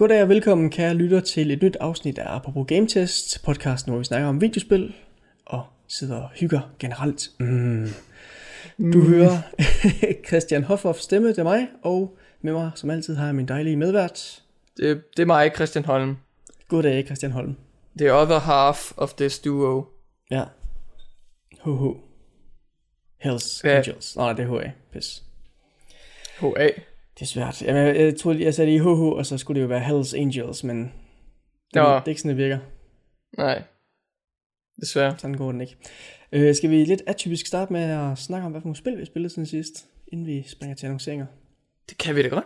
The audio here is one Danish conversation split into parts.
Goddag og velkommen, kære lytter, til et nyt afsnit af Apropos Game Test, podcasten, hvor vi snakker om videospil og sidder og hygger generelt. Mm. Du hører Christian Hoffoff stemme, det er mig, og med mig som altid har jeg min dejlige medvært. Det, det er mig, Christian Holm. Goddag, Christian Holm. The other half of this duo. Ja. Ho-ho. Hells Ja. Angels. Nej, det er HA. Pis. HA. Det er svært. Jamen, jeg, jeg troede, jeg sagde i HH, og så skulle det jo være Hells Angels, men det, Nå. det er ikke sådan, det virker. Nej. Desværre. Sådan går den ikke. Øh, skal vi lidt atypisk starte med at snakke om, hvad for nogle spil vi har spillet siden sidst, inden vi springer til annonceringer? Det kan vi da godt.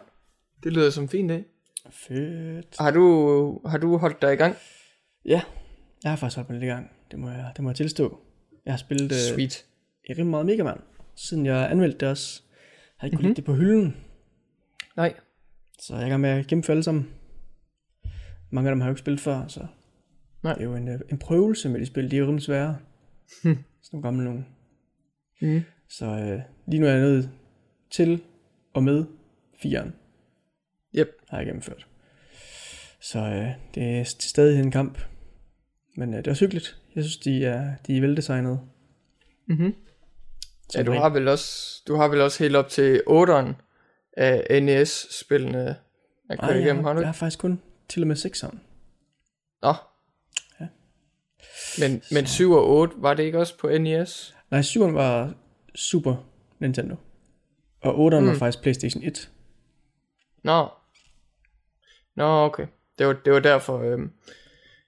Det lyder som en fin dag. Fedt. Har du, har du holdt dig i gang? Ja, jeg har faktisk holdt mig lidt i gang. Det må jeg, det må jeg tilstå. Jeg har spillet øh, Sweet. rimelig meget Mega Man, siden jeg anmeldte det også. Jeg har ikke kunnet Mhm. lægge det på hylden, Nej. så jeg er i gang med at gennemføre alle sammen. Mange af dem har jeg jo ikke spillet før, så Nej. det er jo en, øh, en prøvelse med de spil. De er jo rimelig svære. Hmm. Sådan nogle gamle nogle. Mm. Så øh, lige nu er jeg nået til og med firen. Yep. Har jeg gennemført. Så øh, det er stadig en kamp. Men øh, det er også hyggeligt. Jeg synes, de er, de er veldesignede. Mm-hmm. Ja, du har vel også, du har vel også helt op til 8'eren af NES-spillene køre jeg, igennem, har du jeg har faktisk kun til og med 6'eren. Nå. Ja. Men, men 7 og 8, var det ikke også på NES? Nej, 7'eren var Super Nintendo. Og 8'eren mm. var Mm. faktisk PlayStation 1. Nå. Nå, okay. Det var, det var derfor, øhm,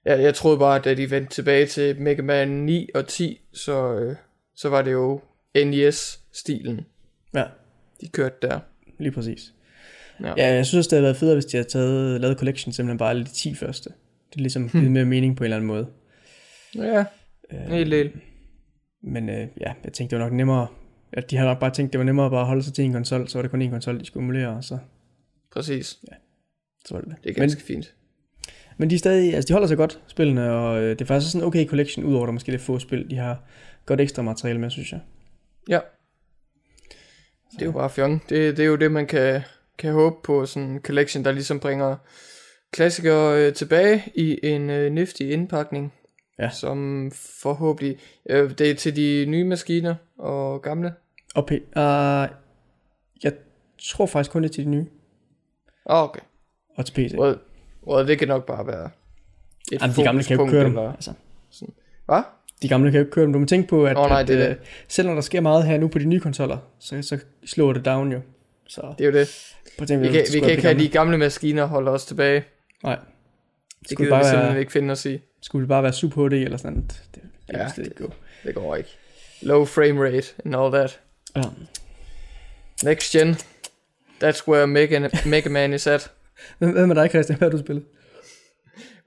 jeg, jeg troede bare, at da de vendte tilbage til Mega Man 9 og 10, så, øh, så var det jo NES-stilen, Ja, de kørte der. Lige præcis. Ja. Ja, jeg synes, det havde været federe, hvis de havde taget, lavet collection simpelthen bare de 10 første. Det er ligesom givet mere mening på en eller anden måde. Ja, Øh, helt helt. Men øh, ja, jeg tænkte, det var nok nemmere, at de havde nok bare tænkt, det var nemmere bare at holde sig til en konsol, så var det kun en konsol, de skulle emulere, og så, Præcis. så var det det. Det er ganske men, fint. Men de er stadig, altså de holder sig godt, spillene, og øh, det er faktisk sådan en okay collection, udover der måske lidt få spil, de har godt ekstra materiale med, synes jeg. Ja. Det er jo bare fjong. Det, det er jo det, man kan, kan håbe på, sådan en collection, der ligesom bringer klassikere øh, tilbage i en øh, nifty indpakning. Ja. Som forhåbentlig, øh, det er til de nye maskiner og gamle. Og P, uh, jeg tror faktisk kun det er til de nye, Ah, okay. og til PC. Well, well, det kan nok bare være et Jamen, de gamle kan jo køre dem. eller- Altså, Hvad? De gamle kan jo ikke køre dem. Du må tænke på, at, Åh, nej, at det er øh, selv når der sker meget her nu på de nye konsoller, så, så slår det down jo. Så Det er jo det. tænke, Vi kan, det vi kan ikke have de gamle. maskiner holde os tilbage. Nej. Det Skulle det, gider bare vi simpelthen være, ikke finde os i. skulle det bare være Super HD eller sådan noget? Det, det Ja, ja, slet ikke gå. Det går ikke. Low frame rate and all that. Ja. Next gen. That's where Mega, Mega Man is at. Hvad med dig, Christian? Hvad har du spillet?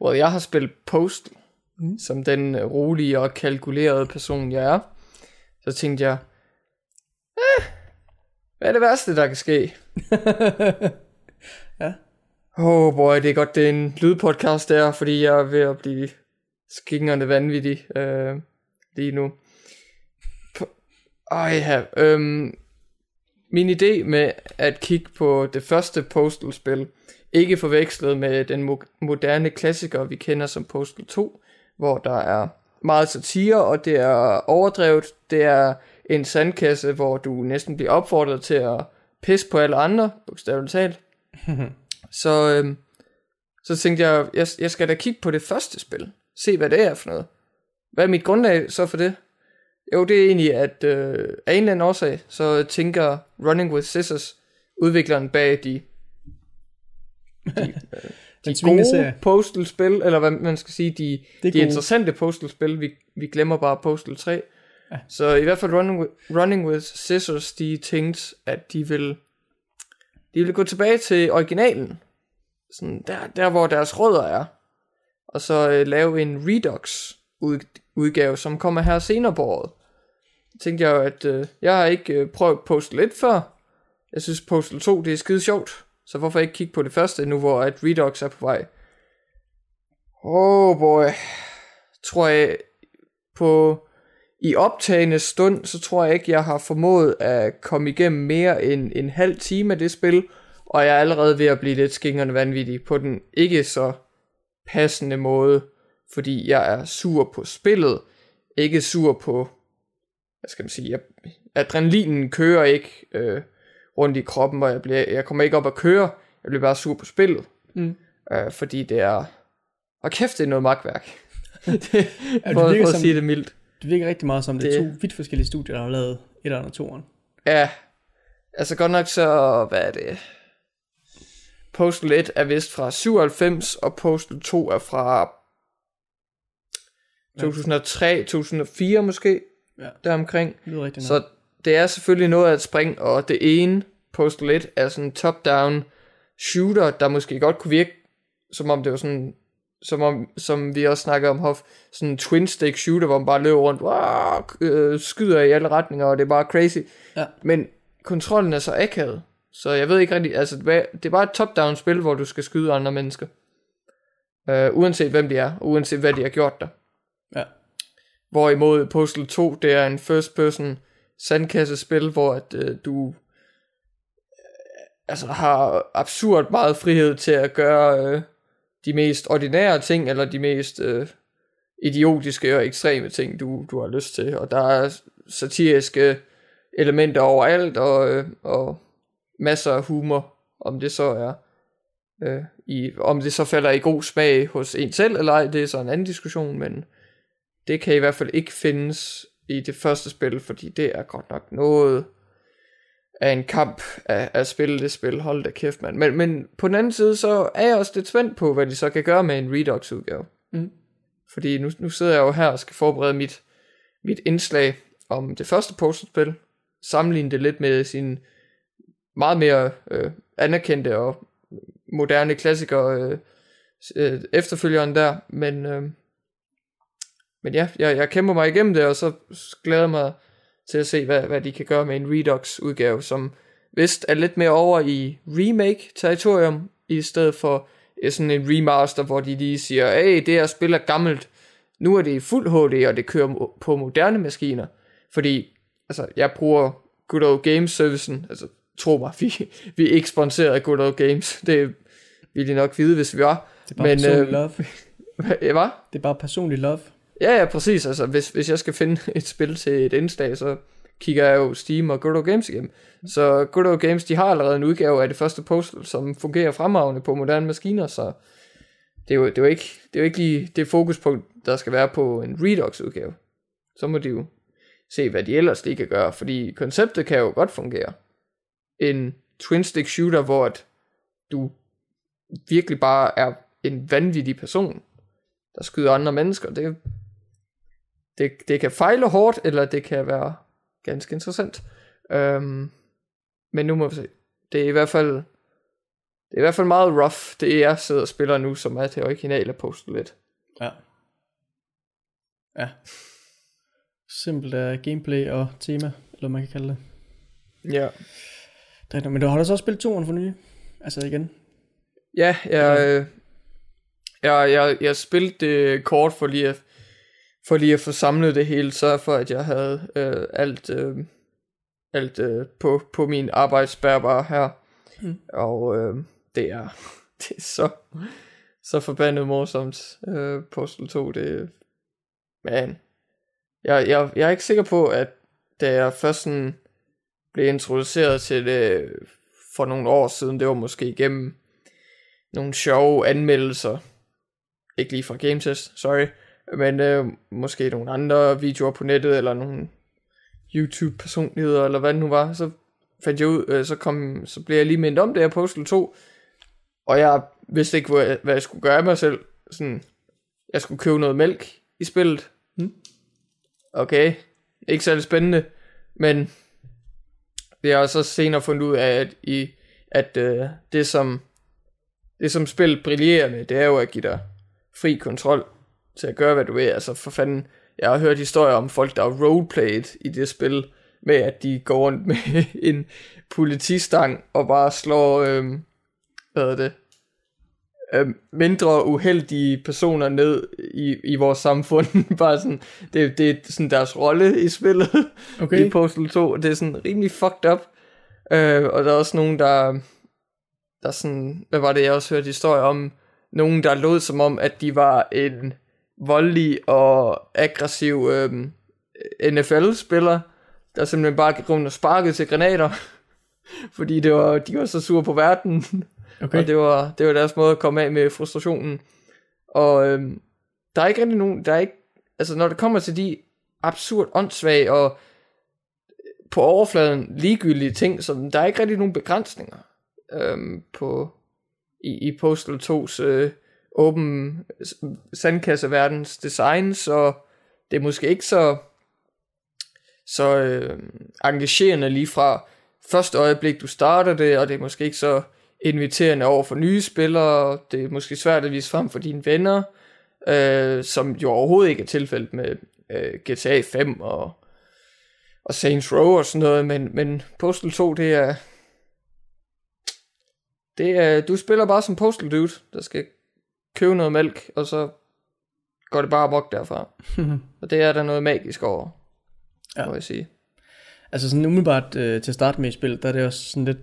Well, jeg har spillet Postal, Mm. som den øh, rolige og kalkulerede person, jeg er. Så tænkte jeg, eh, hvad er det værste, der kan ske? Ja. Oh boy, det er godt, det er en lydpodcast der, fordi jeg er ved at blive skingerne vanvittig øh, lige nu. Ej, ja, øhm, min idé med at kigge på det første Postal-spil, ikke forvekslet med den mo- moderne klassiker, vi kender som Postal 2, hvor der er meget satire, og det er overdrevet. Det er en sandkasse, hvor du næsten bliver opfordret til at pisse på alle andre, bogstaveligt talt. Så, øhm, så tænkte jeg, jeg, jeg skal da kigge på det første spil. Se, hvad det er for noget. Hvad er mit grundlag så for det? Jo, det er egentlig, at øh, af en eller anden årsag, så tænker Running with Scissors, udvikleren bag de, de, øh, de gode. Postal-spil, eller hvad man skal sige, de, Det de gode. interessante Postal-spil, vi, vi glemmer bare Postal 3. Ja. Så i hvert fald Running with, Running with Scissors, de tænkte, at de vil, de vil gå tilbage til originalen. Sådan der, der hvor deres rødder er. Og så øh, lave en Redux ud, udgave, som kommer her senere på året. Tænkte jeg jo, at øh, jeg har ikke øh, prøvet Postal 1 før. Jeg synes Postal 2, det er skide sjovt. Så hvorfor ikke kigge på det første, nu hvor at Redox er på vej? Oh boy. Tror jeg, på i optagende stund, så tror jeg ikke, jeg har formået at komme igennem mere end en halv time af det spil, Og jeg er allerede ved at blive lidt skingerne vanvittig på den ikke så passende måde, fordi jeg er sur på spillet, ikke sur på, hvad skal man sige, jeg, adrenalinen kører ikke øh, rundt i kroppen, og jeg, bliver, jeg kommer ikke op at køre, jeg bliver bare sur på spillet, Mm. øh, fordi det er, og kæft, det er noget magtværk. det, Ja, for, det for at som- sige det mildt. Det virker rigtig meget som, det er Det- to vidt forskellige studier, der har lavet et eller toeren. Ja, altså godt nok så, hvad er det? Postal 1 er vist fra 97, og Postal 2 er fra 2003, 2004 måske, Ja. deromkring. Det lyder rigtig Så det er selvfølgelig noget af et spring, og det ene, Postal 1, er sådan en top-down shooter, der måske godt kunne virke, som om det var sådan, som, om, som vi også snakker om Hoff, sådan en twin-stick shooter, hvor man bare løber rundt, wow, øh, skyder i alle retninger, og det er bare crazy. Ja. Men kontrollen er så akavet, så jeg ved ikke rigtig, altså det er bare et top-down spil, hvor du skal skyde andre mennesker. Uh, uanset hvem de er, og uanset hvad de har gjort der. Ja. Hvorimod Postal 2, det er en first person sandkassespil, hvor at, øh, du øh, altså har absurd meget frihed til at gøre øh, de mest ordinære ting, eller de mest øh, idiotiske og ekstreme ting, du, du har lyst til. Og der er satiriske elementer overalt, og, øh, og masser af humor, om det så er øh, i, om det så falder i god smag hos en selv, eller ej, det er så en anden diskussion, men det kan i hvert fald ikke findes i det første spil, fordi det er godt nok noget af en kamp at, at spille det spil. Hold da kæft, mand. Men, men på den anden side, så er jeg også lidt spændt på, hvad de så kan gøre med en Redux udgave. Mm. Fordi nu, nu sidder jeg jo her og skal forberede mit, mit indslag om det første postal-spil. Sammenligne det lidt med sin meget mere øh, anerkendte og moderne klassikere øh, øh, efterfølgeren der. Men, øh, men ja, jeg, jeg kæmper mig igennem det, og så glæder jeg mig til at se, hvad, hvad de kan gøre med en Redux-udgave, som vist er lidt mere over i remake-territorium, i stedet for sådan en remaster, hvor de lige siger, hey, det her spil er gammelt, nu er det i fuld HD, og det kører på moderne maskiner. Fordi, altså, jeg bruger Good Old Games servicen, altså, tro mig, vi, vi er ikke sponsoreret af Good Old Games, det ville de nok vide, hvis vi var. Det er bare Men, personlig øh, love. Hvad? Det er bare personlig love. Ja, ja, præcis. Altså, hvis, hvis jeg skal finde et spil til et indslag, så kigger jeg jo Steam og Good Old Games igennem. Så Good Old Games, de har allerede en udgave af det første Postal, som fungerer fremragende på moderne maskiner, så det er jo, det er jo, ikke, det er jo ikke lige det fokuspunkt, der skal være på en Redux-udgave. Så må de jo se, hvad de ellers lige kan gøre, fordi konceptet kan jo godt fungere. En twin-stick shooter, hvor at du virkelig bare er en vanvittig person, der skyder andre mennesker, det, det, det kan fejle hårdt, eller det kan være ganske interessant. Øhm, men nu må vi se. Det er i hvert fald det er i hvert fald meget rough, det jeg sidder og spiller nu, som er det originale Postal lidt. Ja. Ja. Simpelt af gameplay og tema, eller man kan kalde det. Ja. Det Men du har da så også spillet toeren for nylig? Altså igen? Ja, jeg, øh, jeg, jeg, jeg spillede det kort for lige at, for lige at få samlet det hele, så for at jeg havde øh, alt, øh, alt øh, på, på min arbejdsbærbar her. Mm. Og øh, det er det er så så forbandet morsomt øh, Postal 2 det man jeg, jeg, jeg er ikke sikker på at da jeg først sådan blev introduceret til det for nogle år siden det var måske igennem nogle sjove anmeldelser ikke lige fra GameTest sorry men øh, måske nogle andre videoer på nettet eller nogle YouTube personligheder eller hvad det nu var så fandt jeg ud, øh, så, kom, så blev jeg lige mindet om det her Postal 2, og jeg vidste ikke, hvad, hvad jeg skulle gøre af mig selv. Sådan, jeg skulle købe noget mælk i spillet. Mm. Okay, ikke særlig spændende, men det har jeg så senere fundet ud af, at, i, at øh, det, som, det som spillet brillerer med, det er jo at give dig fri kontrol til at gøre, hvad du vil. Altså for fanden, jeg har hørt historier om folk, der har roleplayet i det spil, med at de går rundt med en politistang og bare slår, øhm, hvad er det, øhm, mindre uheldige personer ned i, i vores samfund. bare sådan, det, det er sådan deres rolle i spillet Okay. i Postal 2. Det er sådan rimelig fucked up. Øh, og der er også nogen, der der sådan, hvad var det, jeg også hørte historie om, nogen, der lod som om, at de var en voldelig og aggressiv øhm, NFL-spiller, der simpelthen bare gik rundt og sparkede til granater, fordi det var, de var så sure på verden, Okay. og det var, det var deres måde at komme af med frustrationen. Og øhm, der er ikke rigtig nogen, der er ikke, altså når det kommer til de absurd åndssvage og på overfladen ligegyldige ting, så der er ikke rigtig nogen begrænsninger øhm, på i, i Postal 2's øh, åben sandkasseverdens design, så det er måske ikke så så øh, engagerende lige fra første øjeblik, du starter det, og det er måske ikke så inviterende over for nye spillere, det er måske svært at vise frem for dine venner, øh, som jo overhovedet ikke er tilfældet med øh, GTA 5 og, og Saints Row og sådan noget, men, men Postal 2, det er, det er, du spiller bare som Postal Dude, der skal købe noget mælk, og så går det bare amok derfra. og det er der noget magisk over, Ja. må jeg sige. Altså sådan umiddelbart øh, til at starte med i spillet, der er det også sådan lidt,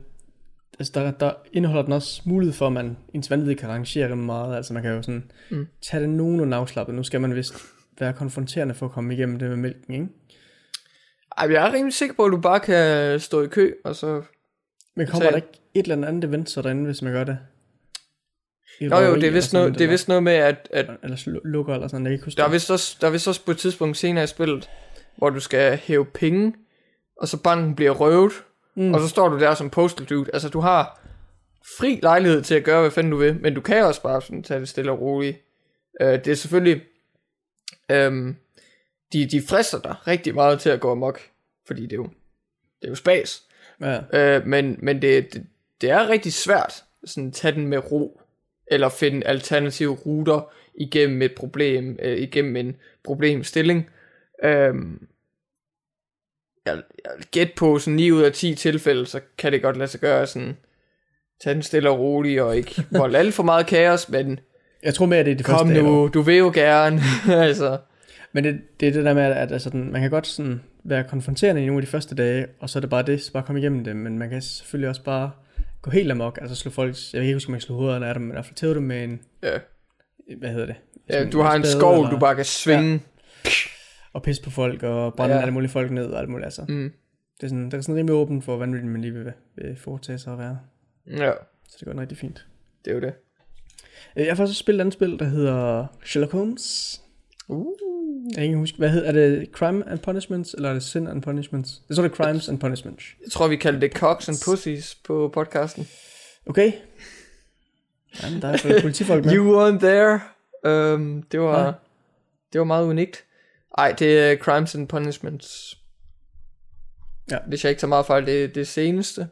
altså der, der indeholder den også mulighed for, at man ens vanvid kan rangere rimelig meget, altså man kan jo sådan Mm. tage det nogenlunde afslappet, nu skal man vist være konfronterende for at komme igennem det med mælken, ikke? Ej, jeg er rimelig sikker på, at du bare kan stå i kø, og så... Men kommer Så- der ikke et eller andet event så derinde, hvis man gør det? Jo, jo, det er vist noget, det er vist noget med, at, at Eller, lukker eller sådan, jeg ikke huske der, er vist også, der er vist også på et tidspunkt senere i spillet, hvor du skal hæve penge, og så banken bliver røvet, Mm. og så står du der som postal dude. Altså, du har fri lejlighed til at gøre, hvad fanden du vil, men du kan også bare sådan tage det stille og roligt. Uh, det er selvfølgelig... Um, de, de frister dig rigtig meget til at gå amok, fordi det er jo, det er jo spas. Ja. Øh, men men det, det, det er rigtig svært sådan at tage den med ro, eller finde alternative ruter igennem et problem, øh, igennem en problemstilling. Øhm, jeg, jeg gæt på sådan 9 ud af 10 tilfælde, så kan det godt lade sig gøre sådan, tage den stille og roligt, og ikke volde alt for meget kaos, men Jeg tror mere, det er det kom første nu, du vil jo gerne, altså. Men det, det er det der med, at altså, den, man kan godt sådan være konfronterende i nogle af de første dage, og så er det bare det, så bare komme igennem det, men man kan selvfølgelig også bare gå helt amok, altså slå folk, jeg kan ikke huske, om man slår hovederne af dem, men i hvert fald tæve dem med en, Ja. hvad hedder det? Ja, du har en skov, eller- du bare kan svinge. Og pisse på folk, og brænde ja. Ja. alle mulige folk ned, og alt muligt, altså. Mm. Det er sådan, der er sådan rimelig åben for, hvordan man lige vil, vil foretage sig at være. Ja, Så det går rigtig fint. det er jo det. Jeg har faktisk også spillet et andet spil, der hedder Sherlock Holmes. Uh. Jeg kan ikke huske, hvad hedder er det? Crime and Punishments, eller er det Sin and Punishments? Jeg tror, det er Crimes and Punishments. Jeg tror, vi kalder det Cox and Pussies på podcasten. Okay. Jamen, der er politifolk med. You weren't there. Um, det var Ja. det var meget unikt. Ej, det er Crimes and Punishments. Ja. Hvis jeg ikke tager meget fejl, det er det seneste.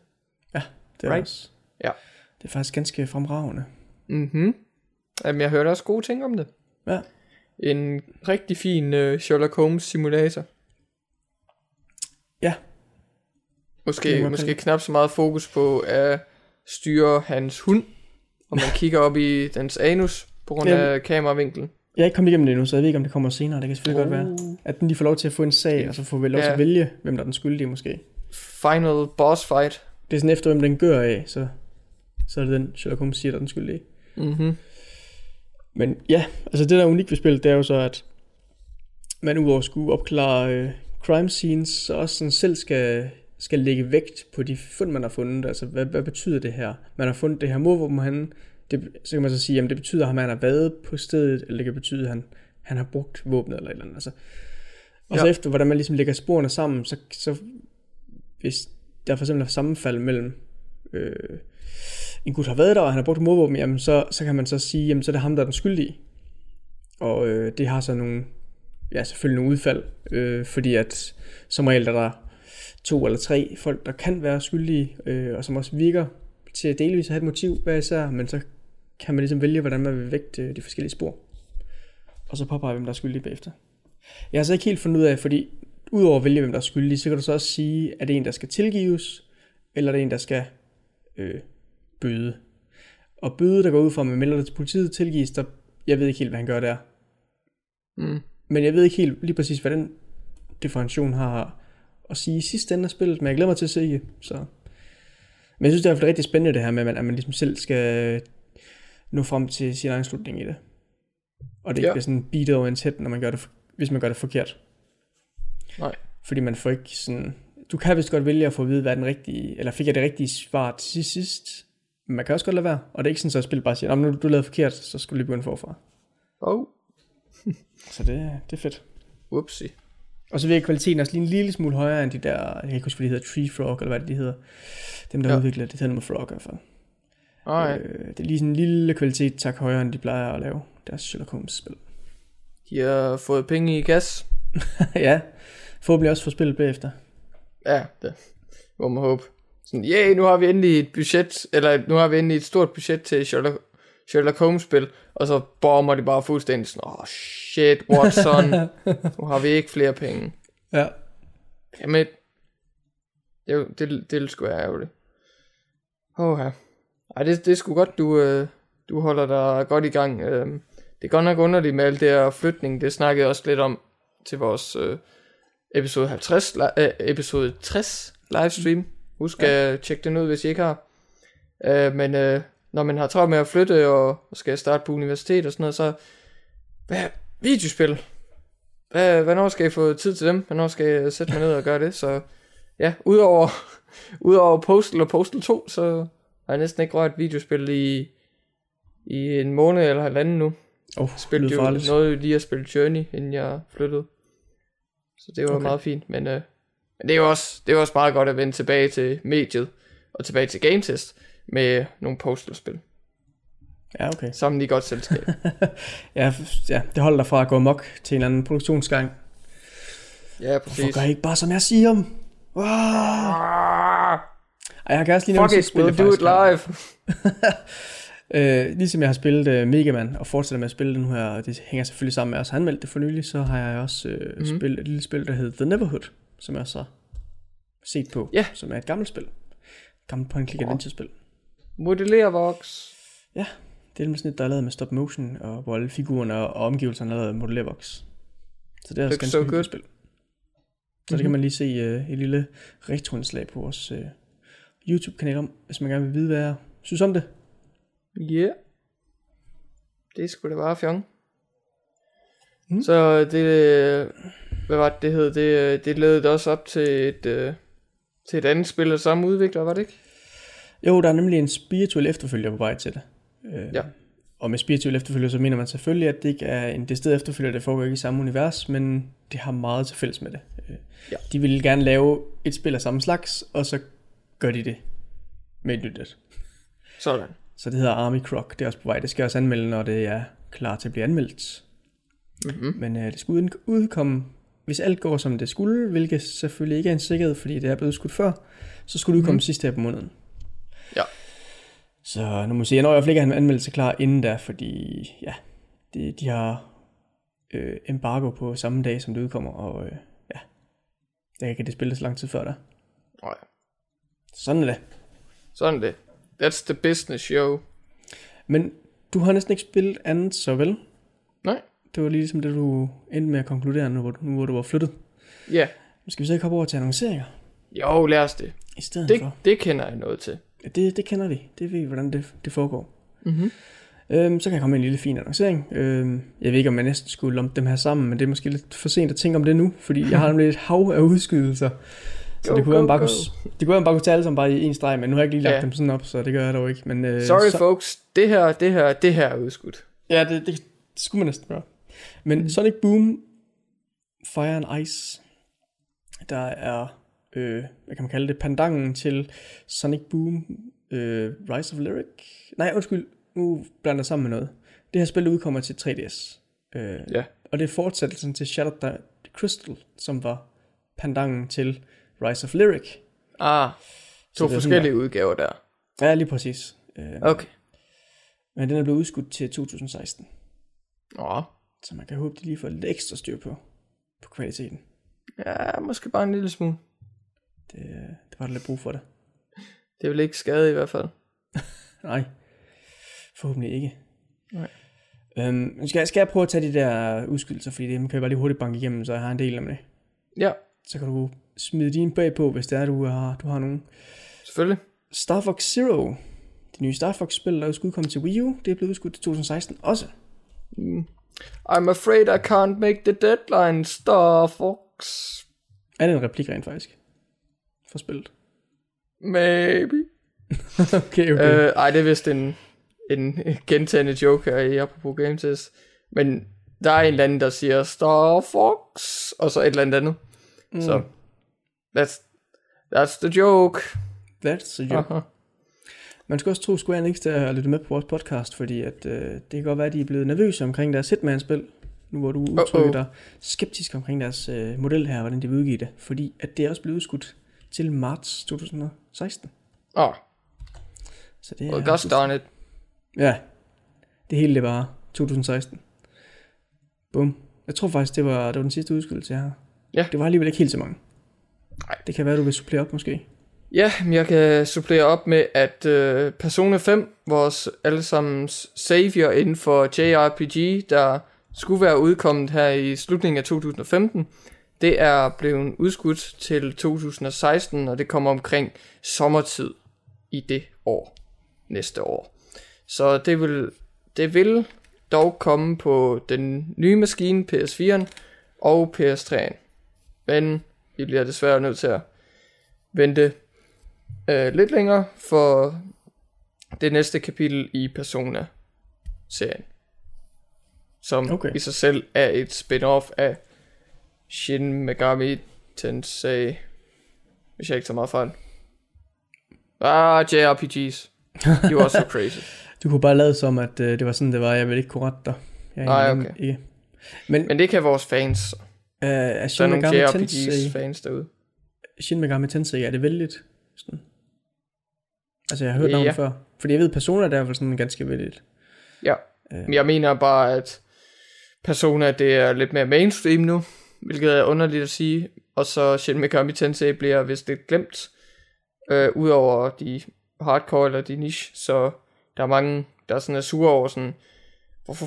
Det er Right. også. Ja. Det er faktisk ganske fremragende. Mhm. Jamen, jeg hørte også gode ting om det. Ja. En rigtig fin uh, Sherlock Holmes simulator. Ja. Måske, må måske knap så meget fokus på at styre hans hund, og man kigger op i dens anus på grund af kameravinklen. Jeg er ikke kommet igennem det endnu, så jeg ved ikke, om det kommer senere. Det kan selvfølgelig godt være. Uh. At den lige får lov til at få en sag, og så får vi lov til Ja. at vælge, hvem der er den skyldige måske. Final boss fight. Det er sådan efter, hvem den gør af, så, så er det den, Sherlock Holmes siger, der er den skyldige. Mhm. Men ja, altså det der er unikt ved spillet, det er jo så, at man udover at skulle opklare øh, crime scenes, så også sådan selv skal, skal lægge vægt på de fund, man har fundet. Altså, hvad, hvad betyder det her? Man har fundet det her morvåben, han, det, så kan man så sige, at det betyder, at han har været på stedet, eller det kan betyde, at han, han har brugt våbnet, eller et eller andet. Altså. Og så Ja. efter, hvordan man ligesom lægger sporene sammen, så, så hvis der for eksempel er sammenfald mellem øh, en gut har været der, og han har brugt modvåben, jamen så, så kan man så sige, jamen så er det ham, der er den skyldige. Og øh, det har så nogle, ja selvfølgelig nogle udfald, øh, fordi at som regel er der to eller tre folk, der kan være skyldige, øh, og som også virker til at delvis have et motiv hver især, men så kan man ligesom vælge, hvordan man vil vægte de forskellige spor. Og så påpeger, hvem der er skyldig bagefter. Jeg har så ikke helt fundet ud af, fordi udover at vælge, hvem der er skyldig, så kan du så også sige, er det en, der skal tilgives, eller er det en, der skal øh, bøde. Og bøde, der går ud fra, at man melder det til politiet, tilgives, der, jeg ved ikke helt, hvad han gør der. Mm. Men jeg ved ikke helt lige præcis, hvad den differentiation har at sige i sidste ende af spillet, men jeg glæder mig til at se det. Så Men jeg synes, det er rigtig spændende det her med, at man, at man ligesom selv skal nå frem til sin egen slutning i det. Og det ikke Ja. bliver sådan beatet over ens head, når man gør det, hvis man gør det forkert. Nej. Fordi man får ikke sådan... Du kan vist godt vælge at få at vide, hvad den rigtige... Eller fik jeg det rigtige svar til sidst? Man kan også godt lade være. Og det er ikke sådan, så at spil bare siger, "Nå, men nu du lavede forkert, så skulle du lige begynde forfra. Oh, Så det, det er fedt. whoopsie. Og så virker kvaliteten også lige en lille smule højere end de der, jeg kan ikke huske, hvad de hedder, Tree Frog, eller hvad det de hedder. Dem, der Ja. udvikler det, hedder noget med Frog i hvert fald. Alright. Øh, det er lige sådan en lille kvalitet, tak højere, end de plejer at lave deres Sherlock Holmes spil. De har fået penge i gas. ja, forhåbentlig også få spillet bagefter. Ja, det må man håbe. Sådan, yeah, nu har vi endelig et budget, eller nu har vi endelig et stort budget til Sherlock, Sherlock Holmes spil, og så bomber de bare fuldstændig sådan, oh shit, Watson, nu har vi ikke flere penge. Ja. Jamen, det, det ville sgu være ærgerligt. Åh, ja. Ej, det, det er sgu godt, du, øh, du holder dig godt i gang. Øh, det er godt nok underligt med alt det her flytning. Det snakkede jeg også lidt om til vores øh, episode 50, li- øh, episode 60 livestream. Husk at ja. tjekke den ud, hvis I ikke har. Øh, men øh, når man har travlt med at flytte og, og skal starte på universitet og sådan noget, så hvad, videospil. Hvad, hvornår skal jeg få tid til dem? Hvornår skal jeg sætte mig ned og gøre det? Så ja, udover, udover Postal og Postal 2, så har jeg næsten ikke rørt videospil i, i en måned eller halvanden nu. Oh, Spillede jo noget lige at spille Journey, inden jeg flyttede. Så det var. Okay. meget fint, men, øh, men det er jo også, det er også meget godt at vende tilbage til mediet, og tilbage til Game Test, med nogle Postal-spil. Ja, okay. Sammen i godt selskab. Ja, ja, det holder dig fra at gå mok til en eller anden produktionsgang. ja, Hvorfor præcis. gør I ikke bare, som jeg siger? Wow. Ah, Ej, jeg kan også lige fuck sidste it, spil, we'll jeg do it live. Øh, ligesom jeg har spillet uh, Mega Man og fortsætter med at spille den her, og det hænger selvfølgelig sammen med os, han meldte det for nylig, så har jeg også uh, Mhm. mm-hmm. spillet et lille spil, der hedder The Neverhood, som jeg har set på, Ja. som er et gammelt spil. Gammelt point click adventure spil. Modellervox. Det er nemlig sådan et, der er lavet med stop motion, og hvor alle figurerne og omgivelserne er lavet af modellervox. Så det er også ganske so good. spil. Så det kan man lige se uh, et lille retroindslag på vores uh, YouTube-kanal om, hvis man gerne vil vide, hvad jeg synes om det. Ja. Yeah. Det skulle da bare fjong. Mm. Så det, øh, hvad var det, det hed? Det, øh, det ledte også op til et, øh, til et andet spil af samme udvikler, var det ikke? Jo, der er nemlig en spirituel efterfølger på vej til det. Øh, Ja. Og med spirituel efterfølger, så mener man selvfølgelig, at det ikke er en decideret efterfølger, der foregår ikke i samme univers, men det har meget til fælles med det. Øh, Ja. De ville gerne lave et spil af samme slags, og så gør de det med et nyt et. Sådan. Så det hedder Army Croc, det er også på vej. Det skal jeg også anmelde, når det er klar til at blive anmeldt. Mm-hmm. Men øh, det skal uden- udkomme, hvis alt går som det skulle, hvilket selvfølgelig ikke er en sikkerhed, fordi det er blevet skudt før, så skulle det udkomme mm-hmm. sidste her på måneden. Ja. Så nu må jeg sige, jeg når i hvert fald ikke at have en anmeldelse klar inden da, fordi ja, de, de har øh, embargo på samme dag, som det udkommer, og øh, ja, jeg kan det spille så lang tid før der. Nej. Sådan er det. Sådan det. That's the business show. Men du har næsten ikke spillet andet, så vel? Det var ligesom det, du endte med at konkludere, nu hvor, du- nu hvor du var flyttet. Ja. Yeah. Nu skal vi så ikke hoppe over til annonceringer Jo, lad os det. i stedet Det, for. det kender jeg noget til. Ja, det, det kender vi. Det ved vi, hvordan det, det foregår. Mm-hmm. Øhm, så kan jeg komme med en lille fin annoncering. Øhm, jeg ved ikke, om jeg næsten skulle lumpe dem her sammen, men det er måske lidt for sent at tænke om det nu, fordi jeg har nemlig et hav af udskydelser. Så Go, det kunne være, go, bare go. kunne, det kunne være, man bare kunne tage alle sammen bare i en streg, men nu har jeg ikke lige lagt Ja. dem sådan op, så det gør jeg dog ikke. Men, øh, Sorry så, folks, det her, det her, det her er udskudt. Ja, det, det, det skulle man næsten gøre. Men mm. Sonic Boom, Fire and Ice, der er, øh, hvad kan man kalde det, pandangen til Sonic Boom, øh, Rise of Lyric. Nej, undskyld, nu blander jeg sammen med noget. Det her spil udkommer til 3DS. Øh, Ja. Og det er fortsættelsen til Shattered Di- Crystal, som var pandangen til Rise of Lyric. Ah, to forskellige udgaver der. Ja, lige præcis. Øh, Okay. Men den er blevet udskudt til 2016. Åh, Så man kan håbe, de lige får lidt ekstra styr på, på kvaliteten. ja, måske bare en lille smule. Det, det var der lidt brug for det. Det vil ikke skade i hvert fald. Nej, forhåbentlig ikke. Nej. Øhm, skal, jeg- skal jeg prøve at tage de der udskydelser, fordi det kan jeg bare lige hurtigt banke igennem, så jeg har en del af det. Ja, Så kan du smide dine bag på, hvis det er, du har, du har nogen. selvfølgelig. Star Fox Zero, det nye Star Fox-spil, der skulle komme til Wii U, det er blevet udskudt til 2016 også. I'm afraid I can't make the deadline, Star Fox. Er det en replik rent faktisk? For spillet. Maybe. okay, okay. Øh, ej, det er vist en, en gentagende joke her i apropos Game Test. Men der er en eller anden, der siger Star Fox, og så et eller andet andet. Mm. Så, that's, that's the joke. That's a joke. Aha. Man skal også tro Square Enix til at lytte med på vores podcast, fordi at, øh, det kan godt være, at de er blevet nervøse omkring deres Hitman-spil, nu hvor du udtrykker Uh-oh. dig skeptisk omkring deres øh, model her, hvordan de vil udgive det, fordi at det er også blevet udskudt til marts 2016. Åh, oh, Så det er... well, darn it. Ja, det hele det var 2016. Bum. Jeg tror faktisk, det var, det var den sidste udskydelse, jeg har. Ja. Det var alligevel ikke helt så mange. Nej. Det kan være, du vil supplere op måske. Ja, men jeg kan supplere op med, at øh, Persona 5, vores allesammens savior inden for JRPG, der skulle være udkommet her i slutningen af 2015, det er blevet udskudt til 2016, og det kommer omkring sommertid i det år, næste år. Så det vil, det vil dog komme på den nye maskine PS4'en og PS3'en. Men vi bliver desværre nødt til at vente øh, lidt længere for det næste kapitel i Persona-serien. Som Okay. i sig selv er et spin-off af Shin Megami Tensei. Hvis jeg ikke tager meget fejl. Ah, JRPGs. You are so crazy. Du kunne bare lade som, at øh, det var sådan, det var. Jeg vil ikke kunne rette dig. Jeg Nej, okay. Ikke. Men, Men det kan vores fans. øh, er Der er Shin nogle Megami, JRPGs Tensei, fans derude. Shin Megami Tensei, er det vældigt? Sådan. Altså, jeg har hørt Ja. navnet før. Fordi jeg ved, Persona der er fald sådan ganske vældigt. Ja. Øh. Men jeg mener bare, at Persona det er lidt mere mainstream nu, hvilket er underligt at sige. Og så Shin Megami Tensei bliver vist lidt glemt, øh, udover de hardcore eller de niche. Så der er mange, der sådan er sure over sådan, hvorfor,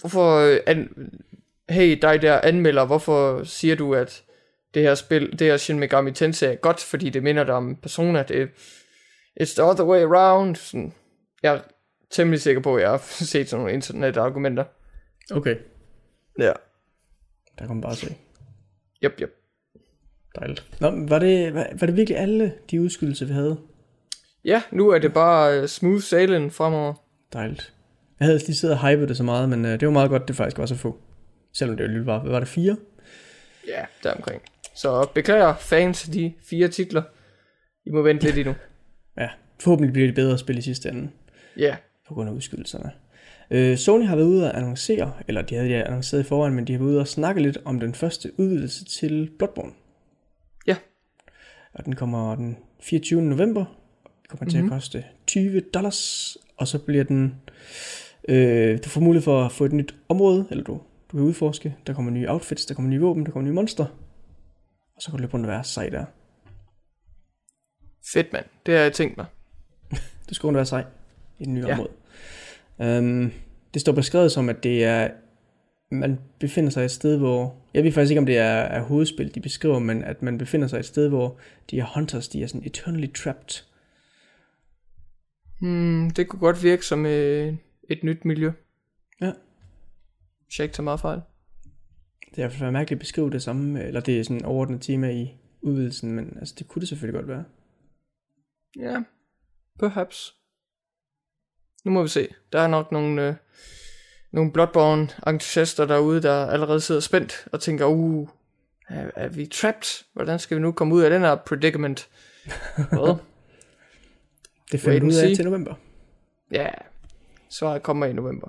hvorfor øh, an, hey dig der anmelder, hvorfor siger du, at det her spil, det her Shin Megami Tensei er godt, fordi det minder dig om Persona, det it's the other way around. Sådan, jeg er temmelig sikker på, at jeg har set sådan nogle internetargumenter. Okay, Ja. der kan man bare se. Yep, yep. Dejligt. Nå, var det, var, var det virkelig alle de udskydelser, vi havde? Ja, nu er det bare uh, smooth sailing fremover. Dejligt. Jeg havde lige siddet og hypet det så meget, men øh, det var meget godt, det faktisk var så få. Selvom det jo lige var, hvad var det, fire? Ja, deromkring. Så beklager fans de fire titler. I må vente lidt endnu. Ja, forhåbentlig bliver det bedre spil i sidste ende, Ja, på grund af udskydelserne. Øh, Sony har været ude at annoncere, eller de havde det annonceret i forvejen, men de har været ude og snakke lidt om den første udvidelse til Bloodborne. Ja. Og den kommer den 24. november. Det kommer til Mhm. at koste 20 dollars, og så bliver den... Øh, du får mulighed for at få et nyt område, eller du, du kan udforske. Der kommer nye outfits, der kommer nye våben, der kommer nye monster. Og så kan du løbe rundt og være sej der. fedt mand. Det har jeg tænkt mig. Du skal rundt og være sej i den nye Ja. område. Um, det står beskrevet som, at det er, man befinder sig et sted, hvor, jeg ved faktisk ikke, om det er, er hovedspil, de beskriver, men at man befinder sig et sted, hvor de her hunters, de er sådan eternally trapped. Hmm, det kunne godt virke som øh, et nyt miljø. Ja. Hvis jeg ikke tager meget fejl. Det er fald mærkeligt at beskrive det samme, eller det er sådan en overordnet tema i udvidelsen, men altså, det kunne det selvfølgelig godt være. Ja, perhaps. Nu må vi se. Der er nok nogle, øh, nogle Bloodborne-entusiaster derude, der allerede sidder spændt og tænker, uh, er, er vi trapped? Hvordan skal vi nu komme ud af den her predicament? Hvad? Det finder ud af til november. Ja, svaret kommer i november.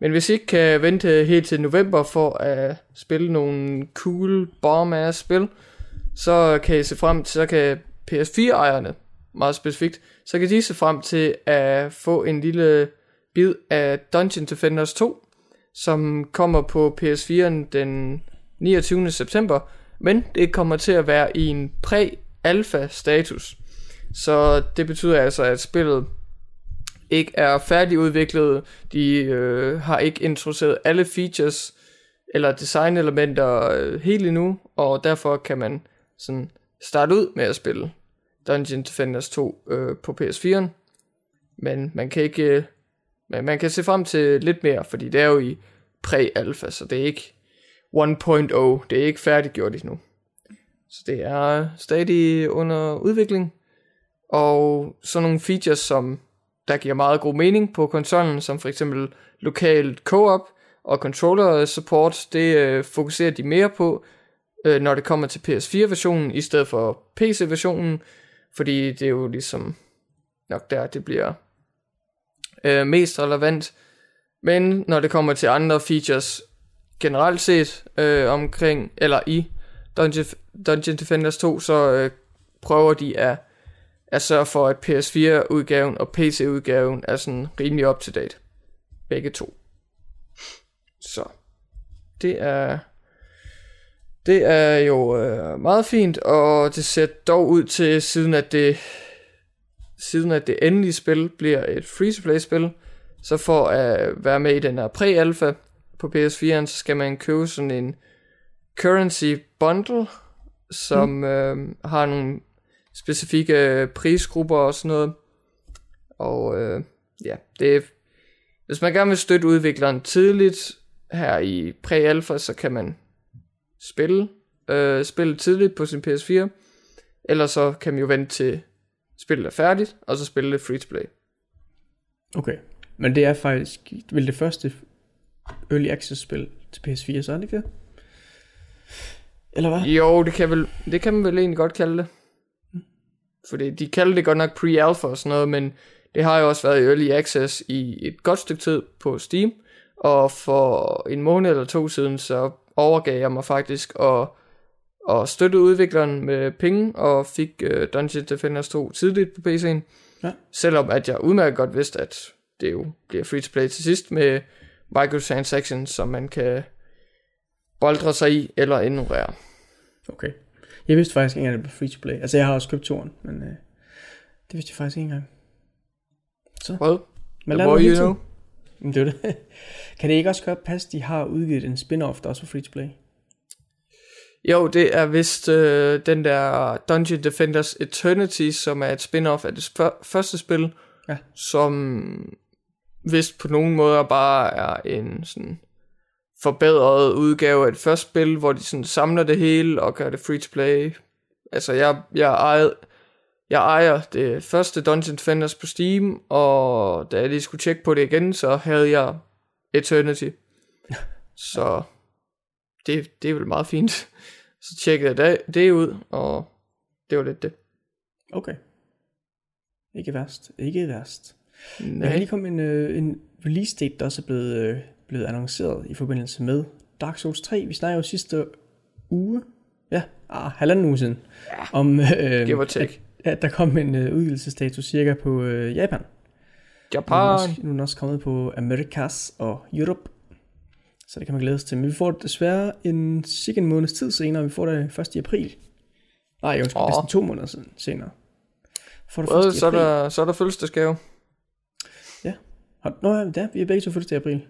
Men hvis I ikke kan vente helt til november for at spille nogle cool bomb spil, så kan I se frem til, så kan PS4-ejerne, meget specifikt, så kan de se frem til at få en lille bid af Dungeon Defenders 2, som kommer på PS4'en den 29. september, men det kommer til at være i en præ-alpha status. Så det betyder altså, at spillet ikke er færdigudviklet. De øh, har ikke introduceret alle features eller designelementer øh, helt endnu, og derfor kan man sådan starte ud med at spille Dungeon Defenders 2 øh, på PS4'en. Men man kan ikke... Øh, men man kan se frem til lidt mere, fordi det er jo i præ-alpha, så det er ikke 1.0. Det er ikke færdiggjort endnu. Så det er stadig under udvikling. Og sådan nogle features, som der giver meget god mening på konsollen, som for eksempel lokalt co-op og controller support, det øh, fokuserer de mere på, øh, når det kommer til PS4-versionen, i stedet for PC-versionen, fordi det er jo ligesom nok der, det bliver øh, mest relevant. Men når det kommer til andre features generelt set øh, omkring, eller i Dungeon, Dungeon Defenders 2, så øh, prøver de at, at sørge for, at PS4-udgaven og PC-udgaven er sådan rimelig up-to-date. Begge to. Så det er det er jo øh, meget fint, og det ser dog ud til, siden at det, siden at det endelige spil bliver et free-to-play spil, så for at være med i den her pre-alpha på PS4'en, så skal man købe sådan en currency bundle, som mm. øh, har nogle specifikke prisgrupper og sådan noget. Og øh, ja, det er, hvis man gerne vil støtte udvikleren tidligt her i pre-alpha, så kan man spille, øh, spille tidligt på sin PS4, eller så kan man jo vente til spillet er færdigt, og så spille det free to play. Okay, men det er faktisk vel det første Early Access spil til PS4, så er det ikke det? Eller hvad? Jo, det kan, vel, det kan man vel egentlig godt kalde det. Fordi de kalder det godt nok pre-alpha og sådan noget, men det har jo også været i Early Access i et godt stykke tid på Steam, og for en måned eller to siden, så overgav jeg mig faktisk og, og støttede udvikleren med penge, og fik uh, Dungeon Defenders 2 tidligt på PC'en. Ja. Selvom at jeg udmærket godt vidste, at det jo bliver free to play til sidst med microtransactions, som man kan boldre sig i eller ignorere. Okay. Jeg vidste faktisk ikke engang, at det blev free to play. Altså jeg har også købt turen, men øh, det vidste jeg faktisk ikke engang. Så. Hvad? Men lad you know. Men det er det. kan det ikke også godt passe, de har udgivet en spin-off, der også er free to play? Jo, det er vist øh, den der Dungeon Defenders Eternity, som er et spin-off af det sp- første spil, ja. som vist på nogen måder bare er en sådan forbedret udgave af det første spil, hvor de sådan samler det hele og gør det free to play. Altså jeg, jeg ejede, jeg ejer det første Dungeon Defenders på Steam, og da jeg lige skulle tjekke på det igen, så havde jeg Eternity. Så det, det er vel meget fint. Så tjekkede jeg det, ud, og det var lidt det. Okay. Ikke værst. Ikke værst. Nej. Der er lige kommet en, øh, en release date, der også er blevet, øh, blevet annonceret i forbindelse med Dark Souls 3. Vi snakkede jo sidste uge, ja, ah, halvanden uge siden, ja, om øh, take at der kom en uh, udgivelsesdato cirka på uh, Japan. Japan. Nu er, også, nu er den også kommet på Amerikas og Europe. Så det kan man glæde sig til. Men vi får det desværre en cirka en måneds tid senere. Vi får det først i april. Nej, undskyld, oh. næsten to måneder siden, senere. Får det først så, er der, så er der fødselsdagsgave. Ja. Nå ja, vi er begge to fødselsdag i april.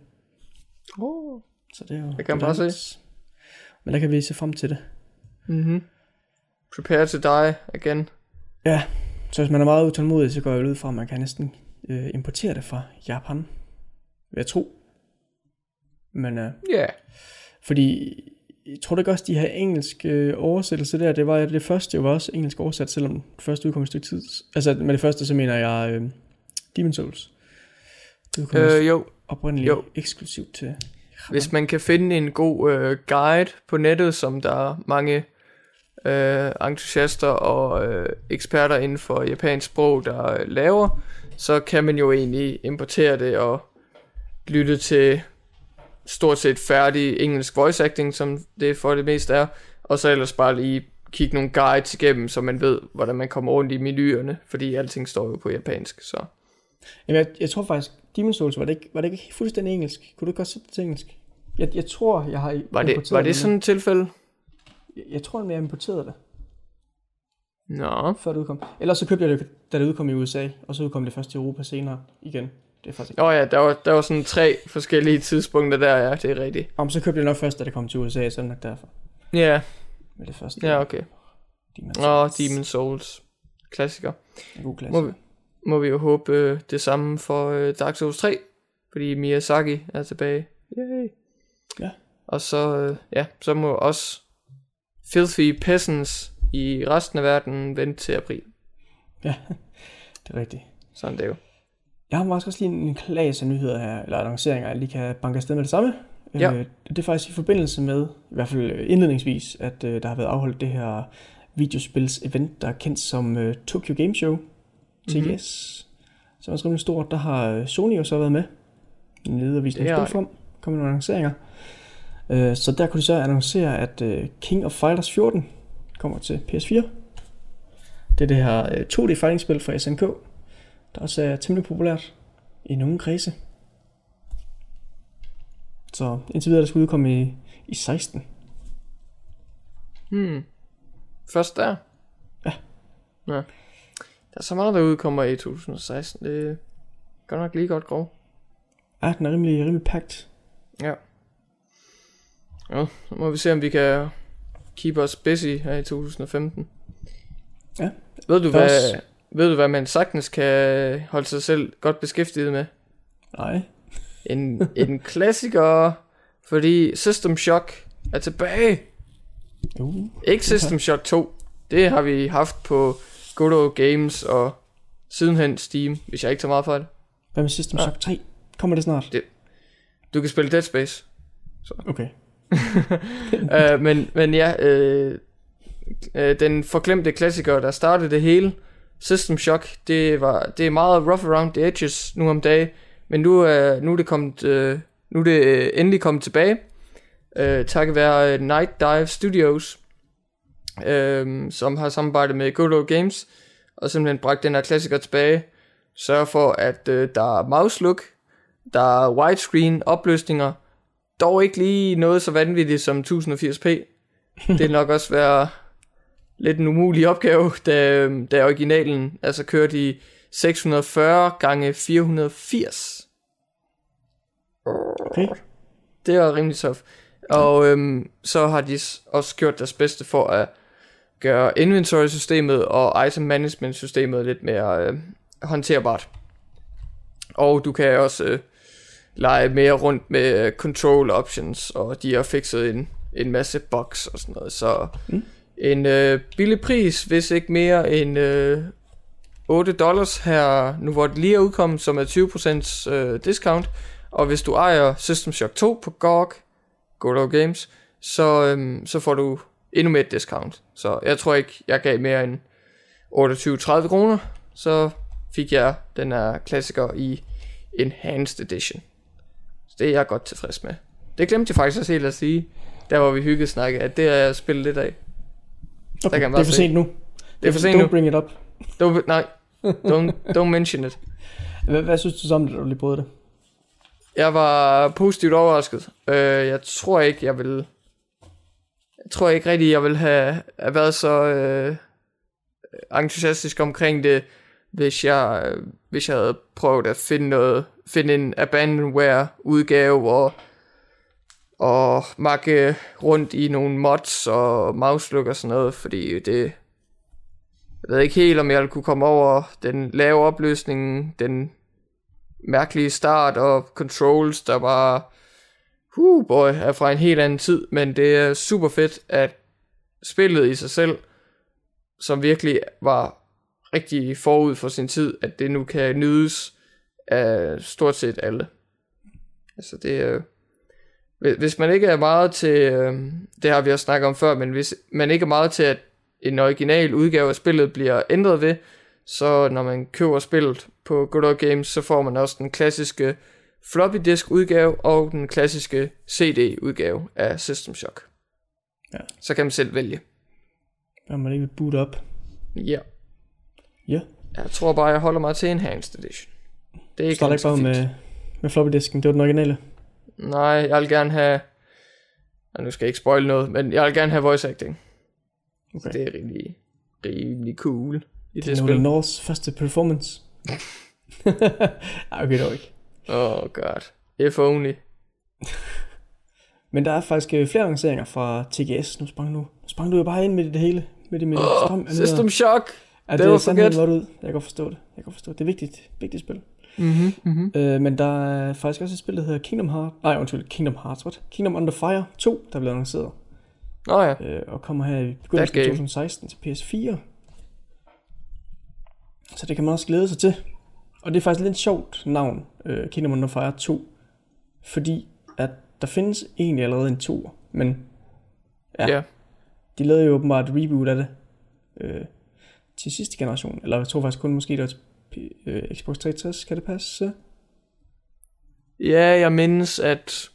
Oh. Så det er jo... Det kan man bare se. Men der kan vi se frem til det. Mhm. Prepare to die again. Ja, så hvis man er meget utålmodig, så går jeg ud fra, at man kan næsten øh, importere det fra Japan. Vil jeg tro. Men øh, yeah. fordi jeg tror ikke også, de her engelske øh, oversættelser der, det var det første, jo var også engelsk oversat, selvom det første udkom et stykke tid. Altså med det første, så mener jeg øh, Demon Souls. Det udkom øh, jo. Oprindeligt jo. eksklusivt til Japan. Hvis man kan finde en god øh, guide på nettet, som der er mange øh, entusiaster og øh, eksperter inden for japansk sprog, der øh, laver, så kan man jo egentlig importere det og lytte til stort set færdig engelsk voice acting, som det for det meste er, og så ellers bare lige kigge nogle guides igennem, så man ved, hvordan man kommer rundt i menuerne, fordi alting står jo på japansk, så... Jamen, jeg, jeg tror faktisk, Demon's Souls, var det ikke, var det ikke fuldstændig engelsk? Kunne du godt sætte det til engelsk? Jeg, jeg tror, jeg har Var det, var det sådan et tilfælde? Jeg, jeg tror, at jeg importerede det. Nå. Før det udkom. Ellers så købte jeg det, da det udkom i USA, og så udkom det først i Europa senere igen. Det er faktisk ikke. Åh oh ja, der var, der var sådan tre forskellige tidspunkter der, ja, det er rigtigt. Om så købte jeg nok først, da det kom til USA, så er det nok derfor. Ja. Yeah. Med det første. Ja, okay. Åh, oh, Demon Souls. klassiker. En god klasse. Må vi, må vi jo håbe øh, det samme for øh, Dark Souls 3, fordi Miyazaki er tilbage. Yay. Ja. Og så, øh, ja, så må også Filthy Peasants i resten af verden vente til april. Ja, det er rigtigt. Sådan det er jo. Jeg har også lige en klasse af nyheder her, eller annonceringer, jeg lige kan banke afsted med det samme. Ja. Øh, det er faktisk i forbindelse med, i hvert fald øh, indledningsvis, at øh, der har været afholdt det her videospils-event, der er kendt som øh, Tokyo Game Show, TGS, mm-hmm. som er rimelig stort. Der har øh, Sony jo så været med, nede og vist nogle spil frem, kom med nogle annonceringer. Øh, så der kunne de så annoncere, at øh, King of Fighters 14 kommer til PS4. Det er det her øh, 2D fighting-spil fra SNK, der også er temmelig populært i nogle kredse. Så indtil videre, der skal udkomme i, i 16. Hmm. Først der? Ja. Ja. Der er så meget, der udkommer i 2016. Det er godt nok lige godt grov. Ja, den er rimelig, rimelig packed. Ja. Ja, så må vi se, om vi kan keep us busy her i 2015. Ja. Ved du, hvad, også- ved du, hvad man sagtens kan holde sig selv godt beskæftiget med? Nej. En, en klassiker, fordi System Shock er tilbage. Uh. Ikke System Shock 2. Det har vi haft på Good Old Games og sidenhen Steam, hvis jeg ikke tager meget for det. Hvad med System. Shock 3? Kommer det snart? Du kan spille Dead Space. Okay. uh, men, men ja, øh, øh, den forglemte klassiker, der startede det hele, System Shock, det, var, det er meget rough around the edges nu om dagen, men nu, er nu er det kommet, øh, nu er det øh, endelig kommet tilbage, øh, takket være øh, Night Dive Studios, øh, som har samarbejdet med Old Games, og simpelthen bragt den her klassiker tilbage, sørger for, at øh, der er mouse look, der er widescreen opløsninger, dog ikke lige noget så vanvittigt som 1080p. Det nok også være lidt en umulig opgave, da, da originalen altså kørte i 640 gange 480. Okay. Det er rimelig tough. Og øhm, så har de også gjort deres bedste for at gøre inventory-systemet og item management-systemet lidt mere øh, håndterbart. Og du kan også øh, lege mere rundt med øh, control options, og de har fikset en, en masse bugs og sådan noget. Så Mm. en øh, billig pris, hvis ikke mere end øh, 8 dollars her, nu hvor det lige er udkommet, som er 20% øh, discount. Og hvis du ejer System Shock 2 på GOG, Old Games, så, øhm, så får du endnu mere et discount. Så jeg tror ikke, jeg gav mere end 28-30 kroner. Så fik jeg den her klassiker i Enhanced Edition. Så det er jeg godt tilfreds med. Det glemte jeg faktisk også helt at sige, der hvor vi hyggede snakke, at det er jeg spillet lidt af. okay. kan man det er for se. sent nu. Det er for sent Don't nu. bring it up. Don't, nej, don't, don't mention it. Hvad, hvad synes du så om det, da du lige brød det? Jeg var positivt overrasket. Øh, jeg tror ikke, jeg tror Jeg tror ikke rigtig, jeg vil have, have været så øh, entusiastisk omkring det, hvis jeg, øh, hvis jeg havde prøvet at finde noget, finde en abandonware udgave og, og makke rundt i nogle mods og mouse og sådan noget, fordi det, jeg ved ikke helt, om jeg kunne komme over den lave opløsning, den mærkelige start og controls, der bare uh, boy, er fra en helt anden tid, men det er super fedt, at spillet i sig selv, som virkelig var rigtig forud for sin tid, at det nu kan nydes af stort set alle. Altså det øh, er... Hvis- man ikke er meget til... Øh, det har vi også snakket om før, men hvis man ikke er meget til, at en original udgave af spillet bliver ændret ved, så når man køber spillet på Good Old Games, så får man også den klassiske floppy disk udgave og den klassiske CD udgave af System Shock. Ja. Så kan man selv vælge. Når man ikke vil boot op. Ja. Ja. Jeg tror bare, jeg holder mig til Enhanced Edition. Det er ikke ikke bare med, med floppy disken. Det var den originale. Nej, jeg vil gerne have... Og nu skal jeg ikke spoil noget, men jeg vil gerne have voice acting. Okay. Det er rimelig, rimelig cool i det, Det er Norths første performance. Ej, okay, dog ikke. Oh god. If only. Men der er faktisk øh, flere lanceringer fra TGS. Nu sprang du, nu sprang du jo bare ind med det hele. Med det med Oh, nyheder. System Shock! Ja, Det er sandheden godt ud. Jeg kan godt forstå det. Jeg kan forstå det. Det er vigtigt, vigtigt spil. Mm-hmm, mm-hmm. Øh, men der er faktisk også et spil, der hedder Kingdom Hearts. Nej, undskyld, Kingdom Hearts, what? Kingdom Under Fire 2, der blev annonceret. Nå ja, Øh, og kommer her i begyndelsen af game. 2016 til PS4. Så det kan man også glæde sig til. Og det er faktisk lidt et sjovt navn, øh, Kingdom Under Fire 2. Fordi at der findes egentlig allerede en 2, men Ja. ja. de lavede jo åbenbart et reboot af det øh, til sidste generation. Eller jeg tror faktisk kun måske det var til øh, Xbox 360, kan det passe? Ja, jeg mindes, at,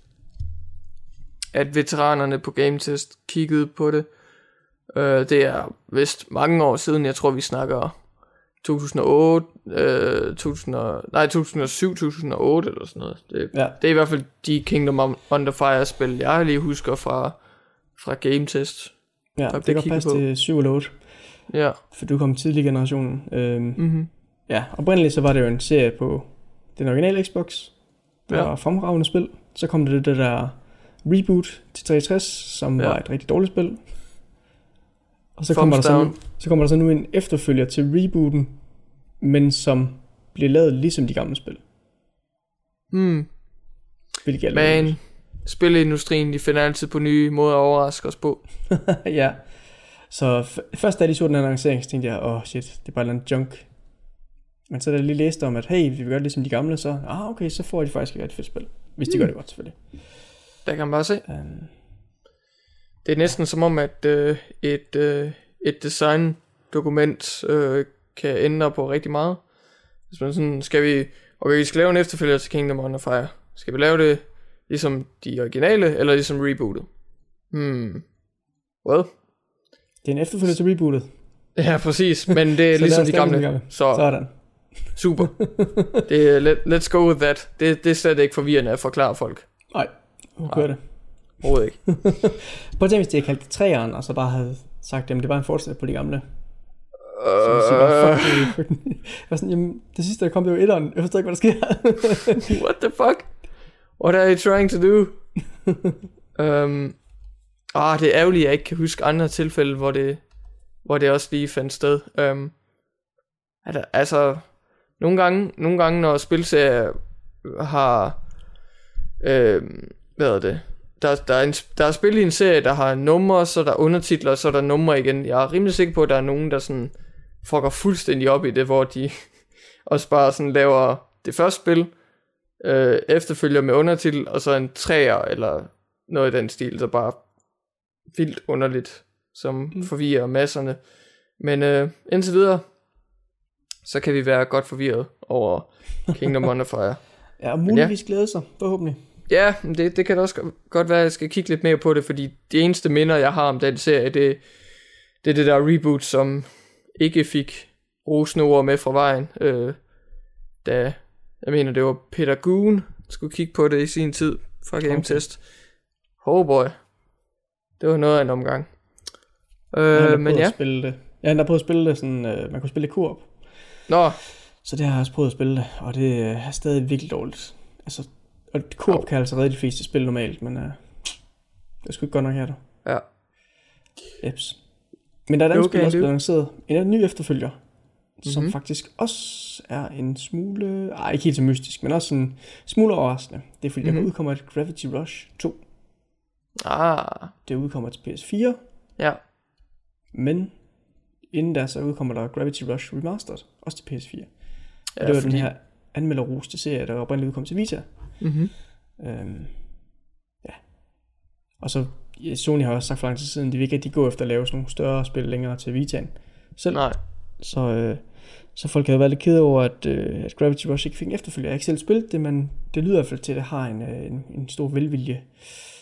at veteranerne på Game Test kiggede på det. Øh, det er vist mange år siden, jeg tror vi snakker 2008, øh, 2000, og- nej 2007, 2008 eller sådan noget. Det, Ja. det er i hvert fald de Kingdom Under Fire spil, jeg lige husker fra, fra Game Test. Ja, Der det kan passe på. til 7 eller 8, Ja. for du kom tidlig i generationen. Øhm, Mm-hmm. Ja, oprindeligt så var det jo en serie på den originale Xbox. Det Ja. var fremragende spil. Så kom det det der reboot til 360, som ja. var et rigtig dårligt spil. Og så kommer, der så, nu, så kommer der så nu en efterfølger til rebooten, men som bliver lavet ligesom de gamle spil. Mm. Hvilket er Men spilindustrien, de finder altid på nye måder at overraske os på. ja. Så f- først da de så den annoncering, så tænkte jeg, åh oh, shit, det er bare andet junk. Men så da jeg lige læste om, at hey, vi vil gøre det ligesom de gamle, så ah, okay, så får de faktisk et rigtig fedt spil. Hvis de Mm. gør det godt, selvfølgelig. Der kan man bare se. Um, Det er næsten som om, at øh, et, øh, et design-dokument øh, kan ændre på rigtig meget. Hvis man sådan, skal vi, okay, vi skal lave en efterfølger til Kingdom Under Fire. Skal vi lave det ligesom de originale, eller ligesom rebootet? Hmm. Well. det er en efterfølger til rebootet. Ja, præcis, men det er ligesom de gamle. de gamle. Så Sådan. super. det er, let, let's go with that. Det, det er slet ikke forvirrende at forklare folk. Nej, nu kører det. Overhovedet ikke. Prøv at tænke, hvis de havde kaldt det træeren, og så bare havde sagt, at det var en fortsæt på de gamle. Så siger bare, Uh, fuck, det. Jeg sådan, jamen, det sidste, der kom, det var etteren. Jeg forstår ikke, hvad der sker. What the fuck? What are you trying to do? um, ah, det er ærgerligt, at jeg ikke kan huske andre tilfælde, hvor det, hvor det også lige fandt sted. Um, altså, nogle gange, nogle gange, når spilserier har, øhm, hvad er det, der, der, er en, der er spil i en serie, der har numre, så er der undertitler, så er der numre igen. Jeg er rimelig sikker på, at der er nogen, der sådan fucker fuldstændig op i det, hvor de også bare sådan laver det første spil, øh, efterfølger med undertitel, og så en træer, eller noget i den stil, der bare vildt underligt, som Mm. forvirrer masserne. Men øh, indtil videre, så kan vi være godt forvirret over Kingdom Under Fire. Ja, og muligvis glæde sig, forhåbentlig. Ja, det, det kan da også go- godt være, at jeg skal kigge lidt mere på det, fordi de eneste minder, jeg har om den serie, det, det er det der reboot, som ikke fik rosende ord med fra vejen, øh, da, jeg mener, det var Peter Goon, der skulle kigge på det i sin tid fra Game Okay. Test. Oh boy. Det var noget af en omgang. Øh, prøvet men at ja. Spille det. Ja, han har prøvet at spille det sådan, øh, man kunne spille det koop. Nå, Så det har jeg også prøvet at spille det, og det er stadig virkelig dårligt. Altså, og koop Au. kan altså redde de fleste spil normalt, men øh, det er sgu ikke godt nok her, du. ja. Eps. Men der er et andet Okay, spil, også blevet annonceret. En ny efterfølger, mm-hmm. som Mhm. faktisk også er en smule... Ej, ikke helt så mystisk, men også en smule overraskende. Det er fordi, mm-hmm. der Mhm. udkommer et Gravity Rush 2. Ah, Det udkommer til PS4, ja. men inden da, så udkommer der Gravity Rush Remastered, også til PS4. Og ja det var den her anmelderroste serie, der oprindeligt udkom til Vita. Mm-hmm. Øhm, ja. Og så ja, Sony har også sagt for lang tid siden, de vil ikke rigtig gå efter at lave sådan nogle større spil længere til Vita'en. Selv. Nej. Så, øh, så folk havde været lidt ked over, at, øh, at Gravity Rush ikke fik en efterfølger. Jeg har ikke selv spillet det, men det lyder i hvert fald til, at det har en, øh, en, en stor velvilje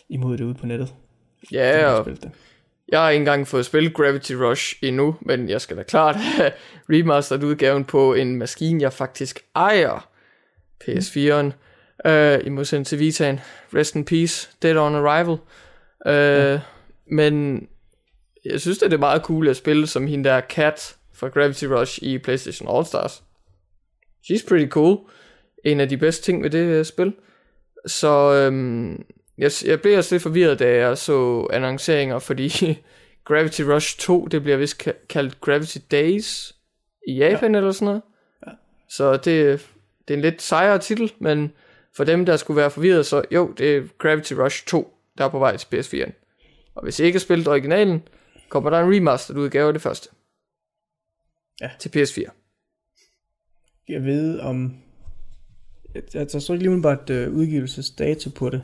imod det ude på nettet. Ja, har og det. Jeg har ikke engang fået spillet Gravity Rush endnu, men jeg skal da klart have remastered udgaven på en maskine, jeg faktisk ejer. PS4'en. Øh, I modsætning til Vita'en. Rest in peace. Dead on Arrival. Øh, ja. Men jeg synes, det er meget cool at spille som hende der Cat fra Gravity Rush i PlayStation All Stars. She's pretty cool. En af de bedste ting ved det øh, spil. Så øhm, jeg, jeg blev også lidt forvirret, da jeg så annonceringer, fordi Gravity Rush 2, det bliver vist ka- kaldt Gravity Days, i Japan ja. eller sådan noget. Ja. Så det, det er en lidt sejere titel, men for dem, der skulle være forvirret, så jo, det er Gravity Rush 2, der er på vej til PS4'en. Og hvis I ikke har spillet originalen, kommer der en remastered udgave af det første. Ja. Til PS4. Jeg ved om... Jeg, jeg tror ikke lige umiddelbart uh, udgivelsesdato på det.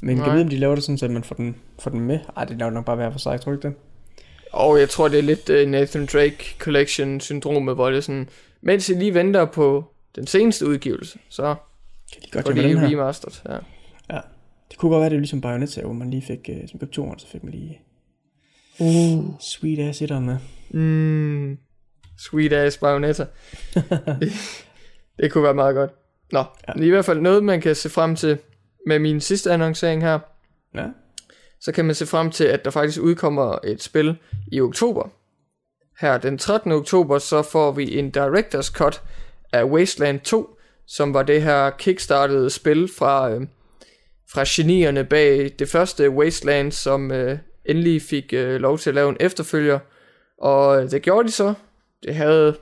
Men jeg Nej. ved, om de laver det sådan, så man får den, får den med. Ej, det er nok bare være for sig, tror du ikke det? Og jeg tror, det er lidt uh, Nathan Drake Collection-syndromet, hvor det er sådan, mens I lige venter på den seneste udgivelse, så Kan de godt får gøre de den her? remastered. Ja. Ja. Det kunne godt være, det er ligesom Bayonetta, hvor man lige fik, uh, som købte toeren, så fik man lige Uh. sweet ass etteren med. Mm. Sweet ass Bayonetta. det, det kunne være meget godt. Nå, Ja. ja. det er i hvert fald noget, man kan se frem til med min sidste annoncering her. Ja. Så kan man se frem til, at der faktisk udkommer et spil i oktober. Her den 13. oktober, så får vi en Director's Cut af Wasteland 2, som var det her kickstartede spil fra, øh, fra genierne bag det første Wasteland, som øh, endelig fik øh, lov til at lave en efterfølger. Og øh, det gjorde de så. Det havde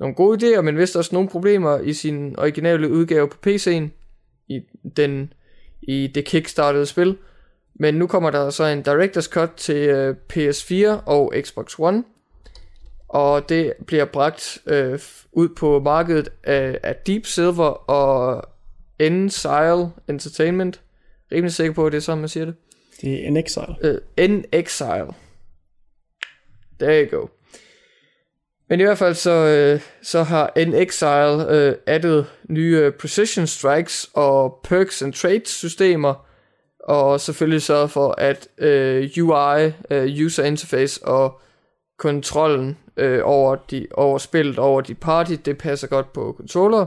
nogle gode idéer, men vist også nogle problemer i sin originale udgave på PC'en i, den, i det kickstartede spil. Men nu kommer der så en Director's Cut til øh, PS4 og Xbox One. Og det bliver bragt øh, ud på markedet af, af Deep Silver og N-Sile Entertainment. Rimelig sikker på, at det er sådan, man siger det. Det er en exile. Øh, N-Exile. There you go. Men i hvert fald så, øh, så har N-Exile øh, addet nye precision strikes og perks and traits systemer, og selvfølgelig sørget for, at øh, UI, øh, user interface og kontrollen øh, over, de, over spillet, over de party, det passer godt på controller.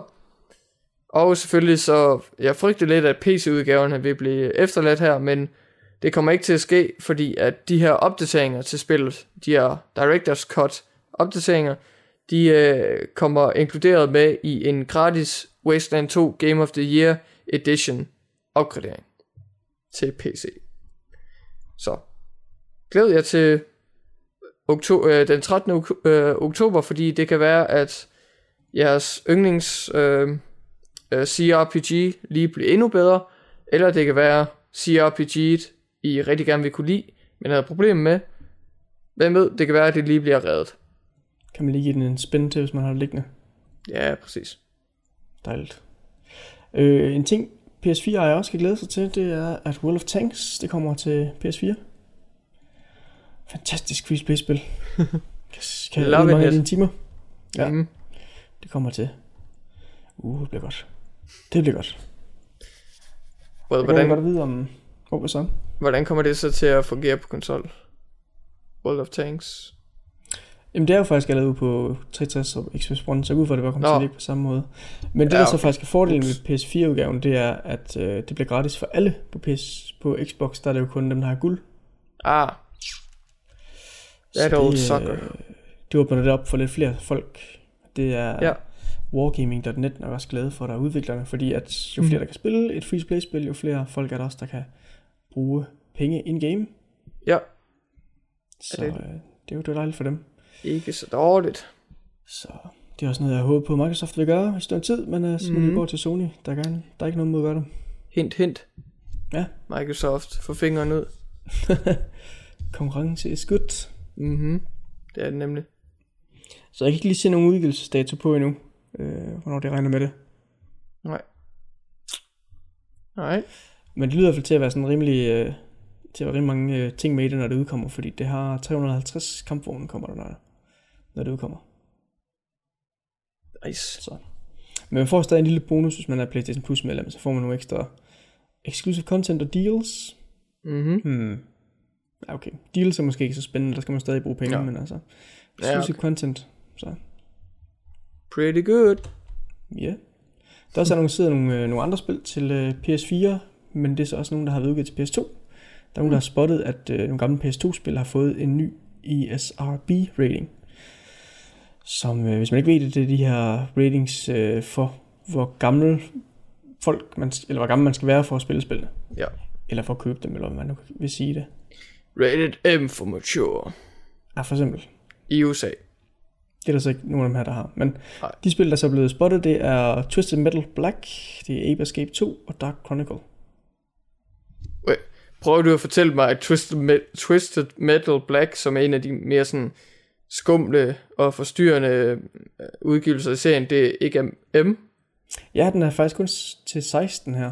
Og selvfølgelig så, jeg frygter lidt, at PC-udgaverne vil blive efterladt her, men det kommer ikke til at ske, fordi at de her opdateringer til spillet, de her Director's Cut opdateringer, de øh, kommer inkluderet med i en gratis Wasteland 2 Game of the Year Edition opgradering til PC. Så glæd jer til okto- øh, den 13. ok- øh, oktober, fordi det kan være, at jeres yndlings øh, øh, CRPG lige bliver endnu bedre, eller det kan være CRPG'et, I rigtig gerne vil kunne lide, men havde problemer med. Hvem ved, det kan være, at det lige bliver reddet. Kan man lige give den en spin til, hvis man har det liggende. Ja, præcis. Dejligt. Øh, en ting, PS4 jeg også skal glæde sig til, det er, at World of Tanks, det kommer til PS4. Fantastisk free play spil. kan Love mange af dine timer. Ja. Mm. Det kommer til. Uh, det bliver godt. Det bliver godt. Well, Jeg kan godt hvordan, vide om... Hvad så? hvordan kommer det så til at fungere på konsol? World of Tanks. Jamen det er jo faktisk allerede på 63 og Xbox One, så jeg ud for, at det bare kommer til at ligge på samme måde. Men det Ja, der så faktisk er fordelen Ups. med PS4-udgaven, det er, at øh, det bliver gratis for alle på, PS, på Xbox. Der er det jo kun dem, der har guld. Ah, Så That old det, sucker. øh, det åbner det op for lidt flere folk. Det er Ja. Wargaming.net nok også glade for, der er udviklerne, fordi at jo Mhm. flere, der kan spille et free-to-play-spil, jo flere folk er der også, der kan bruge penge in-game. Ja. Så det- øh, det er jo det er dejligt for dem. ikke så dårligt. Så det er også noget, jeg håber på, Microsoft vil gøre i stykke tid, men uh, så må mm. Mhm. de gå til Sony. Der er, gerne, der er ikke noget mod at gøre det. Hint, hint. Ja. Microsoft, få fingeren ud. Konkurrence is good. Mhm. Det er det nemlig. Så jeg kan ikke lige se nogen udgivelsesdato på endnu, øh, hvornår det regner med det. Nej. Nej. Men det lyder i hvert fald til at være sådan rimelig, øh, til at være rimelig mange øh, ting med i det, når det udkommer, fordi det har 350 kampvogne kommer der, når, når det udkommer. Nice. Så. Men man får stadig en lille bonus, hvis man er PlayStation Plus medlem, så får man nogle ekstra exclusive content og deals. Mhm. Hmm. Ja, okay. Deals er måske ikke så spændende, der skal man stadig bruge penge, Ja. ja. men altså, Ja, exclusive okay. content, så Pretty good. ja. Der er også annonceret nogle, øh, nogle andre spil til øh, PS4, men det er så også nogle, der har været udgivet til PS2. Der er nogen, der har spottet, at øh, nogle gamle PS2-spil har fået en ny ESRB-rating. Som, øh, hvis man ikke ved det, det er de her ratings øh, for, hvor gammel folk, man, eller hvor gammel man skal være for at spille spillene. Ja. Eller for at købe dem, eller hvad man nu vil sige det. Rated M for mature. Ja, for eksempel. I USA. Det er der så ikke nogen af dem her, der har. Men Nej. de spil, der så er blevet spottet, det er Twisted Metal Black, det er Ape Escape 2 og Dark Chronicle. Prøver du at fortælle mig, at Twisted, Me- Twisted Metal Black, som er en af de mere sådan skumle og forstyrrende øh, udgivelser i serien, det ikke er M? Ja, den er faktisk kun til 16 her,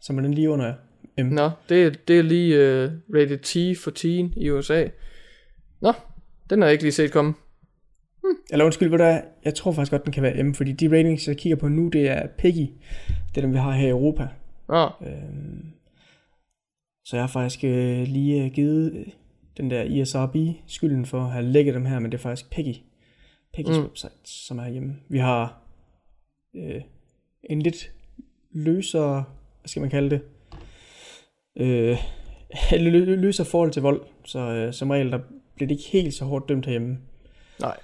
så er den lige under M. Nå, det, er- det er lige uh, rated T for teen i USA. Nå, den har jeg ikke lige set komme. Eller undskyld, hvad der er, jeg tror faktisk godt, den kan være M, fordi de ratings, jeg kigger på nu, det er Peggy. Det er dem, vi har her i Europa. Nå, Øhm, så jeg har faktisk øh, lige øh, givet øh, den der ISRB skylden for at have lægget dem her, men det er faktisk Peggy. Peggy's mm. website, som er hjemme. Vi har øh, en lidt løsere, hvad skal man kalde det, øh, lø- lø- løsere forhold til vold, så øh, som regel, der bliver det ikke helt så hårdt dømt herhjemme. nej,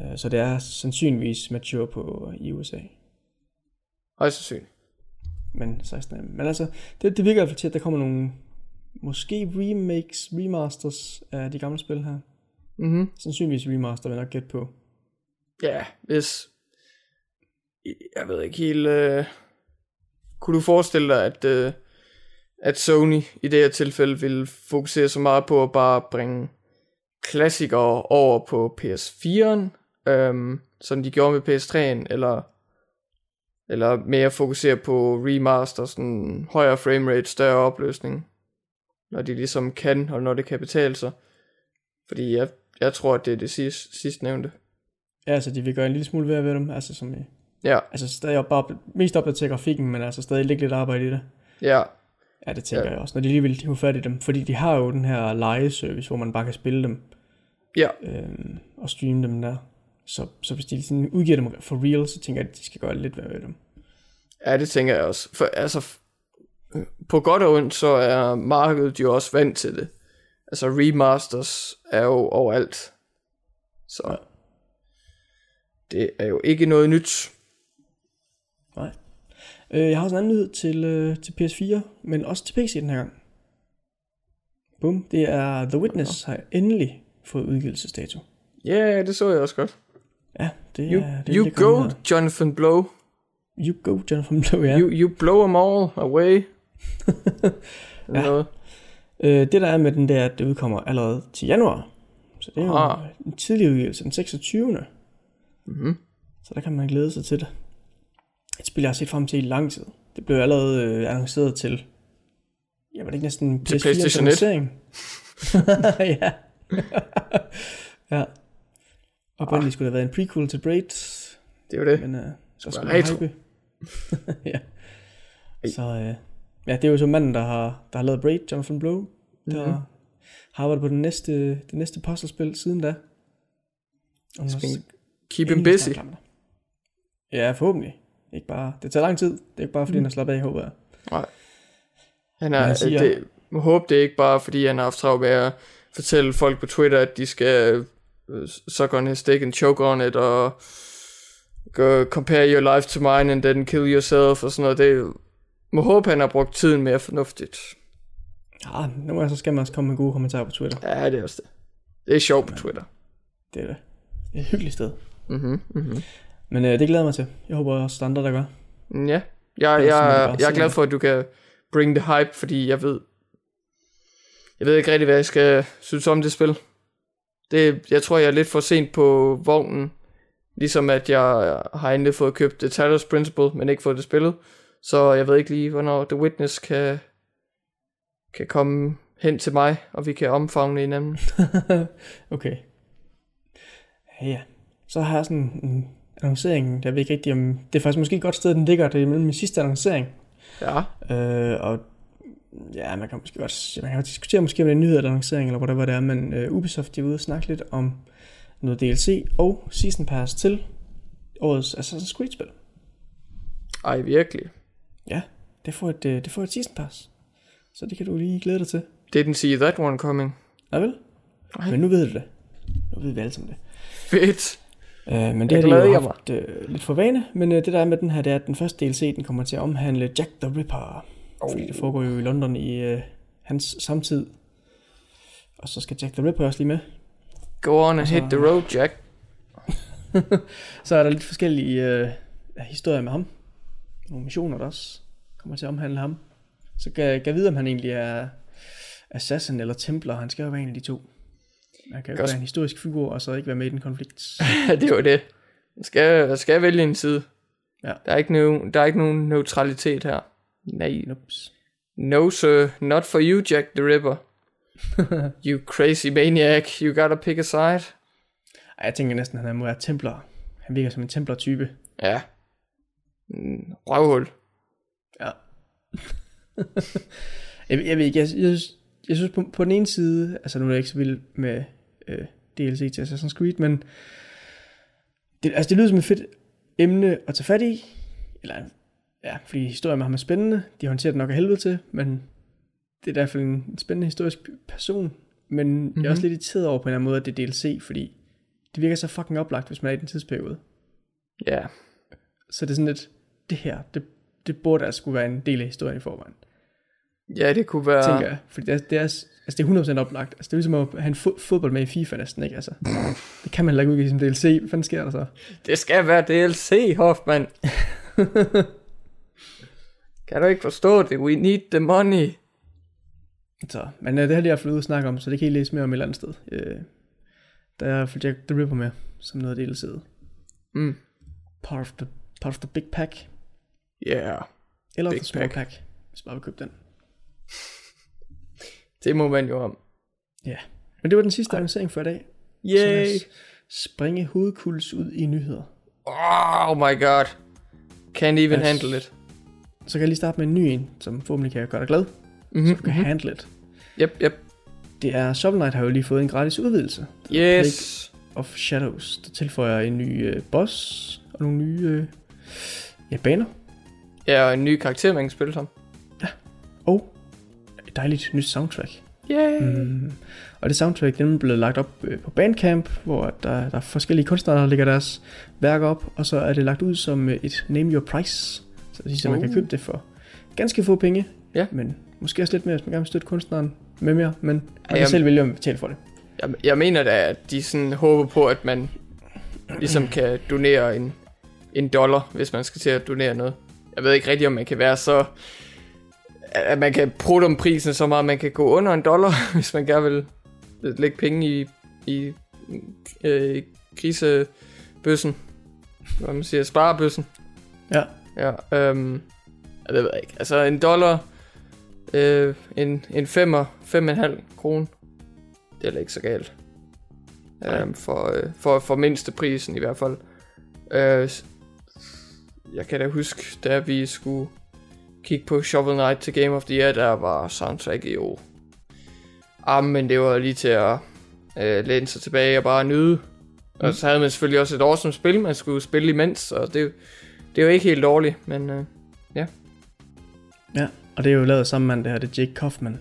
Øh, så det er sandsynligvis mature på i USA. højst sandsynligt. Men 16 af dem. Men altså, det, det virker i hvert fald til, at der kommer nogle måske remakes, remasters af de gamle spil her. Mhm. Sandsynligvis remaster, vil jeg nok gætte på. Ja, hvis... Jeg ved ikke helt... Øh... Kunne du forestille dig, at, øh... at Sony i det her tilfælde vil fokusere så meget på at bare bringe klassikere over på PS4'en, øhm, som de gjorde med PS3'en, eller, eller mere fokusere på remaster, sådan højere framerate, større opløsning, når de ligesom kan, og når det kan betale sig. Fordi jeg, jeg tror, at det er det sidst, sidst nævnte. Ja, altså, de vil gøre en lille smule ved ved dem. Altså, som, i- Ja, altså stadig bare mest opdatere grafikken, men altså stadig lægge lidt arbejde i det. ja, Ja, det tænker Ja. jeg også. Når de lige vil hive fat i dem. Fordi de har jo den her lejeservice, hvor man bare kan spille dem ja. øhm, og streame dem der. Så, så hvis de sådan udgiver dem for real, så tænker jeg, at de skal gøre lidt ved dem. Ja, det tænker jeg også. For altså, på godt og ondt, så er markedet jo også vant til det. Altså, remasters er jo overalt. Så Ja. det er jo ikke noget nyt. Nej. Øh, jeg har også en anden nyhed til, øh, til PS4, men også til PC den her gang. Bum, det er The Witness har endelig fået udgivelsesdato. Ja, yeah, det så jeg også godt. Ja, det You, er det, you det go, her. Jonathan Blow. You go, Jonathan Blow, ja. You, you blow them all away. Ja. noget. Øh, det der er med den, det er, at det udkommer allerede til januar. Så det er jo Ah. en tidlig udgivelse, den 26. Mhm. Så der kan man glæde sig til det. Et spil, jeg har set frem til i lang tid. Det blev allerede øh, annonceret til, ja, var det ikke næsten Til PS4 PlayStation 1? annoncering? ja. ja. Oprindeligt skulle det have været en prequel til Braid, Det er jo det. men øh, så skulle det hype. ja. Så øh, ja, det er jo så manden, der har, der har lavet Braid, Jonathan Blow, der Mhm. har arbejdet på det næste, det næste puzzlespil siden da. Og Keep him busy. Ja, forhåbentlig. Ikke bare, det tager lang tid. Det er ikke bare, fordi mm. han har slappet af, håber jeg. Han Men er, han siger- det, må håbe det er ikke bare, fordi han har haft travlt med at fortælle folk på Twitter, at de skal uh, suck on his dick and choke on it, og go, compare your life to mine and then kill yourself, og sådan noget. Det må håbe, han har brugt tiden mere fornuftigt. Ja, gange så skal man også komme med gode kommentarer på Twitter. Ja, det er også det. Det er sjovt på Twitter. Det er det. Det er et hyggeligt sted. Mhm, mhm. Men øh, det glæder jeg mig til. Jeg håber også, andre, der gør. Mm, Ja, jeg, er jeg, bare jeg er glad for, at du kan bring the hype, fordi jeg ved, jeg ved ikke rigtig, hvad jeg skal synes om det spil. Det, jeg tror, jeg er lidt for sent på vognen, ligesom at jeg har endelig fået købt The Talos Principle, men ikke fået det spillet. Så jeg ved ikke lige, hvornår The Witness kan, kan komme hen til mig, og vi kan omfavne hinanden. okay. Ja, ja. Så har jeg sådan en annoncering. Jeg ved ikke rigtig om... Det er faktisk måske et godt sted, den ligger. Det er mellem min sidste annoncering. Ja, Øh, og ja, man kan måske godt man kan godt diskutere måske om det er en nyhed eller annoncering, eller whatever det er, men øh, Ubisoft de er ude og snakke lidt om noget DLC og Season Pass til årets Assassin's Creed-spil. ej virkelig. Ja, det får et, øh, det får et Season Pass. Så det kan du lige glæde dig til. Didn't see that one coming. Ja vel? Nej. Men nu ved du det. Nu ved vi alle sammen det. Fedt. Uh, men det Jeg har de jo jeg haft uh, lidt for vane, men uh, det der er med den her, det er, at den første DLC, den kommer til at omhandle Jack the Ripper. Oh. Fordi det foregår jo i London i uh, hans samtid. Og så skal Jack the Ripper også lige med. Go on and så- hit the road, Jack. så er der lidt forskellige øh, historier med ham. Nogle missioner, der også kommer til at omhandle ham. Så kan jeg vide, om han egentlig er assassin eller templer. Han skal jo være en af de to. Han kan jo være en historisk figur, og så ikke være med i den konflikt. det er jo det. Man skal, skal vælge en side. Ja. Der er ikke nogen, der er ikke nogen neutralitet her. Nej. Nups. No sir, not for you, Jack the Ripper. you crazy maniac, you gotta pick a side. Ej, jeg tænker næsten, at han må være templer. Han virker som en templer-type. Ja. Mm, røvhul. Ja. jeg, jeg ved ikke, jeg, jeg, jeg synes på, på den ene side, altså nu er jeg ikke så vild med øh, DLC til Assassin's Creed, men det, altså det lyder som et fedt emne at tage fat i, eller ja, fordi historien med ham er spændende, de håndterer det nok af helvede til, men det er i hvert fald en spændende historisk person, men mm-hmm. jeg er også lidt irriteret over på en eller anden måde, at det er DLC, fordi det virker så fucking oplagt, hvis man er i den tidsperiode. Ja. Yeah. Så det er sådan lidt, det her, det, det burde altså skulle være en del af historien i forvejen. Ja, det kunne være... Tænker jeg, fordi det er, det er, altså det er 100% oplagt. Altså det er ligesom at have en fod, fodbold med i FIFA næsten, ikke? Altså, det kan man heller ikke udgive som DLC. Hvad fanden sker der så? Det skal være DLC, Hoffman. kan du ikke forstå det? We need the money. Så, men uh, det har jeg lige haft ud at snakke om, så det kan I læse mere om et eller andet sted. Uh, der er for Jack the Ripper med, som noget af DLC'et. Mm. Part of the, part of the big pack. Yeah. Eller big the small pack. pack, hvis bare vi købe den. Det må man jo om. Ja. Men det var den sidste annoncering for i dag. Yay! springe hovedkuls ud i nyheder. Oh my god. Can't even yes. handle it. Så kan jeg lige starte med en ny en, som forhåbentlig kan gøre dig glad. Mm-hmm. Så du kan mm-hmm. handle it. Yep, yep. Det er, Shovel Knight har jo lige fået en gratis udvidelse. Yes. Plague of Shadows, der tilføjer en ny uh, boss og nogle nye uh, ja, baner. Ja, og en ny karakter, man kan spille som. Ja, et dejligt nyt soundtrack. Yay! Mm. Og det soundtrack, den blevet lagt op øh, på Bandcamp, hvor der, der er forskellige kunstnere, der lægger deres værker op, og så er det lagt ud som et Name Your Price. Så det siger, uh. man kan uh. købe det for ganske få penge, ja. men måske også lidt mere, hvis man gerne vil støtte kunstneren med mere, men man kan jeg, selv vælge, at betale for det. Jeg, jeg mener da, at de sådan håber på, at man ligesom kan donere en, en dollar, hvis man skal til at donere noget. Jeg ved ikke rigtig, om man kan være så... At man kan prutte om prisen så meget, man kan gå under en dollar, hvis man gerne vil lægge penge i, i øh, krisebøssen. Hvad man siger, sparebøssen. Ja. Ja, øhm, jeg ved ikke. Altså en dollar, øh, en, en femmer, fem og en halv krone. Det er heller ikke så galt. Øhm, for, øh, for, for mindste prisen i hvert fald. Øh, jeg kan da huske, da vi skulle kigge på Shovel Knight til Game of the Year, der var soundtracket jo... Ah, men det var lige til at øh, læne sig tilbage og bare nyde. Mm. Og så havde man selvfølgelig også et awesome spil, man skulle spille imens, og det, det er jo ikke helt dårligt, men øh, ja. Ja, og det er jo lavet sammen med det her, det er Jake Kaufman, som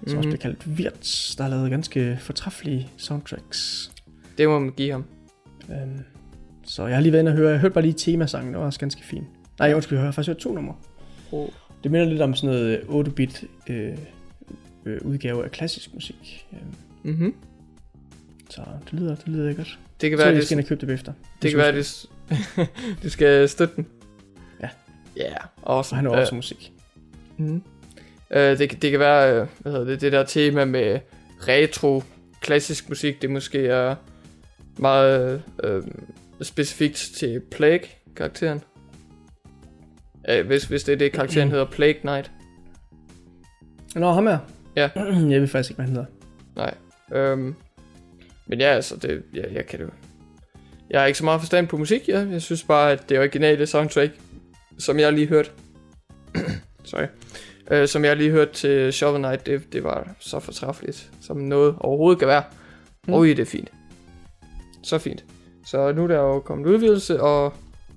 mm-hmm. også bliver kaldt Wirtz, der har lavet ganske fortræffelige soundtracks. Det må man give ham. Øhm, så jeg har lige været inde og høre, jeg hørte bare lige temasangen, det var også ganske fint. Nej, jeg undskyld, jeg har faktisk hørt to numre. Oh. Det minder lidt om sådan noget 8-bit øh, øh, udgave af klassisk musik. Øhm, mm-hmm. Så det lyder, det lyder godt. Det kan være, det skal jeg købe det efter. Det, det kan være, det, du skal støtte den. Ja. Ja, yeah, awesome. Og han har også uh, musik. Mm. Uh, det, det kan være, hvad hedder det, det der tema med retro, klassisk musik, det måske er meget uh, specifikt til Plague-karakteren. Uh, hvis, hvis det er det, karakteren hedder Plague Knight. Nå, ham er. Ja. jeg ved faktisk ikke, hvad han hedder. Nej. Um, men ja, altså, det, ja, jeg kan det Jeg har ikke så meget forstand på musik, ja. Jeg synes bare, at det originale soundtrack, som jeg lige hørte, sorry, uh, som jeg lige hørte til Shovel Knight, det, det var så fortræffeligt, som noget overhovedet kan være. Mm. Oj, det er fint. Så fint. Så nu er der jo kommet udvidelse, og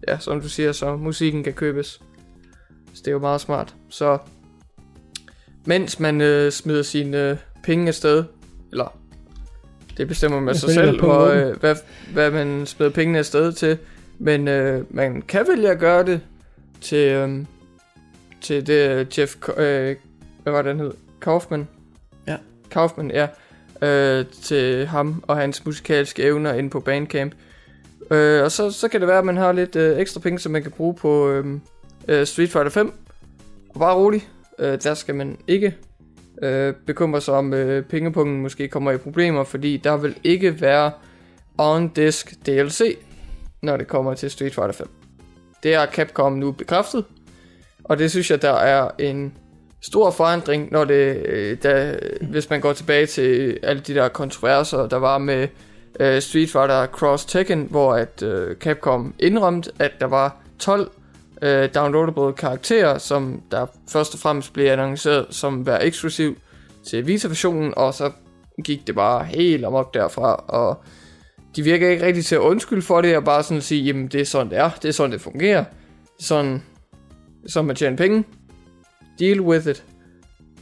ja, som du siger, så musikken kan købes. Så det er jo meget smart. Så mens man øh, smider sine øh, penge afsted, eller det bestemmer man sig selv, hvor, øh, hvad, hvad man smider pengene afsted til. Men øh, man kan vælge at gøre det til, øh, til det Jeff, øh, hvad var det han hed? Kaufman. Ja. Kaufman, ja. Øh, til ham og hans musikalske evner inde på Bandcamp. Øh, og så, så kan det være, at man har lidt øh, ekstra penge, som man kan bruge på øh, øh, Street Fighter 5. Og bare rolig, øh, der skal man ikke øh, bekymre sig om, øh, pengepunkten måske kommer i problemer, fordi der vil ikke være on-disk DLC, når det kommer til Street Fighter 5. Det er Capcom nu bekræftet, og det synes jeg, der er en stor forandring, når det, øh, da, hvis man går tilbage til alle de der kontroverser, der var med øh, Street Fighter Cross Tekken, hvor at øh, Capcom indrømte, at der var 12 øh, downloadable karakterer, som der først og fremmest blev annonceret som være eksklusiv til Vita-versionen, og så gik det bare helt amok derfra, og de virker ikke rigtig til at undskylde for det, og bare sådan at sige, jamen det er sådan det er, det er sådan det fungerer, det er sådan, som man tjener penge, deal with it.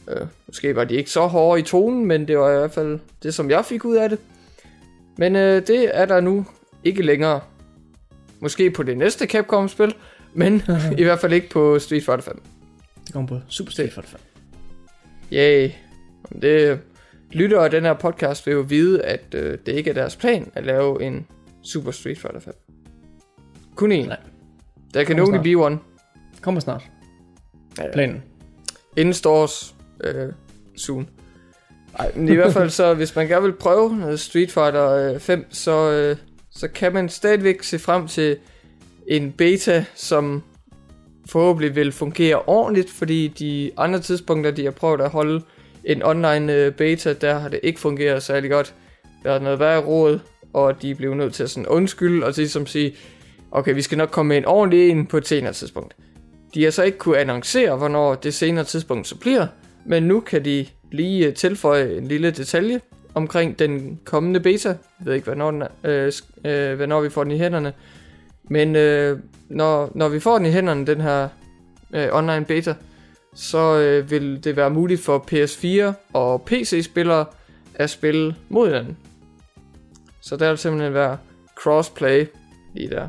Øh, måske var de ikke så hårde i tonen, men det var i hvert fald det, som jeg fik ud af det. Men øh, det er der nu ikke længere. Måske på det næste Capcom-spil, men i hvert fald ikke på Street Fighter 5. Det kommer på Super Street Fighter 5. Yay. Det lytter af den her podcast vil jo vide, at øh, det ikke er deres plan at lave en Super Street Fighter 5. Kun én. Nej. Der kan only be one. Kommer snart. Ja. Planen. Inden stores øh, soon. Ej, men i hvert fald så, hvis man gerne vil prøve Street Fighter øh, 5, så, øh, så kan man stadigvæk se frem til en beta, som forhåbentlig vil fungere ordentligt, fordi de andre tidspunkter, de har prøvet at holde en online øh, beta, der har det ikke fungeret særlig godt. Der er noget værre råd, og de blev nødt til at sådan undskylde og ligesom sige, okay, vi skal nok komme med en ordentlig en på et senere tidspunkt. De har så ikke kunne annoncere, hvornår det senere tidspunkt så bliver, men nu kan de lige øh, tilføje en lille detalje omkring den kommende beta. Jeg ved ikke, hvornår, den er, øh, øh, hvornår vi får den i hænderne. Men øh, når, når vi får den i hænderne, den her øh, online beta, så øh, vil det være muligt for PS4 og PC-spillere at spille mod hinanden. Så der vil simpelthen være crossplay lige der.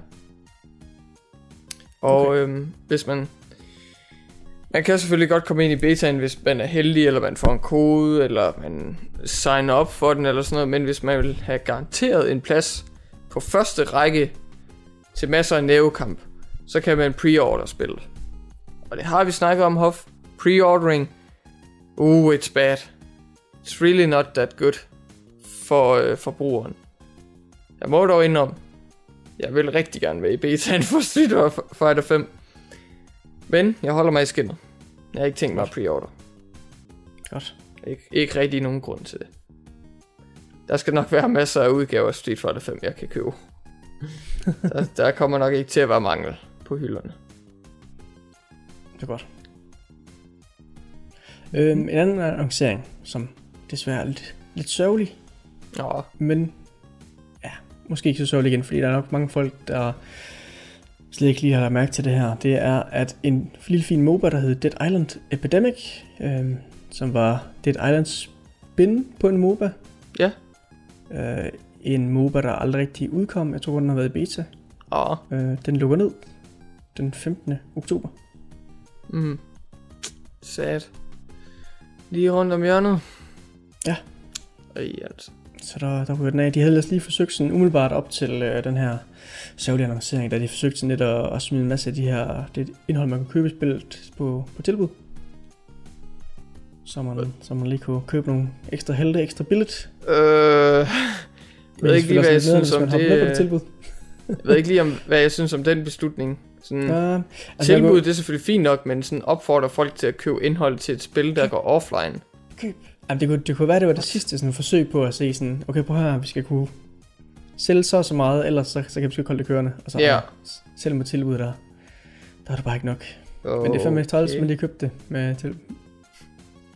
Og Okay. øhm, hvis man... Man kan selvfølgelig godt komme ind i betaen, hvis man er heldig, eller man får en kode, eller man signer op for den, eller sådan noget. Men hvis man vil have garanteret en plads på første række til masser af nævekamp, så kan man pre-order spillet. Og det har vi snakket om, Hof. Pre-ordering. Uh, it's bad. It's really not that good for øh, forbrugeren. Jeg må dog indom. Jeg vil rigtig gerne være i betaen for Street Fighter 5. Men jeg holder mig i skinnet. Jeg har ikke tænkt mig at pre-order. Godt. Ikke, ikke rigtig nogen grund til det. Der skal nok være masser af udgaver af Street Fighter 5, jeg kan købe. der, der kommer nok ikke til at være mangel på hylderne. Det er godt. Øhm, en anden annoncering, som desværre er lidt, lidt sørgelig, Nå, men ja, måske ikke så sørgelig igen, fordi der er nok mange folk, der slet ikke lige har lagt mærke til det her. Det er, at en lille fin MOBA, der hed Dead Island Epidemic, øhm, som var Dead Islands spin på en MOBA. Ja. Øh, en MOBA, der aldrig rigtig udkom. Jeg tror, den har været i beta. åh, Øh, den lukker ned den 15. oktober. mm. Sad. Lige rundt om hjørnet. Ja. Ej, altså. Så der, der ryger den af. De havde ellers lige forsøgt sådan umiddelbart op til øh, den her sørgelige annoncering, da de forsøgte sådan lidt at, at smide en masse af de her det indhold, man kunne købe i spillet på, på tilbud. Så man, så man lige kunne købe nogle ekstra helte, ekstra billigt. Øh, jeg ved ikke lige, hvad jeg synes om det. det. Tilbud. Jeg ved ikke lige, om, hvad jeg synes om den beslutning. Sådan, Ja, altså, tilbud, går- det er selvfølgelig fint nok, men sådan opfordrer folk til at købe indhold til et spil, der går offline. køb. Jamen, det, kunne, det kunne være, det var det sidste sådan, forsøg på at se sådan, okay, prøv her, vi skal kunne sælge så og så meget, ellers så, så kan vi sgu holde det kørende. Og så, Ja. Selv med tilbud der, der er det bare ikke nok. Men det er fandme træls, man lige købte det med, til,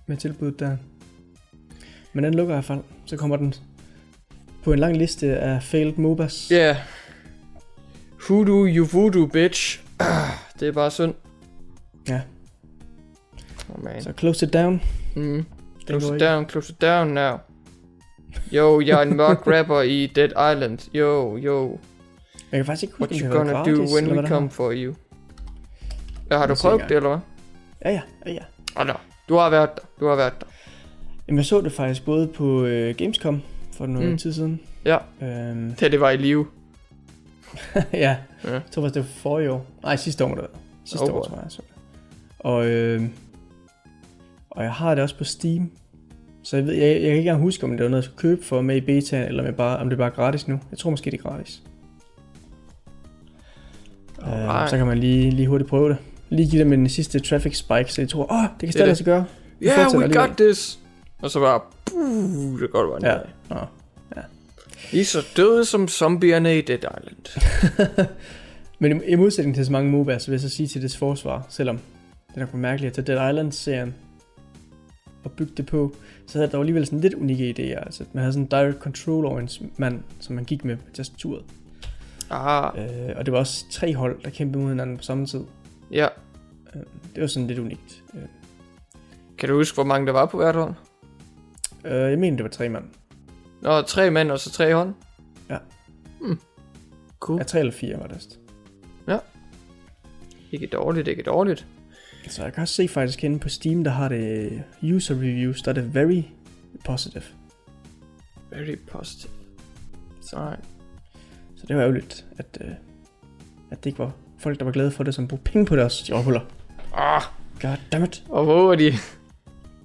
med tilbuddet der. Men den lukker i hvert fald. Så kommer den på en lang liste af failed MOBAs. Ja. Yeah. Hoodoo, you voodoo, bitch. Ah, det er bare synd. Ja. Oh, man. Så close it down. Mm. Close it ikke. down, close it down now. Yo, jeg er en mørk rapper i Dead Island. Yo, yo. Jeg kan faktisk ikke What huske, you om det gonna har do gratis, when we come for you? Ja, har du prøvet det, eller hvad? Ja, ja, ja, ja. Ah, no. Du har været der. Du har været der. Jamen, jeg så det faktisk både på øh, Gamescom for noget Mm. tid siden. Ja. Øhm, Da det var i live. ja, Ja. jeg tror faktisk, det var forrige år. Nej, sidste år må det være. Sidste Oh, år, tror jeg. Så. Og, øh, og jeg har det også på Steam. Så jeg, ved, jeg, jeg kan ikke engang huske, om det var noget, jeg skulle købe for med i beta, eller om det bare, om det bare er gratis nu. Jeg tror måske, det er gratis. Øh, Alright. så kan man lige, lige hurtigt prøve det. Lige give dem en sidste traffic spike, så jeg tror, åh, det kan stadig lade sig gøre. Vi Yeah, we got this! Og så bare, puh, det går bare Ja. ned. Nå. I er så døde som zombierne i Dead Island. Men i, i modsætning til så mange MOBAs, så vil jeg så sige til dets forsvar, selvom det nok var mærkeligt at tage Dead Island-serien og bygge det på, så havde der alligevel sådan lidt unikke idéer. Altså, man havde sådan en direct control over en mand, som man gik med på tastaturet. Ah, Øh, og det var også tre hold, der kæmpede mod hinanden på samme tid. ja. Øh, det var sådan lidt unikt. Øh, Kan du huske, hvor mange der var på hvert hold? Øh, jeg mener, det var tre mand. Nå, tre mænd og så tre hånd? Ja. Hmm. Cool. Ja, tre eller fire var det. vist. Ikke dårligt, ikke dårligt. Så jeg kan også se faktisk inde på Steam, der har det user reviews, der er det very positive. Very positive. Så, så det var ærgerligt, at, øh, at det ikke var folk, der var glade for det, som brugte penge på det også, de røvhuller. Ah, God damn it. og hvor er de?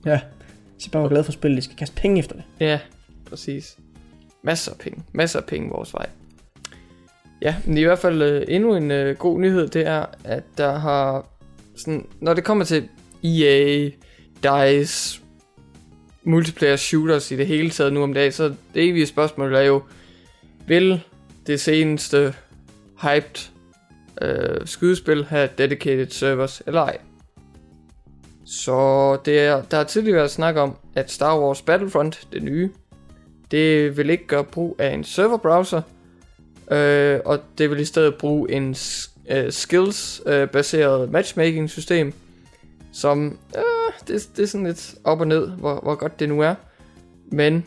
Ja, hvis de bare var glade for spillet, de skal kaste penge efter det. Ja, præcis. Masser af penge. Masser af penge vores vej. Ja, men i hvert fald øh, endnu en øh, god nyhed, det er, at der har sådan, når det kommer til EA, DICE, multiplayer shooters i det hele taget nu om dagen, så det evige spørgsmål er jo, vil det seneste hyped øh, skydespil have dedicated servers eller ej? Så det er, der har tidligere været snak om, at Star Wars Battlefront, det nye, det vil ikke gøre brug af en serverbrowser, øh, og det vil i stedet bruge en øh, skills-baseret øh, matchmaking-system, som, øh, det, det er sådan lidt op og ned, hvor, hvor godt det nu er. Men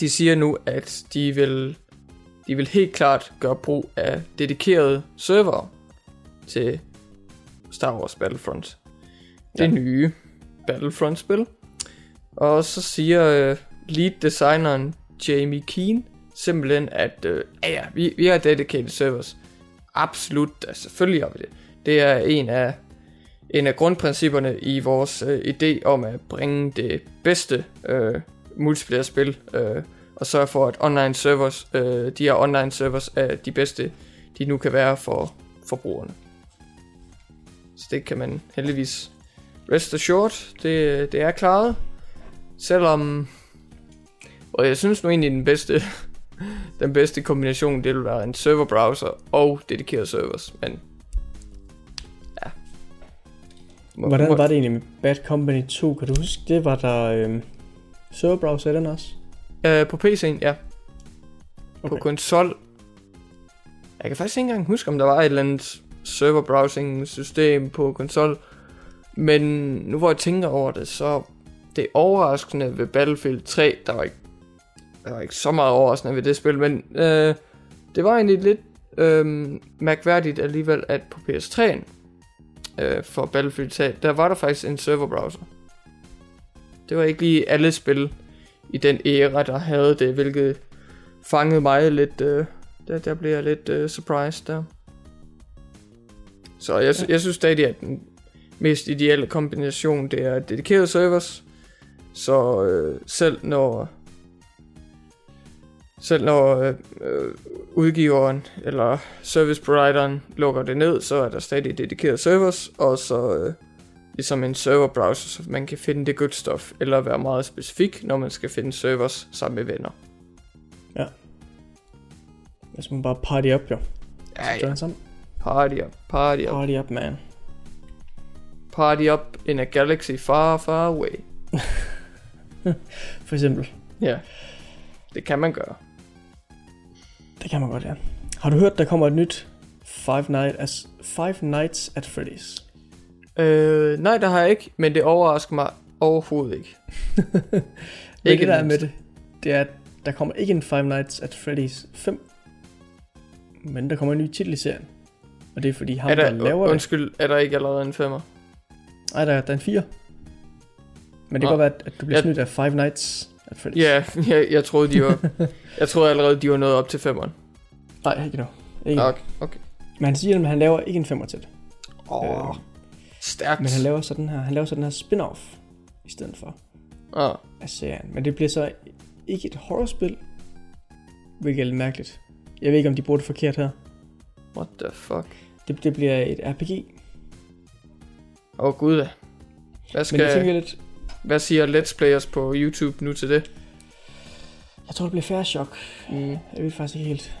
de siger nu, at de vil, de vil helt klart gøre brug af dedikerede server til Star Wars Battlefront. Det Ja. nye Battlefront-spil. Og så siger øh, lead designeren Jamie Keen simpelthen, at øh, ja, ja, vi, vi har dedicated servers. Absolut, da, selvfølgelig har vi det. Det er en af, en af grundprincipperne i vores øh, idé om at bringe det bedste øh, multiplayer-spil øh, og sørge for, at online servers, øh, de her online servers er de bedste, de nu kan være for forbrugerne. Så det kan man heldigvis rest assured, det, det er klaret. Selvom, og jeg synes nu egentlig den bedste, den bedste kombination, det vil være en server browser og dedikerede servers, men ja. Må- Hvordan må- var det egentlig med Bad Company 2? Kan du huske, det var der øh, serverbrowser i den også? Øh, på PC'en, ja. Okay. På konsol. Jeg kan faktisk ikke engang huske, om der var et eller andet server browsing system på konsol. Men nu hvor jeg tænker over det, så det er overraskende ved Battlefield 3, der var ikke, der var ikke så meget overraskende ved det spil, men øh, det var egentlig lidt øh, mærkværdigt alligevel, at på PS3'en øh, for Battlefield 3, der var der faktisk en server browser. Det var ikke lige alle spil i den æra, der havde det, hvilket fangede mig lidt, øh, der, der blev jeg lidt øh, surprised der. Så jeg, jeg synes stadig, at den mest ideelle kombination, det er dedikerede servers, så øh, selv når selv når øh, øh, udgiveren eller service provideren lukker det ned, så er der stadig dedikerede servers, og så øh, ligesom en server browser, så man kan finde det good stuff, eller være meget specifik, når man skal finde servers sammen med venner. Hvis man bare party up, jo. Ja, Ja. ja. Party up, party up, Party up, man. Party up in a galaxy far, far away. For eksempel. Ja, det kan man gøre. Det kan man godt, ja. Har du hørt, der kommer et nyt Five, Night as, Five Nights at Freddy's? Øh, nej, det har jeg ikke, men det overrasker mig overhovedet ikke. Men Ikke det der er med det, det er, at der kommer ikke en Five Nights at Freddy's 5, men der kommer en ny titel i serien. Og det er fordi ham, Er der, der, laver det... undskyld, er der ikke allerede en femmer? Nej, der, der er en 4. Men det kan Nå. godt være, at- du bliver Ja. snydt af Five Nights at Freddy's. Ja, jeg, jeg troede, de var... jeg troede allerede, de var nået op til femmeren. Nej, ikke nu. Ikke. Okay. okay. Men han siger, at han laver ikke en femmer til det. Åh, Øh, oh, stærkt. Men han laver så den her, han laver så den her spin-off i stedet for Ah, af serien. Men det bliver så ikke et horrorspil, hvilket er lidt mærkeligt. Jeg ved ikke, om de bruger det forkert her. what the fuck? Det, det bliver et RPG. Åh oh, gud. Hvad, Men jeg skal, tænker lidt, hvad siger Let's Players på YouTube nu til det? jeg tror, det bliver færre chok. Mm. Jeg ved faktisk ikke helt.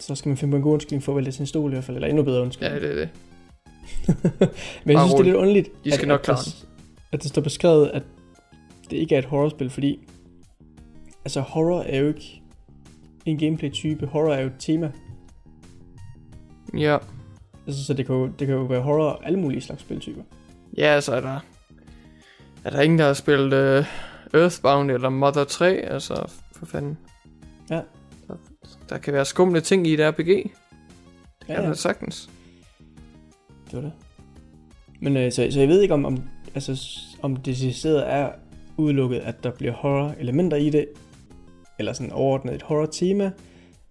Så skal man finde på en god undskyldning for at vælge sin stol i hvert fald, eller endnu bedre Ja, undskyldning. det er det. Men jeg synes, det er lidt underligt, I skal at, nok at, klare der, at det står beskrevet, at det ikke er et horrorspil, fordi altså horror er jo ikke en gameplay-type. Horror er jo et tema. Ja. Altså, så det kan, jo, det kan jo være horror og alle mulige slags spiltyper. Ja, så er der... Er der ingen, der har spillet uh, Earthbound eller Mother 3? Altså, for fanden. Ja. Der, der kan være skumle ting i et RPG. Det Ja, kan ja. der sagtens. Det var det. Men øh, så, så jeg ved ikke, om, om, altså, om det decideret er udelukket, at der bliver horror-elementer i det, eller sådan overordnet et horror-tema,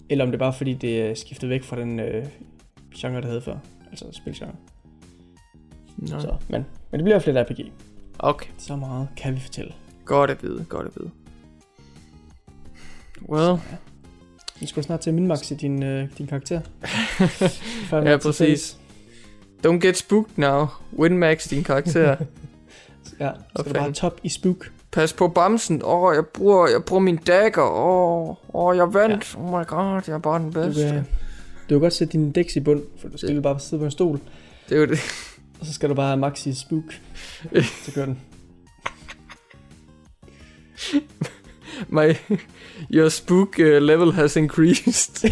eller om det er bare fordi, det er skiftet væk fra den øh, genre, der hed før, altså spilgenre. Nå. Så, men, men det bliver flere RPG. Okay. Så meget kan vi fortælle. Godt at vide, godt at vide. Well, Vi skal snart til minmaxe din, øh, din karakter. Ja præcis. Don't get spooked now. Winmax din karakter. Ja, så du bare top i spook. Pas på bamsen. Åh, oh, jeg bruger, jeg bruger min dagger. Åh, oh, oh, jeg vandt. Ja. Oh my god, jeg er bare den Du bedste. kan, du kan godt sætte din dæks i bund, for du skal jo bare sidde på en stol, Det er jo det. og så skal du bare have max i spook. Så gør den. My, your spook uh, level has increased.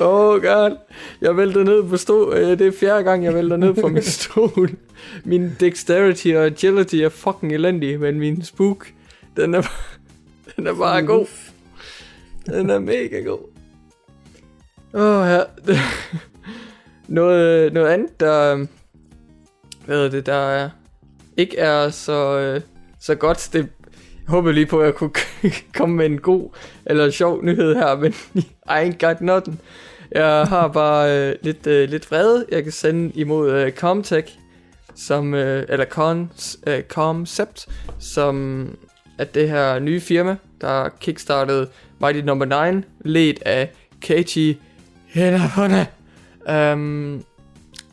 oh god. Jeg vælter ned på stol. Uh, det er fjerde gang, jeg vælter ned på min stol. Min dexterity og agility er fucking elendig, men min spook, den er, den er bare god. Den er mega god. Åh, oh, ja. noget, noget andet, der... Hvad hedder det, der er, ikke er så, øh, så godt. Det jeg håber lige på, at jeg kunne komme med en god eller sjov nyhed her, men I ain't got nothing. Jeg har bare øh, lidt, øh, lidt vrede, jeg kan sende imod øh, Comtech, som, øh, eller Cons, øh, Concept, som er det her nye firma, der kickstartede Mighty Number 9, ledt af Keiichi Hinahone, um, øhm,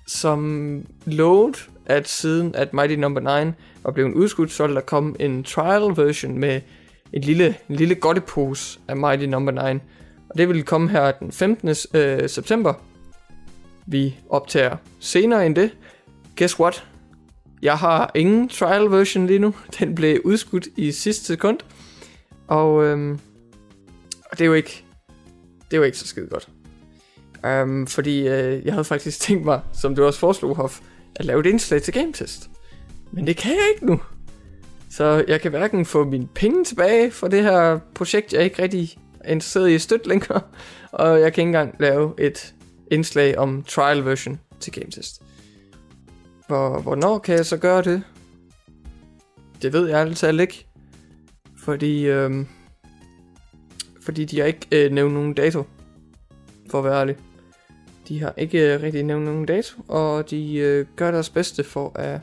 som lovede, at siden at Mighty Number 9 var blevet udskudt, så ville der komme en trial version med en lille, en lille godtepose af Mighty Number 9. Og det vil komme her den 15. Øh, september. Vi optager senere end det. Guess what? Jeg har ingen trial version lige nu. Den blev udskudt i sidste sekund. Og, øhm, og det er jo ikke det er jo ikke så skide godt. Um, fordi øh, jeg havde faktisk tænkt mig, som du også foreslog, Hoff, at lave et indslag til GameTest. Men det kan jeg ikke nu. Så jeg kan hverken få mine penge tilbage for det her projekt, jeg ikke rigtig er interesseret i at støtte længere. Og jeg kan ikke engang lave et indslag om trial version til GameTest. Hvor, hvornår kan jeg så gøre det? Det ved jeg altid ikke. Fordi, øhm, fordi de har ikke øh, nævnt nogen dato. For at være ærlig. De har ikke øh, rigtig nævnt nogen dato, og de øh, gør deres bedste for at,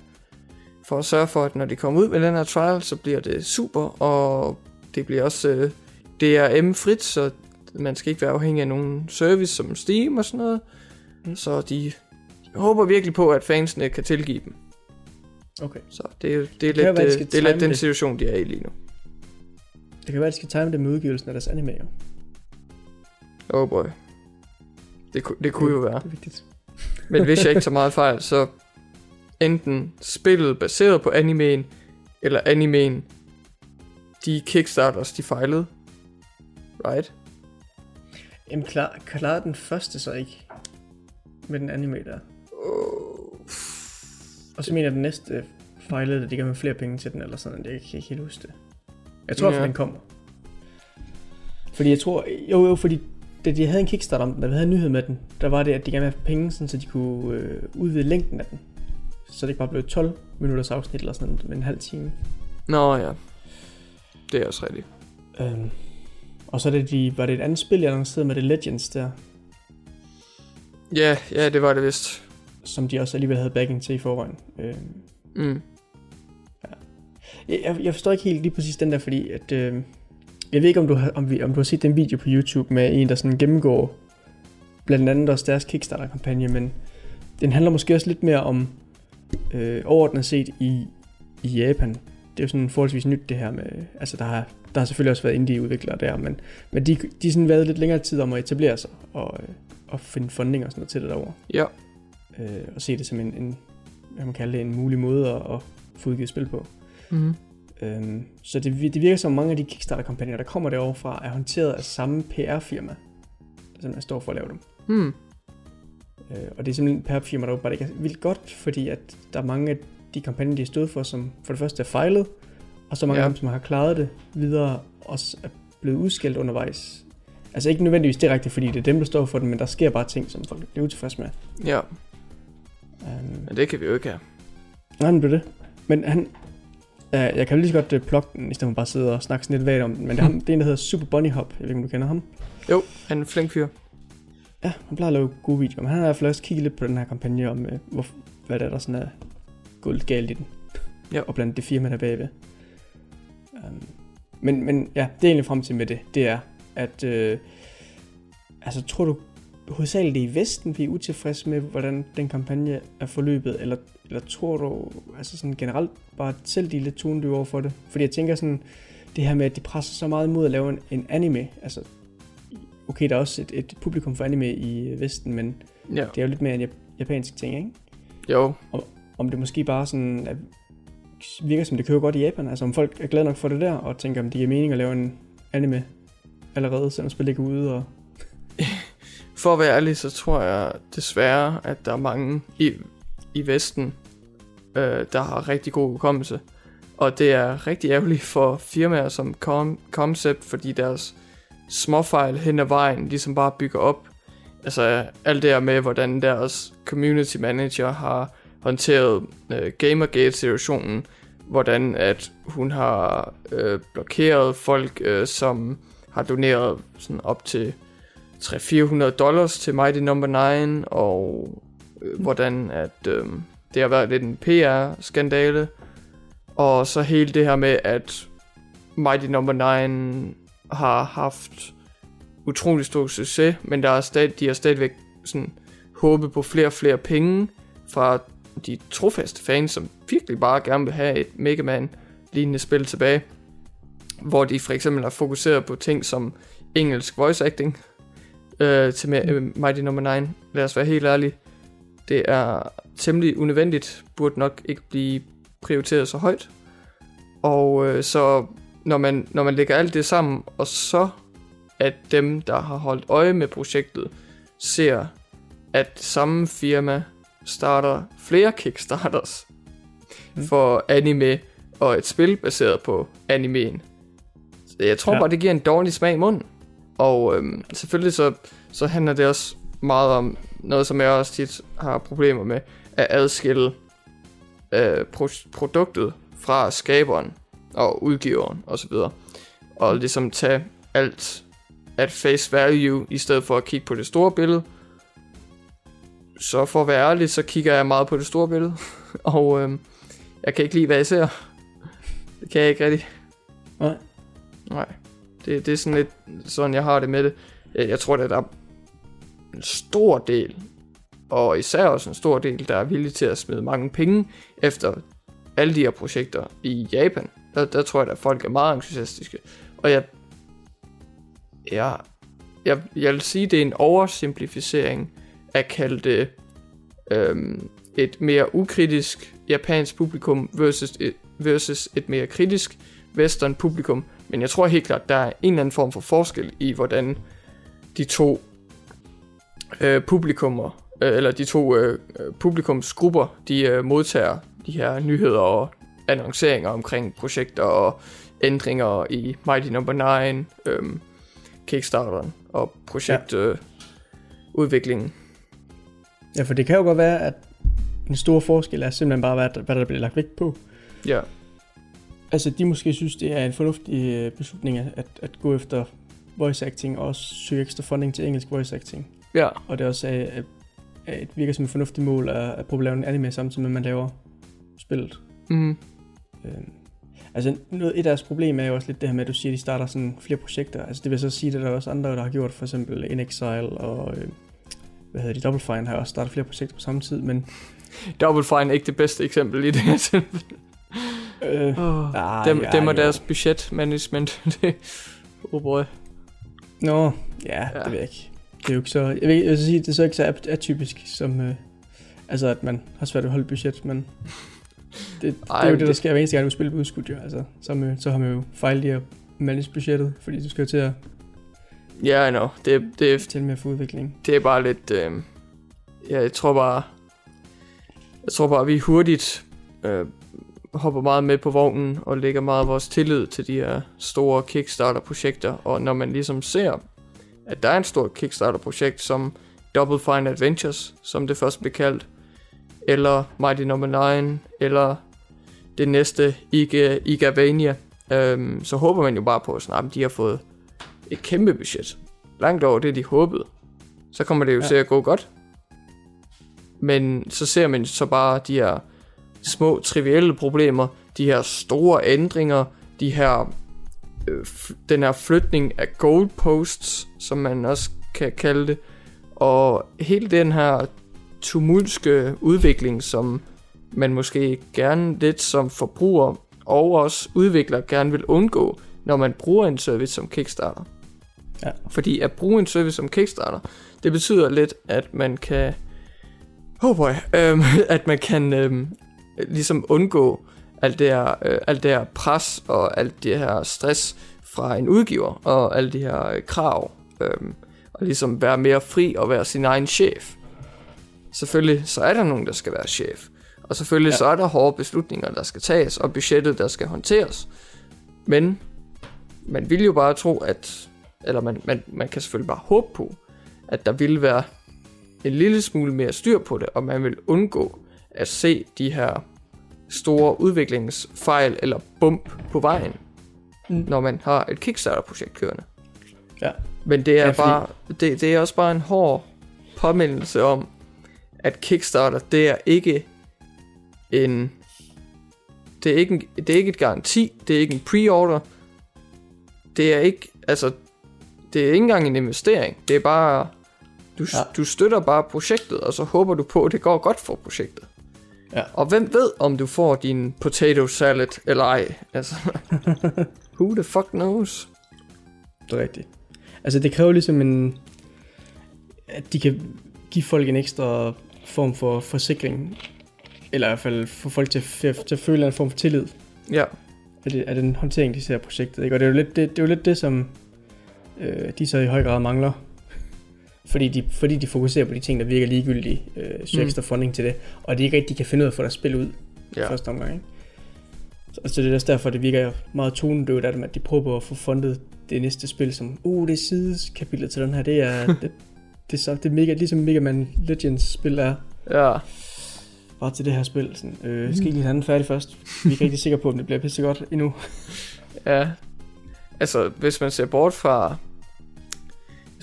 for at sørge for, at når de kommer ud med den her trial, så bliver det super, og det bliver også øh, DRM-frit, så man skal ikke være afhængig af nogen service som Steam og sådan noget. Mm. Så de håber virkelig på, at fansene kan tilgive dem. Okay. Så det, er- det er lidt, være, de øh, det er lidt den situation, de er i lige nu. Det kan være, at de skal time det med udgivelsen af deres anime, jo. Oh boy. Det, ku- det kunne jo være. Det er vigtigt. Men hvis jeg ikke tager meget fejl, så enten spillet baseret på animeen, eller animeen, de kickstarters, de fejlede. Right? Jamen, klar, klarer den første så ikke med den anime der? Og så mener jeg, den næste fejlede, at de gav med flere penge til den, eller sådan, jeg kan ikke helt huske det. Jeg tror, Ja. ja. den kommer. Fordi jeg tror, jo jo, fordi da de havde en kickstart om den, da vi havde en nyhed med den, der var det, at de gerne ville have penge, sådan, så de kunne øh, udvide længden af den. Så det ikke bare blev 12 minutters afsnit eller sådan med en halv time. Nå ja. Det er også rigtigt. Øhm, Og så er det de, var det et andet spil, jeg annoncerede med det Legends der, Ja, ja, det var det vist. som de også alligevel havde backing til i forvejen. Øh, Mm. Jeg, jeg- jeg forstår ikke helt lige præcis den der, fordi at, øh, jeg ved ikke, om du, har, om, vi, om du har set den video på YouTube med en, der sådan gennemgår blandt andet også deres Kickstarter-kampagne, men den handler måske også lidt mere om øh, overordnet set i, i Japan. Det er jo sådan forholdsvis nyt det her med, altså der har, der har selvfølgelig også været indie-udviklere der, men, men de, de har sådan været lidt længere tid om at etablere sig og, øh, og finde funding og sådan noget til det derovre. Ja. Øh, og se det som en, en, hvad man kalder det, en mulig måde at, at få udgivet spil på. Mm. Øhm, så det, det virker som mange af de Kickstarter-kampagner, der kommer derovre fra, er håndteret af samme PR-firma, der simpelthen står for at lave dem. Mm. Øh, og det er simpelthen PR-firma, der bare ikke er vildt godt, fordi at der er mange af de kampagner, de har stået for, som for det første er fejlet, og så mange Ja. af dem, som har klaret det videre, også er blevet udskældt undervejs. Altså ikke nødvendigvis direkte, fordi det er dem, der står for dem, men der sker bare ting, som folk bliver utilfredse med. Ja, Um, men det kan vi jo ikke have. nej, men det er det. Men han, øh, jeg kan lige så godt øh, plukke den, i stedet for bare sidde og snakke sådan lidt vagt om den, men det er, ham, det er en, der hedder Super Bunny Hop. Jeg ved ikke, om du kender ham. Jo, han er en flink fyr. Ja, han plejer at lave gode videoer, men han har i hvert fald også kigget lidt på den her kampagne om, øh, hvor, hvad det er, der sådan er gået galt i den. Ja. Og blandt det firma, der er bagved. Um, men, men ja, det er egentlig frem til med det, det er, at øh, altså tror du hovedsageligt i Vesten, vi er utilfredse med, hvordan den kampagne er forløbet, eller, eller tror du altså sådan generelt bare selv de er lidt tonedøve over for det? Fordi jeg tænker sådan, det her med, at de presser så meget imod at lave en, en anime, altså okay, der er også et, et publikum for anime i Vesten, men Ja. det er jo lidt mere en jap- japansk ting, ikke? Jo, Om det måske bare sådan at virker som det kører godt i Japan, altså om folk er glade nok for det der, og tænker, om det giver mening at lave en anime allerede, selvom spillet ikke er ude, og for at være ærlig, så tror jeg desværre, at der er mange i, i Vesten, øh, der har rigtig god hukommelse. Og det er rigtig ærgerligt for firmaer som Com- Concept, fordi deres småfejl hen ad vejen ligesom bare bygger op. Altså alt det her med, hvordan deres community manager har håndteret øh, Gamergate-situationen, hvordan at hun har øh, blokeret folk, øh, som har doneret sådan op til 300-400 dollars til Mighty Number 9, og øh, hvordan at øh, det har været lidt en PR-skandale. Og så hele det her med, at Mighty Number 9 har haft utrolig stor succes, men der er stadig, de har stadigvæk sådan håbet på flere og flere penge fra de trofaste fans, som virkelig bare gerne vil have et Mega Man lignende spil tilbage. Hvor de for eksempel har fokuseret på ting som engelsk voice acting øh, til med, øh, Mighty Number 9. Lad os være helt ærlige. Det er temmelig unødvendigt, burde nok ikke blive prioriteret så højt. Og øh, så når man, når man lægger alt det sammen, og så at dem, der har holdt øje med projektet, ser, at samme firma starter flere Kickstarters Mm. for anime og et spil baseret på animeen. Så jeg tror ja. bare, det giver en dårlig smag i munden. Og øhm, selvfølgelig så, så handler det også meget om noget, som jeg også tit har problemer med, at adskille øh, pro- produktet fra skaberen og udgiveren osv. Og ligesom tage alt at face value, i stedet for at kigge på det store billede. Så for at være ærlig, så kigger jeg meget på det store billede. og øhm, jeg kan ikke lide, hvad jeg ser. Det kan jeg ikke rigtig. Nej. Nej. Det, det er sådan lidt sådan, jeg har det med det. Øh, jeg, tror, at der er en stor del, og især også en stor del, der er villig til at smide mange penge efter alle de her projekter i Japan. Der, der tror jeg, at folk er meget entusiastiske. Og jeg, jeg, jeg, jeg vil sige, det er en oversimplificering at kalde det øhm, et mere ukritisk japansk publikum versus et, versus et mere kritisk western publikum. Men jeg tror helt klart, der er en eller anden form for forskel i, hvordan de to øh, publikummer, øh, eller de to øh, øh, publikumsgrupper, de øh, modtager de her nyheder og annonceringer omkring projekter og ændringer i Mighty Number 9, øh, Kickstarteren og projektudviklingen. Øh, udviklingen. Ja, for det kan jo godt være, at en stor forskel er simpelthen bare, hvad, hvad der bliver lagt vægt på. ja, Altså, de måske synes, det er en fornuftig øh, beslutning at, at, gå efter voice acting, og også søge ekstra funding til engelsk voice acting. Ja. Og det er også at, at, virker som et fornuftigt mål at, at prøve at lave en anime samtidig med, at man laver spillet. Mm. Øh, altså noget, et af deres problemer er jo også lidt det her med, at du siger, at de starter sådan flere projekter. Altså det vil så sige, at der er også andre, der har gjort, for eksempel In Exile og... Øh, hvad hedder de, Double Fine har også startet flere projekter på samme tid, men... Double Fine er ikke det bedste eksempel i det her tilfælde. Øh, Oh, nej, dem, ja, dem og jo. deres budgetmanagement. det, oh boy. Nå, ja, Ja. ja, det ved jeg ikke. Det er jo ikke så... Jeg vil, jeg vil sige, det er så ikke så at- atypisk som... Øh, altså, at man har svært ved at holde budget, men... Det, det Ej, er jo det, det- der sker hver eneste gang, du spiller på udskudt, jo. Altså, så, har man, så har man jo fejlet i at manage budgettet, fordi du skal jo til at Ja, yeah, I know. Det, det, tælle mere for udvikling. det er bare lidt... Øh, ja, jeg tror bare... Jeg tror bare, vi hurtigt øh, hopper meget med på vognen og lægger meget af vores tillid til de her store Kickstarter-projekter. Og når man ligesom ser, at der er en stor Kickstarter-projekt som Double Fine Adventures, som det først blev kaldt, eller Mighty Number 9, eller det næste Iga, Igavania, øhm, så håber man jo bare på, at sådan, at de har fået et kæmpe budget. Langt over det, de håbede. Så kommer det jo. Ja. til at gå godt. Men så ser man så bare de her små, trivielle problemer, de her store ændringer, de her, øh, den her flytning af goalposts, som man også kan kalde det, og hele den her tumultske udvikling, som man måske gerne lidt som forbruger og også udvikler gerne vil undgå, når man bruger en service som Kickstarter. Ja. Fordi at bruge en service som Kickstarter, det betyder lidt, at man kan... Oh boy, øhm, at man kan øhm, ligesom undgå alt det, her, øh, alt det her pres og alt det her stress fra en udgiver og alle de her øh, krav. Øhm, og ligesom være mere fri og være sin egen chef. Selvfølgelig så er der nogen, der skal være chef. Og selvfølgelig ja. Så er der hårde beslutninger, der skal tages, og budgettet, der skal håndteres. Men man vil jo bare tro, at... Eller man, man, man kan selvfølgelig bare håbe på, at der ville være en lille smule mere styr på det, og man vil undgå at se de her store udviklingsfejl eller bump på vejen, mm. Når man har et Kickstarter-projekt kørende. Ja. Men det er, Ja, fordi- bare, det, det er også bare en hård påmindelse om, at Kickstarter, det er ikke en... Det er ikke, en, det er ikke et garanti, det er ikke en pre-order. Det er ikke, altså, det er ikke engang en investering. Det er bare, du. Ja. du støtter bare projektet, og så håber du på, at det går godt for projektet. Ja. Og hvem ved, om du får din potato salad eller ej? Altså, who the fuck knows? Det er rigtigt. Altså det kræver ligesom en, at de kan give folk en ekstra form for forsikring, eller i hvert fald få folk til, til, til at føle en form for tillid Ja, af, det, af den håndtering, de ser af projektet. Ikke? Og det er jo lidt det, det, er jo lidt det som øh, de så i høj grad mangler. Fordi de, fordi de fokuserer på de ting, der virker ligegyldige, øh, søger Mm. ekstra funding til det, og de ikke rigtig kan finde ud af at få deres spil ud ja. ja. første omgang. Ikke? Så, så det er også derfor, det virker meget tonedøvt af dem, at de prøver på at få fundet det næste spil, som, uh, det er sideskapitlet til den her, det er, det, det, er, så, det er mega, ligesom Mega Man Legends spil er, Ja, bare til det her spil. Sådan, øh, skal ikke lige have den færdig først? Vi er ikke rigtig sikre på, om det bliver pisse godt endnu. Ja. Altså, hvis man ser bort fra...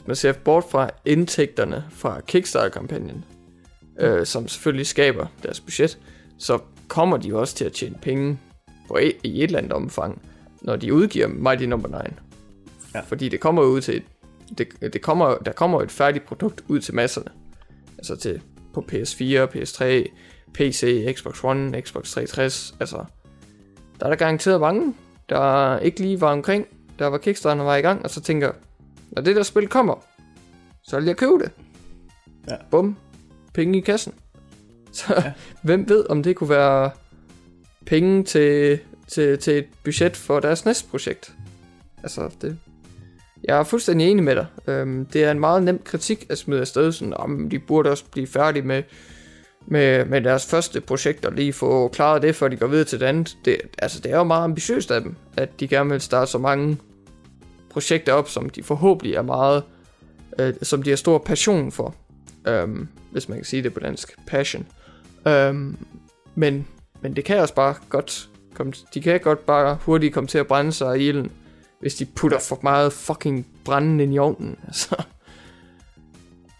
Man ser bort fra indtægterne fra Kickstarter-kampagnen, øh, som selvfølgelig skaber deres budget, så kommer de også til at tjene penge på et, i et eller andet omfang, når de udgiver Mighty Number 9. Ja. Fordi det kommer ud til et, det, det kommer, der kommer et færdigt produkt ud til masserne. Altså til på PS4, PS3, PC, Xbox One, Xbox 360. Altså, der er der garanteret mange, der ikke lige var omkring, der var Kickstarter var i gang, og så tænker, når det der spil kommer, så vil jeg købe det. Ja. Bum, penge i kassen. Så ja. Hvem ved, om det kunne være penge til, til, til et budget for deres næste projekt. Altså, det... Jeg er fuldstændig enig med dig. Øhm, det er en meget nem kritik at smide afsted, sådan, om de burde også blive færdige med, med, med deres første projekt og lige få klaret det, før de går videre til det andet. Det, altså, det er jo meget ambitiøst af dem, at de gerne vil starte så mange projekter op, som de forhåbentlig er meget, øh, som de har stor passion for. Øhm, hvis man kan sige det på dansk. Passion. Øhm, men, men det kan også bare godt komme, de kan godt bare hurtigt komme til at brænde sig i ilden, hvis de putter for meget fucking brændende ind i ovnen. Altså.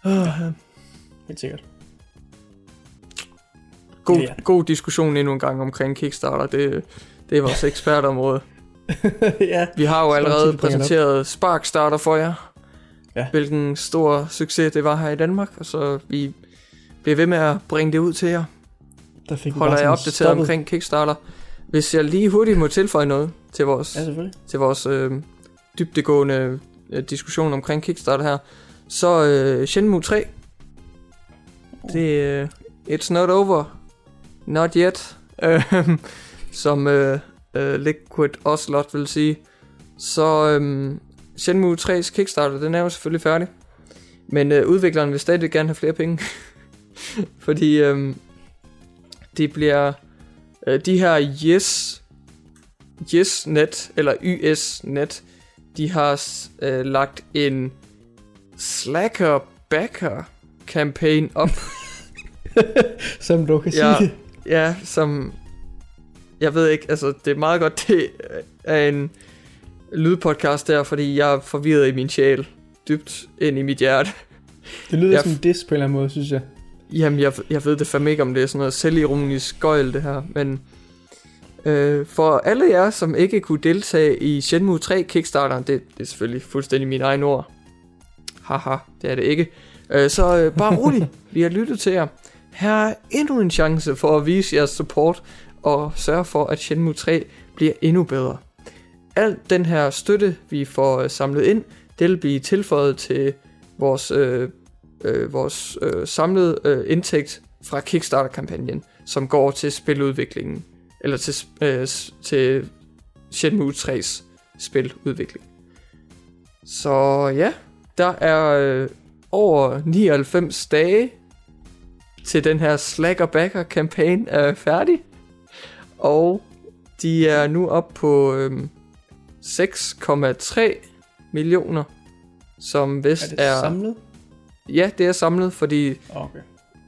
Uh, Helt sikkert. god, Ja, ja. god diskussion endnu en gang omkring Kickstarter. Det, det er vores ekspertområde. ja, Vi har jo allerede præsenteret Sparkstarter for jer. Ja. Hvilken stor succes det var her i Danmark. Og så vi bliver ved med at bringe det ud til jer. der fik Holder jeg opdateret stoppet. omkring Kickstarter. Hvis jeg lige hurtigt må tilføje noget til vores Ja, til vores øh, dybdegående øh, diskussion omkring Kickstarter her, så øh, Shenmue 3, det øh, it's not over, not yet, øh, som øh, øh, Liquid Ocelot vil sige. Så øh, Shenmue 3's Kickstarter, den er jo selvfølgelig færdig, men øh, udvikleren vil stadig gerne have flere penge, fordi øh, det bliver øh, de her Yes YesNet, eller YSNet, de har øh, lagt en Slacker Backer campaign op. Som du kan Ja. sige det. ja, som... Jeg ved ikke, altså det er meget godt, det er en lydpodcast der, fordi jeg er forvirret i min sjæl. Dybt ind i mit hjerte. Det lyder Jeg- som en diss på en eller anden måde, synes jeg. Jamen, jeg, jeg ved det fandme ikke, om det er sådan noget selvironisk gøjl, det her, men... Øh, for alle jer, som ikke kunne deltage i Shenmue 3 Kickstarter, det, det er selvfølgelig fuldstændig mine egne ord. Haha, det er det ikke. Øh, så øh, bare rolig, vi har lyttet til jer. Her er endnu en chance for at vise jeres support og sørge for, at Shenmue 3 bliver endnu bedre. Al den her støtte, vi får øh, samlet ind, det vil blive tilføjet til vores øh, øh, vores øh, samlede øh, indtægt fra Kickstarter-kampagnen, som går til spiludviklingen, eller til, øh, til Shenmue 3's spiludvikling. Så ja, der er øh, over 99 dage til den her Slacker Backer kampagne er færdig, og de er nu op på øh, 6,3 millioner, som vist Er det er samlet? Ja, det er samlet, fordi Okay.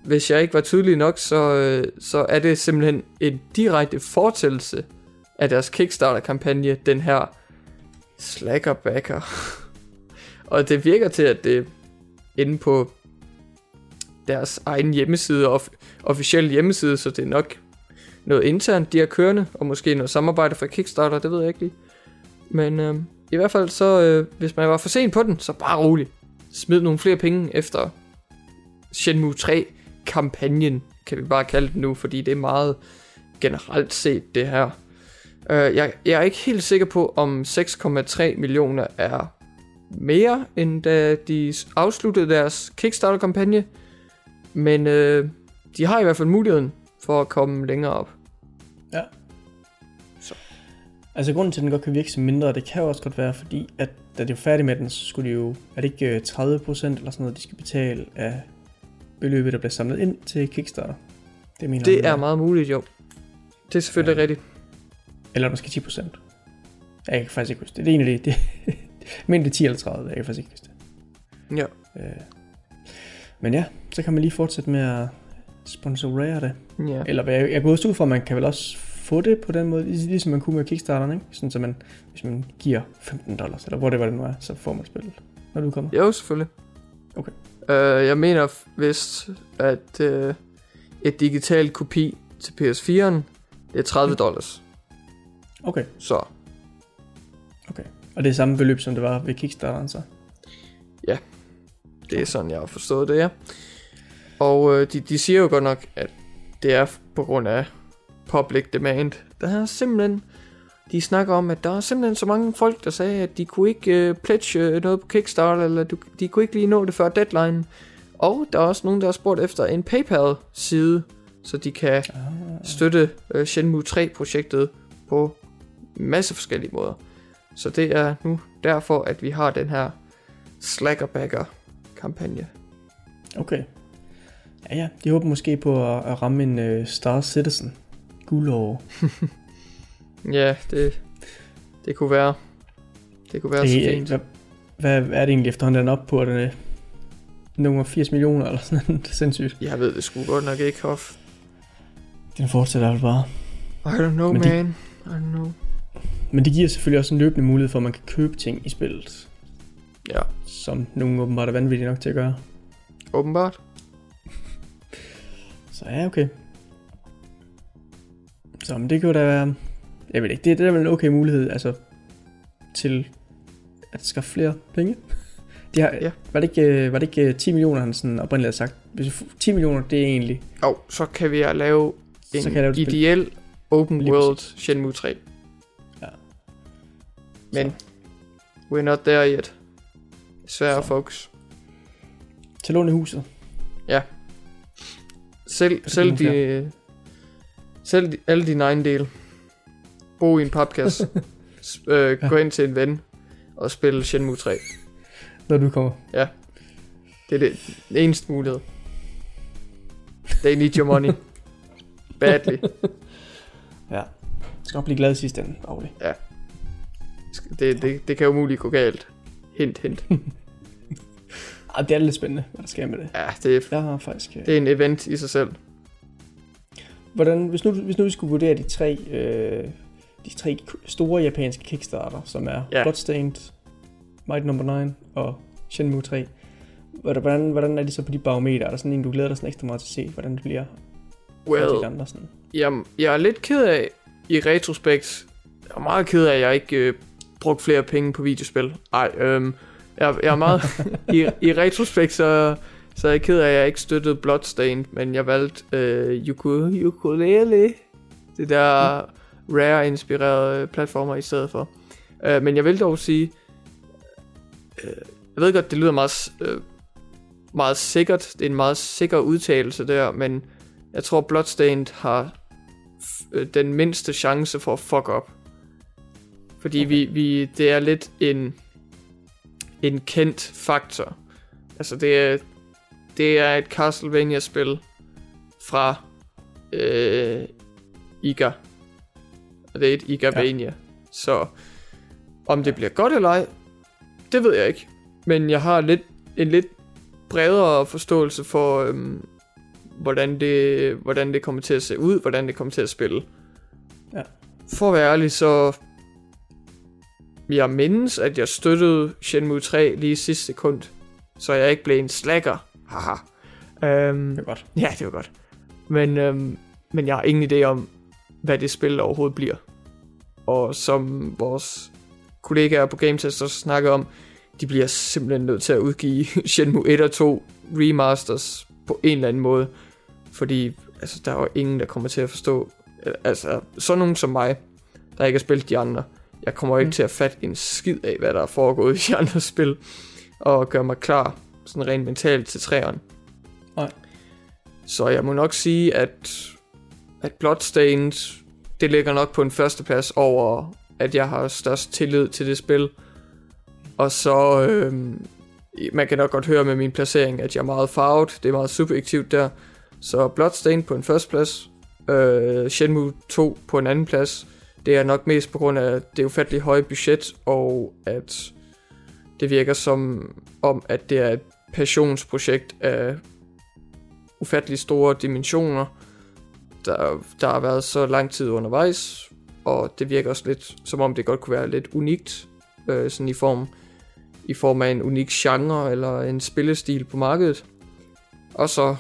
hvis jeg ikke var tydelig nok, så, øh, så er det simpelthen en direkte fortællelse af deres Kickstarter-kampagne, den her Slackerbacker. og det virker til, at det inde på deres egen hjemmeside, off- officielle hjemmeside, så det er nok noget internt, de har kørende, og måske noget samarbejde fra Kickstarter, det ved jeg ikke lige. Men øh, i hvert fald så, øh, hvis man var for sent på den, så bare rolig. Smid nogle flere penge efter Shenmue 3 kampagnen, kan vi bare kalde den nu, fordi det er meget generelt set det her. Øh, jeg, jeg er ikke helt sikker på, om 6,3 millioner er mere, end da de afsluttede deres Kickstarter-kampagne, men øh, de har i hvert fald muligheden for at komme længere op. Altså grunden til, at den godt kan virke som mindre, det kan jo også godt være, fordi at da de er færdige med den, så skulle de jo, er det ikke øh, 30% eller sådan noget, de skal betale af beløbet, der bliver samlet ind til Kickstarter? Det mener Det er meget muligt, jo. Det er selvfølgelig ja. rigtigt. Eller måske 10%. Jeg kan faktisk ikke huske det. Det er en af de, det, men det er 10 eller 30, jeg kan faktisk ikke huske det. Ja. Øh. Men ja, så kan man lige fortsætte med at sponsorere det. ja. Eller jeg, jeg går ud fra, at man kan vel også få det på den måde, lig- ligesom man kunne med Kickstarteren, ikke? Sådan så man, hvis man giver 15 dollars, eller hvor det var det nu er, så får man spillet, når du kommer. Jo, selvfølgelig. Okay. Uh, jeg mener vist, at uh, et digitalt kopi til PS4'en, det er 30 dollars. Okay, Så og det er samme beløb, som det var ved Kickstarteren, så. det er sådan, jeg har forstået det, ja. Og uh, de, de siger jo godt nok, at det er på grund af public demand. Der er simpelthen, de snakker om, at der er simpelthen så mange folk, der sagde, at de kunne ikke uh, pledge uh, noget på Kickstarter, eller du, de kunne ikke lige nå det før deadline. Og der er også nogen, der har spurgt efter en PayPal-side, så de kan Ah. støtte uh, Shenmue 3-projektet på masse forskellige måder. Så det er nu derfor, at vi har den her Slackerbacker-kampagne. Okay. Ja, ja. De håber måske på at, at ramme en uh, Star Citizen. Guldår. Ja, det, det kunne være. Det kunne være så Det, fint. hvad, hvad, er det egentlig efterhånden den op på? Er Den er nummer 80 millioner eller sådan noget. Det er sindssygt. Jeg ved det sgu godt nok ikke, Hoff. Den fortsætter altså bare. I don't know, Men de- man. I don't know. Men det giver selvfølgelig også en løbende mulighed for, at man kan købe ting i spillet. Ja. Som nogen åbenbart er vanvittige nok til at gøre. Åbenbart. Så ja, okay. Så men det kunne da være... Jeg ved ikke, det, det er vel en okay mulighed, altså... Til at skaffe flere penge. De har, Ja. var, det ikke, øh, var det ikke øh, 10 millioner, han sådan oprindeligt havde sagt? Hvis vi får 10 millioner, det er egentlig... Og så kan vi lave en Så kan lave et spil. ideel open Lige world præcis. Shenmue 3. Ja. Men we're not there yet. Desværre, Så. folks. Til lån i huset. Selv, det selv, nogle de, de, alle de nine dele. Bo i en papkasse. Øh, gå ind til en ven og spille Shenmue 3. Når du kommer. Det er det, den eneste mulighed. They need your money. Badly. Ja. Skal nok blive glad i sidste ende, Auli. Det, det, det kan umuligt gå galt. Hint, hint. Ej, det er lidt spændende, hvad der sker med det. Ja, det er, Jeg har faktisk... øh, det er en event i sig selv. Hvordan, hvis nu, hvis nu vi skulle vurdere de tre, øh, de tre store japanske kickstarter, som er Ja. Bloodstained, Might Number 9 og Shenmue 3, hvordan, hvordan er de så på de barometer? Er der sådan en, du glæder dig sådan ekstra meget til at se, hvordan det bliver well. De andre? Sådan? jeg, jeg er lidt ked af, i retrospekt, jeg er meget ked af, at jeg ikke øh, brugte flere penge på videospil. Ej, øhm, jeg, jeg er meget, i, i retrospekt, så, så er jeg ked af, at jeg ikke støttede Bloodstained, men jeg valgte øh, Uku- Ukulele, det der Rare-inspirerede platformer i stedet for. Øh, men jeg vil dog sige, øh, jeg ved godt, det lyder meget, øh, meget sikkert, det er en meget sikker udtalelse der, men jeg tror Bloodstained har øh, den mindste chance for at fuck up. Fordi okay. vi, vi, det er lidt en, en kendt faktor. Altså det er, det er et Castlevania-spil fra øh, Iga. Og det er et Igavania. Ja. Så om det bliver godt eller ej, det ved jeg ikke. Men jeg har lidt, en lidt bredere forståelse for, øhm, hvordan, det, hvordan det kommer til at se ud, hvordan det kommer til at spille. Ja. For at være ærlig, så jeg mindes, at jeg støttede Shenmue 3 lige i sidste sekund, så jeg ikke blev en slacker. Haha. Øhm, Det er godt. Ja, det var godt. Men, øhm, men jeg har ingen idé om, hvad det spil overhovedet bliver. Og som vores kollegaer på GameTest også snakker om, de bliver simpelthen nødt til at udgive Shenmue 1 og 2 remasters på en eller anden måde. Fordi altså, der er jo ingen, der kommer til at forstå... Altså, sådan nogen som mig, der ikke har spillet de andre. Jeg kommer jo ikke Mm. til at fatte en skid af, hvad der er foregået i de andre spil. Og gøre mig klar sådan rent mentalt til træerne. Nej. Så jeg må nok sige, at, at Bloodstained, det ligger nok på en førsteplads over, at jeg har størst tillid til det spil. Og så, øhm, man kan nok godt høre med min placering, at jeg er meget farvet. Det er meget subjektivt der. Så Bloodstained på en førsteplads. Øh, Shenmue 2 på en anden plads. Det er nok mest på grund af det ufattelig høje budget, og at det virker som om, at det er et passionsprojekt af ufattelig store dimensioner, der, der har været så lang tid undervejs, og det virker også lidt som om det godt kunne være lidt unikt, øh, sådan i form, i form af en unik genre eller en spillestil på markedet. Og så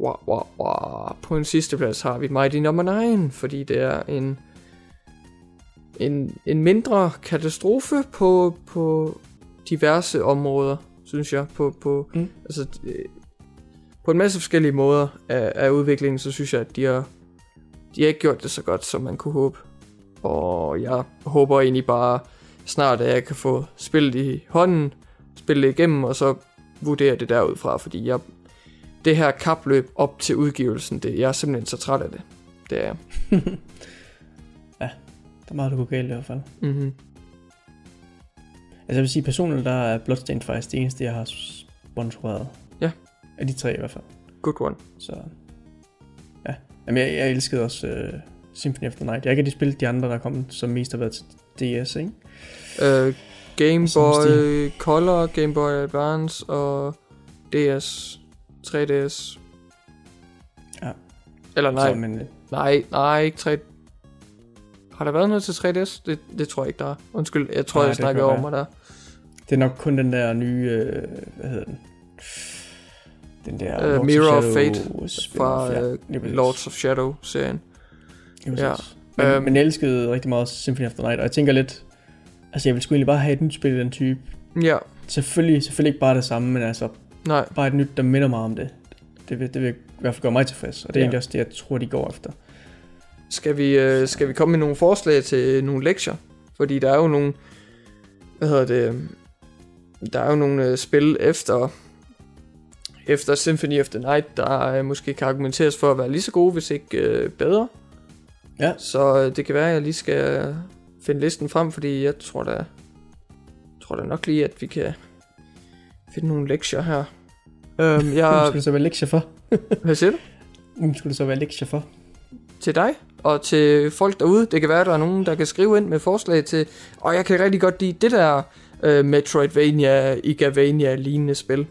wow, wow, wow, på en sidste plads har vi Mighty Number 9, fordi det er en en, en mindre katastrofe på, på diverse områder, synes jeg. På, på, Mm. altså, øh, på en masse forskellige måder af, af udviklingen, så synes jeg, at de har, de har ikke gjort det så godt, som man kunne håbe. Og jeg håber egentlig bare snart, at jeg kan få spillet i hånden, spille det igennem, og så vurdere det derudfra, fordi jeg, det her kapløb op til udgivelsen, det, jeg er simpelthen så træt af det. Det er jeg. Der er meget, der går galt i hvert fald. Mm-hmm. Altså jeg vil sige, personligt der er Bloodstained faktisk det eneste, jeg har sponsoreret. Ja. Af de tre i hvert fald. Good one. Så ja. Jamen jeg, jeg elskede også uh, Symphony of the Night. Jeg ikke rigtig spillet de andre, der er kommet, som mest har været til DS, ikke? Uh, Game Boy Color, Game Boy Advance og DS, 3DS. Ja. Eller nej, Så, men, øh, nej, nej, ikke 3 Har der været noget til 3DS? Det, det tror jeg ikke, der er. Undskyld, jeg tror, Nej, jeg snakker kan over mig der. Det er nok kun den der nye, øh, hvad hedder den? Den der Lords Mirror of Shadow Fate fra ja, præcis. Lords of Shadow-serien. Ja. Men, men jeg elskede rigtig meget Symphony of the Night, og jeg tænker lidt, altså jeg vil sgu egentlig bare have et nyt spil i den type. Ja, Selvfølgelig, selvfølgelig ikke bare det samme, men altså nej, bare et nyt, der minder mig om det. Det vil, det vil i hvert fald gøre mig tilfreds, og det er Ja. egentlig også det, jeg tror, de går efter. Skal vi, øh, skal vi komme med nogle forslag til nogle lektier? Fordi der er jo nogle, hvad hedder det, øhm, der er jo nogle øh, spil efter, efter Symphony of the Night, der øh, måske kan argumenteres for at være lige så gode, hvis ikke øh, bedre. Ja. Så det kan være, at jeg lige skal finde listen frem, fordi jeg tror da, tror da nok lige, at vi kan finde nogle lektier her. Øhm, Hvem jeg, skulle det så være lektier for? hvad siger du? Hvem skulle det så være lektier for? til dig og til folk derude. Det kan være, at der er nogen, der kan skrive ind med forslag til, og jeg kan rigtig godt lide det der uh, Metroidvania, Igavania lignende spil.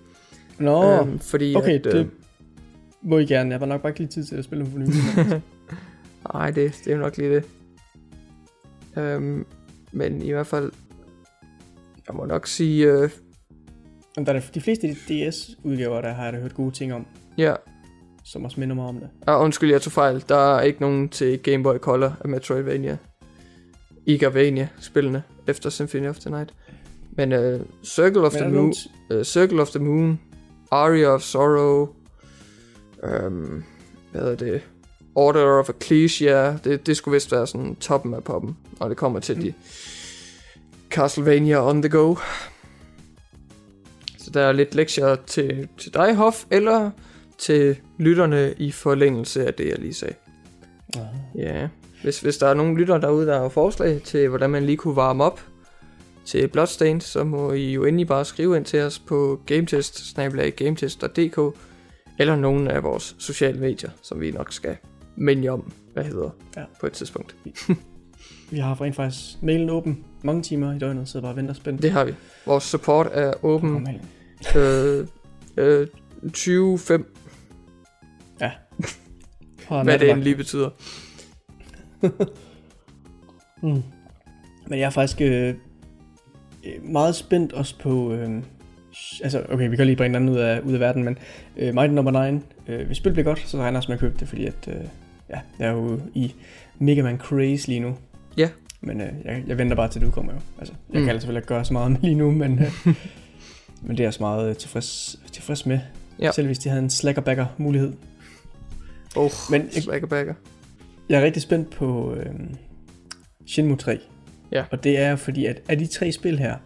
Nå, Øhm, fordi okay, at, det øh, må I gerne. Jeg var nok bare ikke lige tid til at spille dem for nylig. Nej, det, det er jo nok lige det. Øhm, men i hvert fald, jeg må nok sige, øh, der er de fleste DS-udgaver, der har jeg hørt gode ting om, ja, som også minder mig om det. ah, undskyld, jeg tog fejl. Der er ikke nogen til Game Boy Color af Metroidvania. Igavania-spillene efter Symphony of the Night. Men uh, Circle of Men the Moon, uh, Circle of the Moon, Aria of Sorrow, um, hvad er det, Order of Ecclesia, det, det skulle vist være sådan toppen af poppen, når det kommer til Mm. de Castlevania on the go. Så der er lidt lektier til, til dig, Hoff, eller til lytterne i forlængelse af det, jeg lige sagde. Ah. Ja, hvis, hvis der er nogen lytter derude, der har forslag til, hvordan man lige kunne varme op til Bloodstained, så må I jo endelig bare skrive ind til os på gametest gametest.dk eller nogen af vores sociale medier, som vi nok skal minde jer om, hvad hedder Ja. på et tidspunkt. Vi har rent faktisk mailen åben mange timer i døgnet, så bare venter spændt. Det har vi. Vores support er åben øh, øh, 25, Fra hvad det end lige betyder. Mm. Men jeg er faktisk øh, meget spændt også på... Øh, altså, okay, vi kan lige bringe den anden ud af, ud af verden, men øh, Mighty Number 9, øh, hvis spillet bliver godt, så regner jeg også med at købe det, fordi at, øh, ja, jeg er jo i Mega Man Craze lige nu. Ja. Men øh, jeg, jeg venter bare til det udkommer jo. Altså, jeg Mm. kan selvfølgelig ikke gøre så meget med lige nu, men, øh, men det er jeg også meget øh, tilfreds, tilfreds med. Ja. Selv hvis de havde en slackerbacker mulighed. Oh, Men jeg- slackerbacker. Jeg er rigtig spændt på øh, Shenmue 3. Ja. Og det er fordi, at af de tre spil her,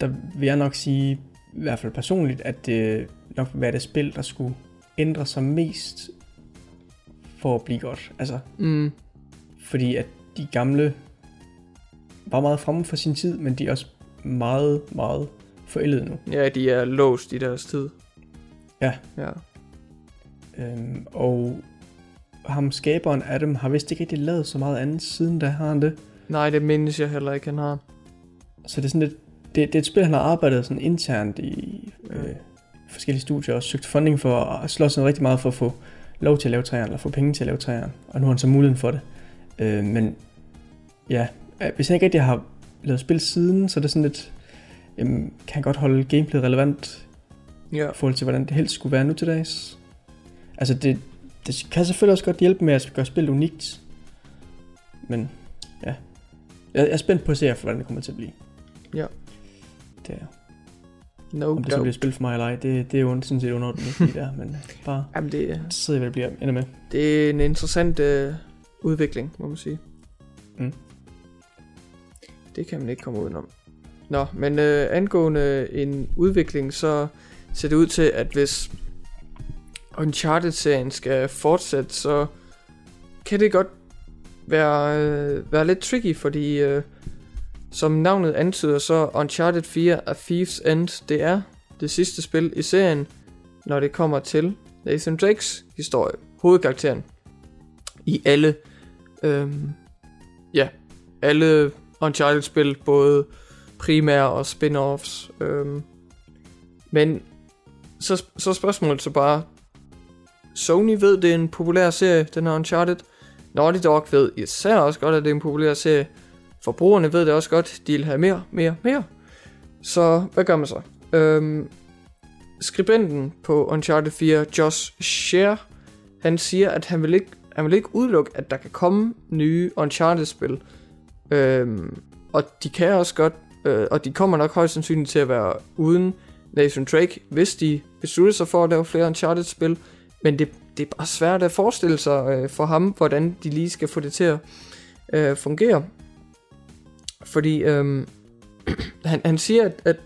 der vil jeg nok sige, i hvert fald personligt, at det nok vil være det spil, der skulle ændre sig mest for at blive godt. Altså, Mm, fordi at de gamle var meget fremme for sin tid, men de er også meget, meget forældede nu. ja, de er låst i deres tid. Ja. Ja. Øhm, og ham skaberen af dem har vist ikke rigtig lavet så meget andet siden da, har han det? Nej, det mindes jeg heller ikke, han har. Så det er sådan lidt, det, det er et spil, han har arbejdet sådan internt i øh, forskellige studier og søgt funding for og slås sådan rigtig meget for at få lov til at lave træerne, eller få penge til at lave træerne. Og nu har han så muligheden for det. Øh, men ja, øh, hvis han ikke rigtig har lavet spil siden, så er det sådan lidt, jamen, kan han godt holde gameplay relevant Ja. i forhold til, hvordan det helst skulle være nu til dags. Altså det, det kan selvfølgelig også godt hjælpe med at gøre spillet unikt. Men jeg, er spændt på at se, hvordan det kommer til at blive. Ja. Det er, No om det så doubt. bliver spil for mig eller ej, det, det er jo sådan set underordnet lige der, men bare Jamen, det, sidde hvad det bliver ender med. det er en interessant øh, udvikling, må man sige. Mm. Det kan man ikke komme udenom. Nå, men øh, angående en udvikling, så ser det ud til, at hvis Uncharted-serien skal fortsætte, så kan det godt være, øh, være lidt tricky, fordi øh, som navnet antyder, så Uncharted 4 af Thieves End, det er det sidste spil i serien, når det kommer til Nathan Drakes historie, hovedkarakteren i alle, øh, ja, alle Uncharted-spil, både primære og spin-offs. Øh, men så, så spørgsmålet så bare, Sony ved, det er en populær serie, den her Uncharted. Naughty Dog ved især også godt, at det er en populær serie. Forbrugerne ved det også godt, de vil have mere, mere, mere. Så hvad gør man så? Øhm, skribenten på Uncharted 4, Josh Share, han siger, at han vil ikke, han vil ikke udelukke, at der kan komme nye Uncharted-spil. Øhm, og de kan også godt, øh, og de kommer nok højst sandsynligt til at være uden Nathan Drake, hvis de beslutter sig for at lave flere Uncharted-spil. Men det, det er bare svært at forestille sig øh, for ham, hvordan de lige skal få det til at øh, fungere. Fordi øh, han, han siger, at, at,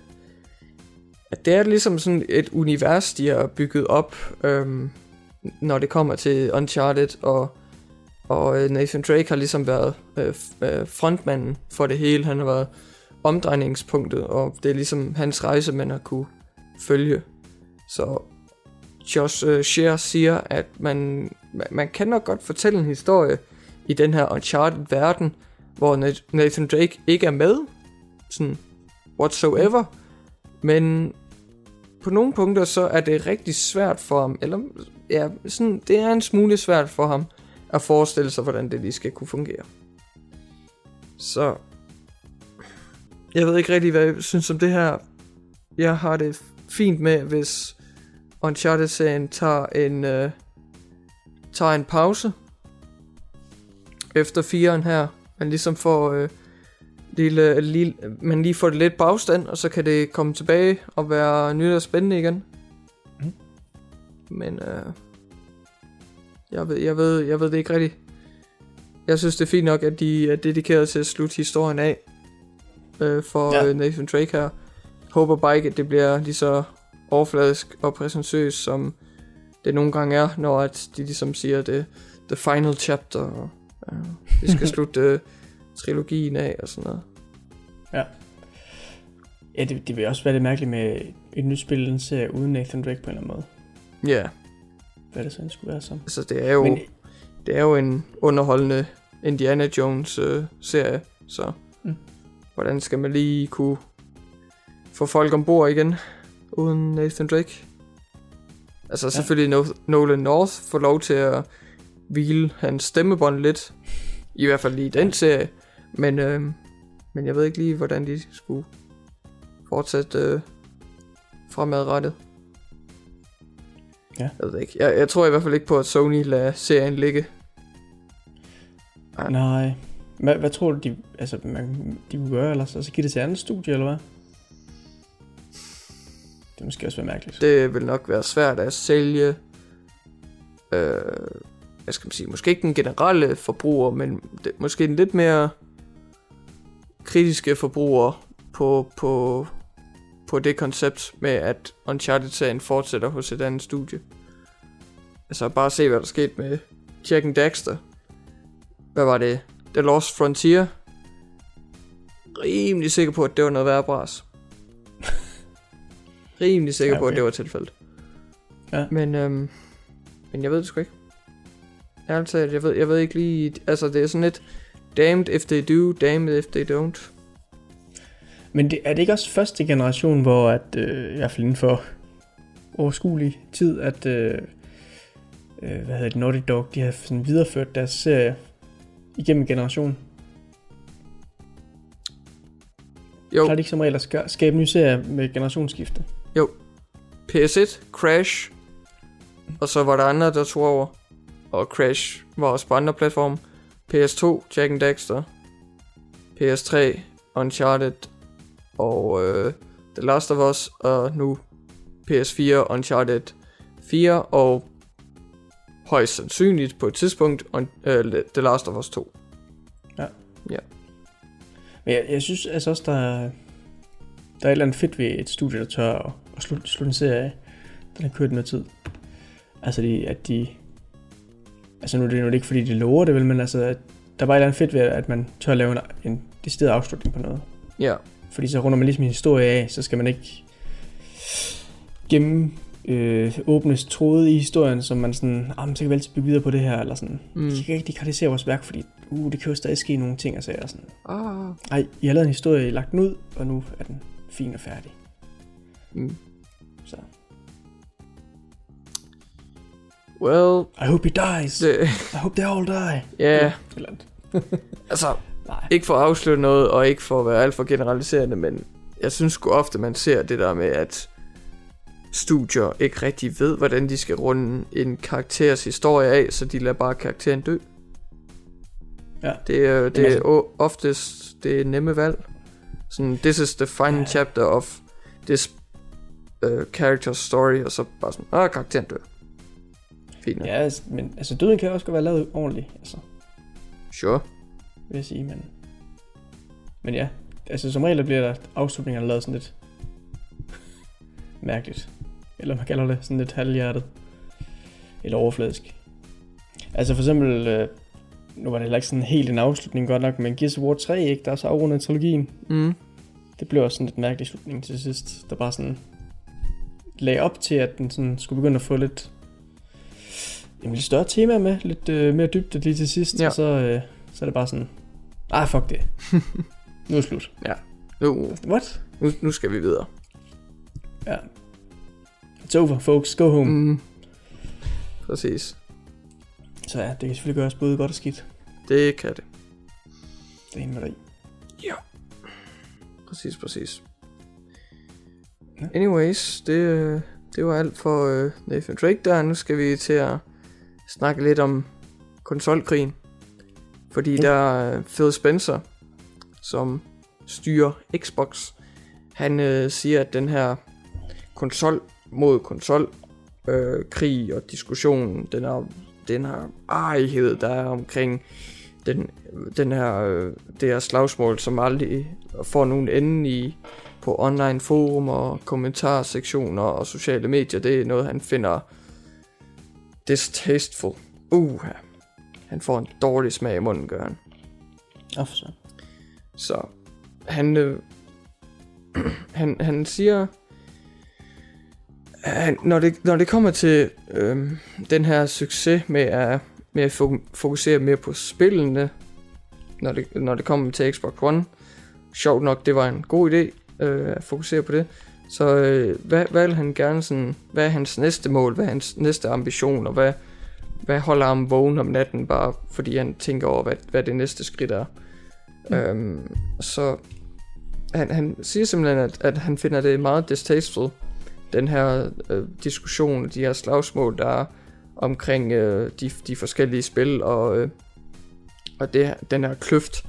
at det er ligesom sådan et univers, de har bygget op, øh, når det kommer til Uncharted, og, og øh, Nathan Drake har ligesom været øh, øh, frontmanden for det hele. Han har været omdrejningspunktet, og det er ligesom hans rejse, man har kunne følge. Så Josh øh, uh, Scheer siger, at man, man kan nok godt fortælle en historie i den her Uncharted-verden, hvor Nathan Drake ikke er med, sådan whatsoever, men på nogle punkter så er det rigtig svært for ham, eller ja, sådan, det er en smule svært for ham at forestille sig, hvordan det lige skal kunne fungere. Så jeg ved ikke rigtig, hvad jeg synes om det her. Jeg har det fint med, hvis Uncharted-serien tager en, øh, tager en pause efter firen her. Man ligesom får øh, lille, lille, man lige får det lidt bagstand, og så kan det komme tilbage og være nyt og spændende igen. Mm. Men øh, jeg, ved, jeg, ved, jeg ved det ikke rigtigt. Jeg synes det er fint nok, at de er dedikeret til at slutte historien af øh, for ja. Øh, Nathan Drake her. Håber bare ikke, at det bliver lige så overfladisk og præsentøs, som det nogle gange er, når at de ligesom siger, det the final chapter, og ja, vi skal slutte uh, trilogien af og sådan noget. Ja. Ja, det, det vil også være lidt mærkeligt med et nyt spil, den serie uden Nathan Drake på en eller anden måde. Ja. Yeah. Hvad det så skulle være som. Altså, det er jo, Men... det er jo en underholdende Indiana Jones uh, serie, så mm. hvordan skal man lige kunne få folk ombord igen? Uden Nathan Drake. Altså ja. selvfølgelig no- Nolan North får lov til at hvile hans stemmebånd lidt. I hvert fald lige i den serie. Men, øh, men jeg ved ikke lige, hvordan de skulle fortsætte øh, fremadrettet. Ja. Jeg ved ikke. Jeg, jeg tror i hvert fald ikke på, at Sony lader serien ligge. Nej. Nej. Hvad, hvad tror du, de, altså, man, de kunne gøre ellers? Altså give det til andet studie, eller hvad? Det måske også være mærkeligt. Det vil nok være svært at sælge, øh, hvad skal man sige, måske ikke den generelle forbruger, men det, måske en lidt mere kritiske forbruger på, på, på det koncept med, at Uncharted-serien fortsætter hos et andet studie. Altså bare se, hvad der skete med Jack and Daxter. Hvad var det? The Lost Frontier. Rimelig sikker på, at det var noget værre bras rimelig sikker ja, okay. på, at det var tilfældet. Ja. Men, øhm, men jeg ved det sgu ikke. Ærligt talt, jeg ved, jeg ved ikke lige... Altså, det er sådan lidt... Damned if they do, damned if they don't. Men det, er det ikke også første generation, hvor at, øh, i hvert fald inden for overskuelig tid, at øh, øh, hvad hedder det, Naughty Dog, de har sådan videreført deres serie igennem generation? Jo. Klarer de ikke som regel at skabe nye serier med generationsskifte? Jo. PS1, Crash, og så var der andre, der tog over. Og Crash var også på andre platforme. PS2, Jack and Daxter. PS3, Uncharted. Og øh, The Last of Us. Og nu PS4, Uncharted 4. Og højst sandsynligt på et tidspunkt on, øh, The Last of Us 2. Ja. Ja. Men jeg, jeg synes altså også, der er, der er et eller andet fedt ved et studie, der tør at, at slutte, slutte en serie af. Den har kørt noget tid. Altså, de, at de... Altså, nu er det, nu er det ikke, fordi de lover det, vel, men altså, at der er bare et eller andet fedt ved, at man tør at lave en, en decideret afslutning på noget. Ja. Fordi så runder man ligesom en historie af, så skal man ikke gemme øh, åbnes tråde i historien, som man sådan, ah, så kan vi altid bygge videre på det her, eller sådan. Mm. Vi kan ikke kritisere vores værk, fordi uh, det kan jo stadig ske nogle ting, og så er sådan, ah. ej, jeg har lavet en historie, I lagt den ud, og nu er den fin og færdig. Mm. Så. Well... I hope he dies. Det... I hope they all die. Ja. Yeah. altså, Nej. ikke for at afsløre noget, og ikke for at være alt for generaliserende, men jeg synes sgu ofte, man ser det der med, at studier ikke rigtig ved, hvordan de skal runde en karakters historie af, så de lader bare karakteren dø. Ja. Det er, det Jamen er altså- oftest det er nemme valg. Sådan, this is the final chapter of this uh, character's story, og så bare sådan, ah, karakteren dør. Fint. Ja, altså, men altså døden kan også godt være lavet ordentligt, altså, Sure. vil jeg sige, men... Men ja, altså som regel bliver der afslutninger lavet sådan lidt mærkeligt. Eller man kalder det sådan lidt halvhjertet. Eller overfladisk. Altså for eksempel, øh, nu var det heller ikke sådan helt en afslutning godt nok, men Gears of War 3, ikke, der er så afrundet trilogien. Mm. Det blev også sådan lidt mærkelig slutning til sidst, der bare sådan lagde op til, at den sådan skulle begynde at få lidt, en lidt større tema med, lidt øh, mere dybde lige til sidst, Ja. og så, øh, så er det bare sådan, ah fuck det, nu er slut. Nu, What? nu, nu skal vi videre. Ja. It's over, folks, go home. Mm. Præcis. Så ja, det kan selvfølgelig gøres både godt og skidt. Det kan det. Det er en med dig. Præcis, præcis. Ja. Anyways, det, øh, det var alt for uh, Nathan Drake der. Nu skal vi til at snakke lidt om konsolkrigen. Fordi Ja. der er Phil Spencer, som styrer Xbox. Han øh, siger, at den her konsol mod konsol øh, krig og diskussion, den her, den her arighed, der er omkring den, den her, øh, det her slagsmål, som aldrig får nogen ende i på online forum og kommentarsektioner og sociale medier, det er noget, han finder distasteful. Uh, han får en dårlig smag i munden, gør han. Så. Så han, øh, han, han siger, han, når, det, når det kommer til øh, den her succes med at, med at fo- fokusere mere på spillene, når det, når det kommer til Xbox One, sjovt nok, det var en god idé øh, at fokusere på det. Så øh, hvad, hvad vil han gerne sådan, hvad er hans næste mål, hvad er hans næste ambition, og hvad, hvad holder ham vågen om natten, bare fordi han tænker over, hvad, hvad det næste skridt er. Mm. Øhm, så han, han siger simpelthen, at, at han finder det meget distasteful, den her øh, diskussion, de her slagsmål, der er omkring øh, de, de forskellige spil, og, øh, og det, den her kløft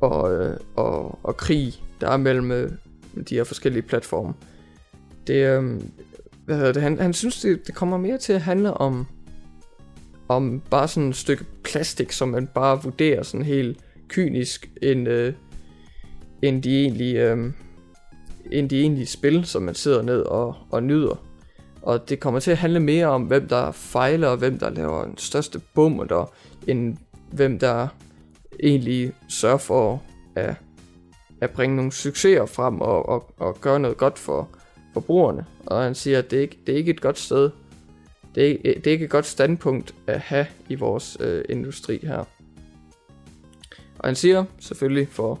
og, øh, og, og krig, der er mellem øh, de her forskellige platforme. Det, øh, hvad hedder det, han, han synes, det, det kommer mere til at handle om, om bare sådan et stykke plastik, som man bare vurderer sådan helt kynisk, end, øh, end de egentlige, øh, end de egentlige spil, som man sidder ned og, og nyder. Og det kommer til at handle mere om, hvem der fejler, og hvem der laver den største bum, der, end hvem der egentlig sørger for at, at bringe nogle succeser frem og, og, og gøre noget godt for forbrugerne. Og han siger, at det er ikke det er ikke et godt sted. Det er, ikke- det er ikke et godt standpunkt at have i vores øh, industri her. Og han siger selvfølgelig for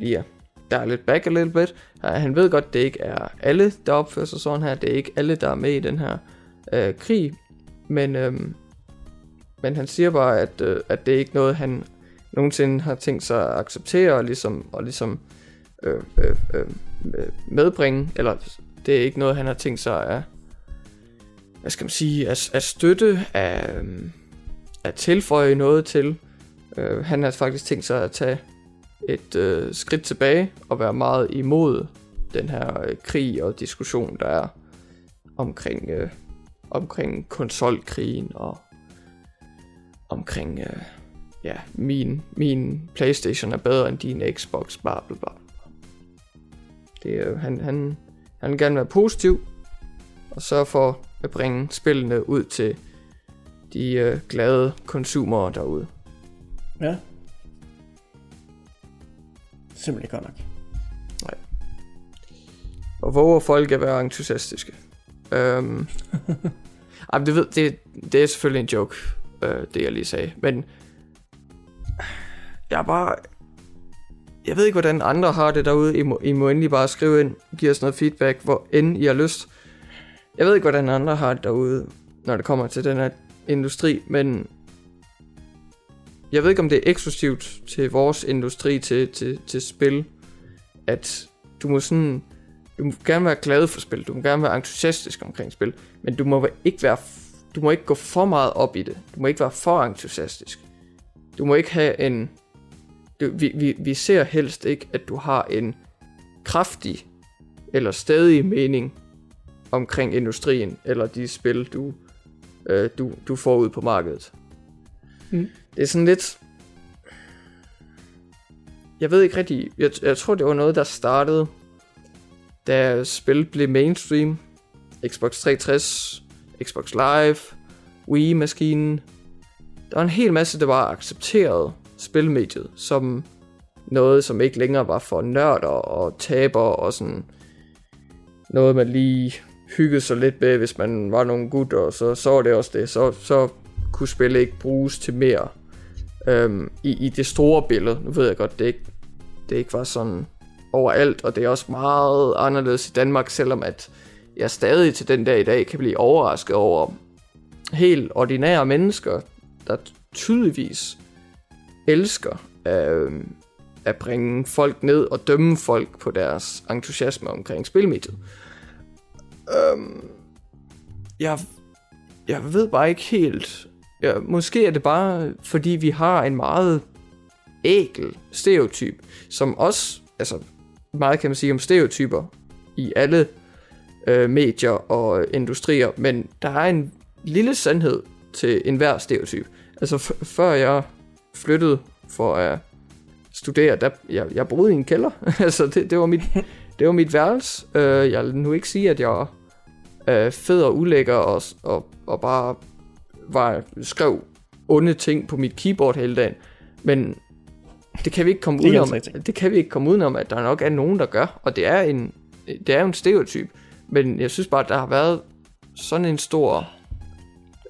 lige at der er lidt back a little bit. Han ved godt, det ikke er alle, der opfører sig sådan her. Det er ikke alle, der er med i den her øh, krig. Men, øhm, men han siger bare, at, øh, at det er ikke noget, han nogensinde har tænkt sig at acceptere og ligesom, og ligesom øh, øh, øh, øh medbringe. Eller det er ikke noget, han har tænkt sig at, hvad skal man sige, at, at støtte, at, øhm, at tilføje noget til. Øh, han har faktisk tænkt sig at tage et øh, skridt tilbage og være meget imod den her øh, krig og diskussion, der er omkring, øh, omkring konsolkrigen og omkring, øh, ja, min, min Playstation er bedre end din Xbox, bla bla bla. Det, øh, han, han, han vil gerne være positiv og sørge for at bringe spillene ud til de øh, glade konsumere derude. Ja. Simpelthen ikke godt nok. Og våger folk at være entusiastiske. Øhm, ej, det, ved, det, det er selvfølgelig en joke, øh, det jeg lige sagde. Men jeg er bare... Jeg ved ikke, hvordan andre har det derude. I må, I må endelig bare skrive ind, give os noget feedback, hvor end I har lyst. Jeg ved ikke, hvordan andre har det derude, når det kommer til den her industri, men jeg ved ikke, om det er eksklusivt til vores industri, til, til, til spil, at du må sådan, du må gerne være glad for spil, du må gerne være entusiastisk omkring spil, men du må ikke være, du må ikke gå for meget op i det. Du må ikke være for entusiastisk. Du må ikke have en, du, vi, vi, vi ser helst ikke, at du har en kraftig eller stadig mening omkring industrien, eller de spil, du, øh, du, du får ud på markedet. Mm. Det er sådan lidt... Jeg ved ikke rigtig... Jeg, jeg tror, det var noget, der startede, da spil blev mainstream. Xbox 360, Xbox Live, Wii-maskinen. Der var en hel masse, der var accepteret spilmediet som noget, som ikke længere var for nørder og taber og sådan noget, man lige hyggede sig lidt med, hvis man var nogle gutter, og så, så var det også det. Så, så kunne spil ikke bruges til mere øhm, i, i det store billede. Nu ved jeg godt, det ikke, det ikke var sådan overalt, og det er også meget anderledes i Danmark, selvom at jeg stadig til den dag i dag kan blive overrasket over helt ordinære mennesker, der tydeligvis elsker øh, at bringe folk ned og dømme folk på deres entusiasme omkring spilmediet. Øhm, jeg, jeg ved bare ikke helt. Ja, måske er det bare, fordi vi har en meget ækel stereotyp, som også, altså meget kan man sige om stereotyper i alle øh, medier og industrier, men der er en lille sandhed til enhver stereotyp. Altså før jeg flyttede for at studere, der, jeg, jeg boede i en kælder. altså det, det, var mit, det var mit værelse. Uh, jeg vil nu ikke sige, at jeg var uh, fed og ulækker og, og, og bare var, skrev onde ting på mit keyboard hele dagen. Men det kan vi ikke komme udenom. Det kan vi ikke komme udenom, at der nok er nogen, der gør. Og det er en, det er en stereotyp. Men jeg synes bare, at der har været sådan en stor,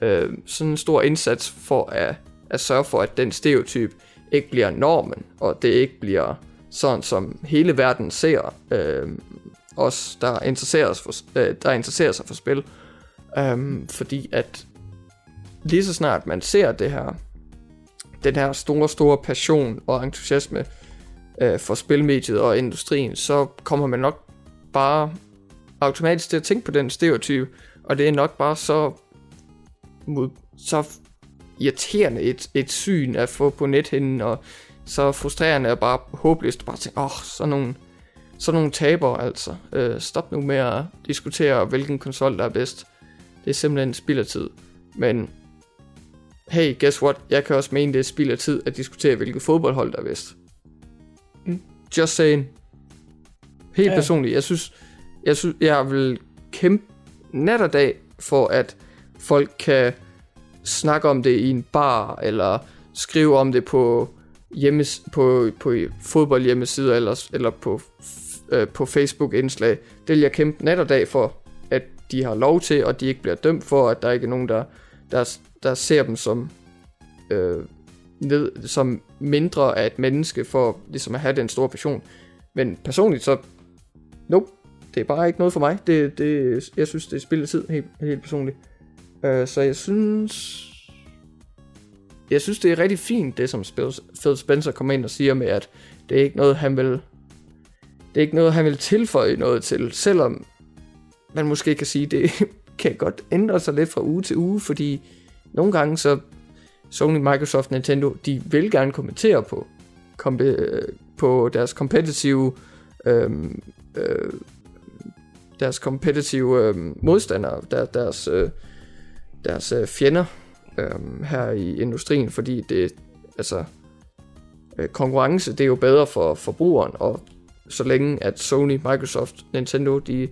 øh, sådan en stor indsats for at, at sørge for, at den stereotyp ikke bliver normen, og det ikke bliver sådan, som hele verden ser øh, os, der interesserer, for, øh, der interesserer sig for spil. Øh, fordi at lige så snart man ser det her, den her store, store passion og entusiasme øh, for spilmediet og industrien, så kommer man nok bare automatisk til at tænke på den stereotype, og det er nok bare så, mod, så irriterende et, et syn at få på nethinden, og så frustrerende og bare håbløst at bare tænke, åh, oh, sådan nogle, sådan nogle taber altså. Øh, stop nu med at diskutere, hvilken konsol der er bedst. Det er simpelthen spild af tid. Men hey, guess what? Jeg kan også mene, det er spild af tid at diskutere, hvilket fodboldhold der er bedst. Mm. Just saying. Helt ja. personligt. Jeg synes, jeg synes, jeg vil kæmpe nat og dag for, at folk kan snakke om det i en bar, eller skrive om det på, hjemmes, på, på fodboldhjemmesider, eller, eller på, øh, på Facebook-indslag. Det vil jeg kæmpe nat og dag for, at de har lov til, og de ikke bliver dømt for, at der ikke er nogen, der, der, der ser dem som, øh, ned, som mindre af et menneske, for ligesom at have den store passion. Men personligt så, nope, det er bare ikke noget for mig. Det, det, jeg synes, det er spillet tid, helt, helt personligt. Øh, så jeg synes... Jeg synes, det er rigtig fint, det som Phil Spencer kommer ind og siger med, at det er ikke noget, han vil... Det er ikke noget, han vil tilføje noget til, selvom man måske kan sige, det kan godt ændre sig lidt fra uge til uge, fordi nogle gange så Sony, Microsoft, Nintendo, de vil gerne kommentere på, øh, på deres competitive øhm, øh, deres competitive øhm, modstandere, der, deres, øh, deres øh, fjender øhm, her i industrien, fordi det, altså, øh, konkurrence, det er jo bedre for forbrugeren, og så længe at Sony, Microsoft, Nintendo, de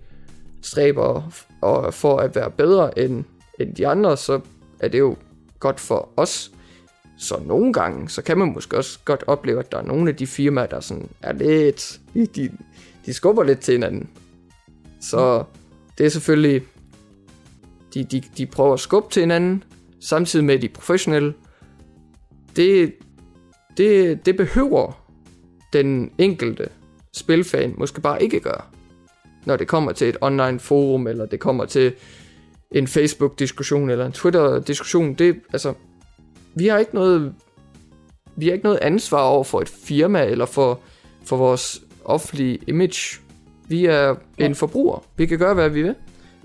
stræber og for at være bedre end, end de andre, så er det jo godt for os. Så nogle gange, så kan man måske også godt opleve, at der er nogle af de firmaer, der sådan er lidt, de, de, de skubber lidt til hinanden. Så det er selvfølgelig, de, de, de prøver at skubbe til hinanden, samtidig med de professionelle. Det, det, det behøver den enkelte spilfan måske bare ikke gøre. Når det kommer til et online forum, eller det kommer til en Facebook-diskussion, eller en Twitter-diskussion. Det, altså, vi har ikke noget, vi har ikke noget ansvar over for et firma, eller for, for vores offentlige image Vi er en forbruger. Vi kan gøre, hvad vi vil.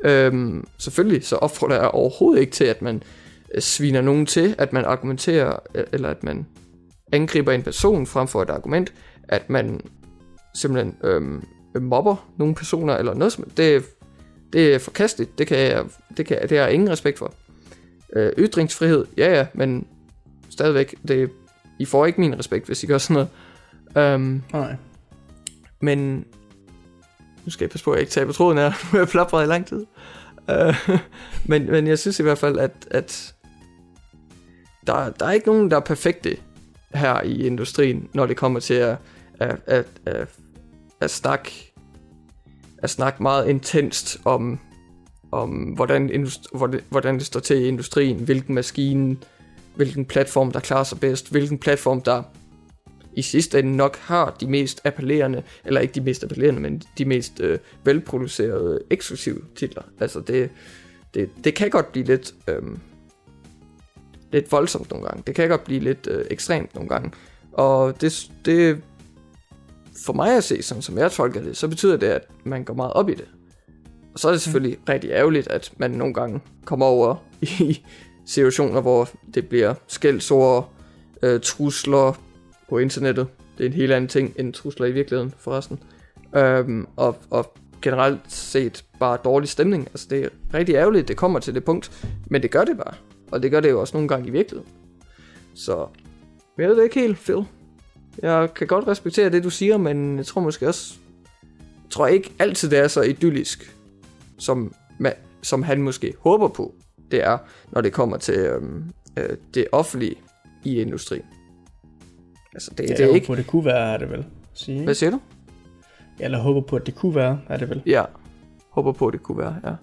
Øhm, selvfølgelig så opfordrer jeg overhovedet ikke til, at man øh, sviner nogen til, at man argumenterer, øh, eller at man angriber en person frem for et argument, at man simpelthen øhm, mobber nogle personer, eller noget som det, det er forkasteligt. Det, kan jeg, det, kan, det har jeg ingen respekt for. Øh, ytringsfrihed, ja ja, men stadigvæk, det, I får ikke min respekt, hvis I gør sådan noget. Øhm, Nej. men nu skal jeg passe på, at jeg ikke taber tråden her. Nu har jeg plapret i lang tid. Øh, men, men jeg synes i hvert fald, at, at der, der er ikke nogen, der er perfekte her i industrien, når det kommer til at, at, at, at, at snakke at snakke meget intenst om, om hvordan, hvordan, hvordan det står til i industrien, hvilken maskine, hvilken platform, der klarer sig bedst, hvilken platform, der i sidste ende nok har de mest appellerende, eller ikke de mest appellerende, men de mest øh, velproducerede eksklusive titler. Altså det, det, det kan godt blive lidt, øh, lidt voldsomt nogle gange. Det kan godt blive lidt øh, ekstremt nogle gange. Og det, det, for mig at se, sådan som jeg tolker det, så betyder det, at man går meget op i det. Og så er det selvfølgelig mm. rigtig ærgerligt, at man nogle gange kommer over i situationer, hvor det bliver skældsord, øh, trusler på internettet. Det er en helt anden ting end trusler i virkeligheden, forresten. Øhm, og, og generelt set bare dårlig stemning. Altså det er rigtig ærgerligt, at det kommer til det punkt, men det gør det bare. Og det gør det jo også nogle gange i virkeligheden. Så jeg ved det ikke helt, Phil. Jeg kan godt respektere det, du siger, men jeg tror måske også... Jeg tror ikke altid, det er så idyllisk, som, som han måske håber på, det er, når det kommer til øhm, øh, det offentlige i industrien. Altså, det, ja, det er ikke... på, at det kunne være, er det vel? Sige. Hvad siger du? Eller håber på, at det kunne være, er det vel? Ja, håber på, at det kunne være, ja.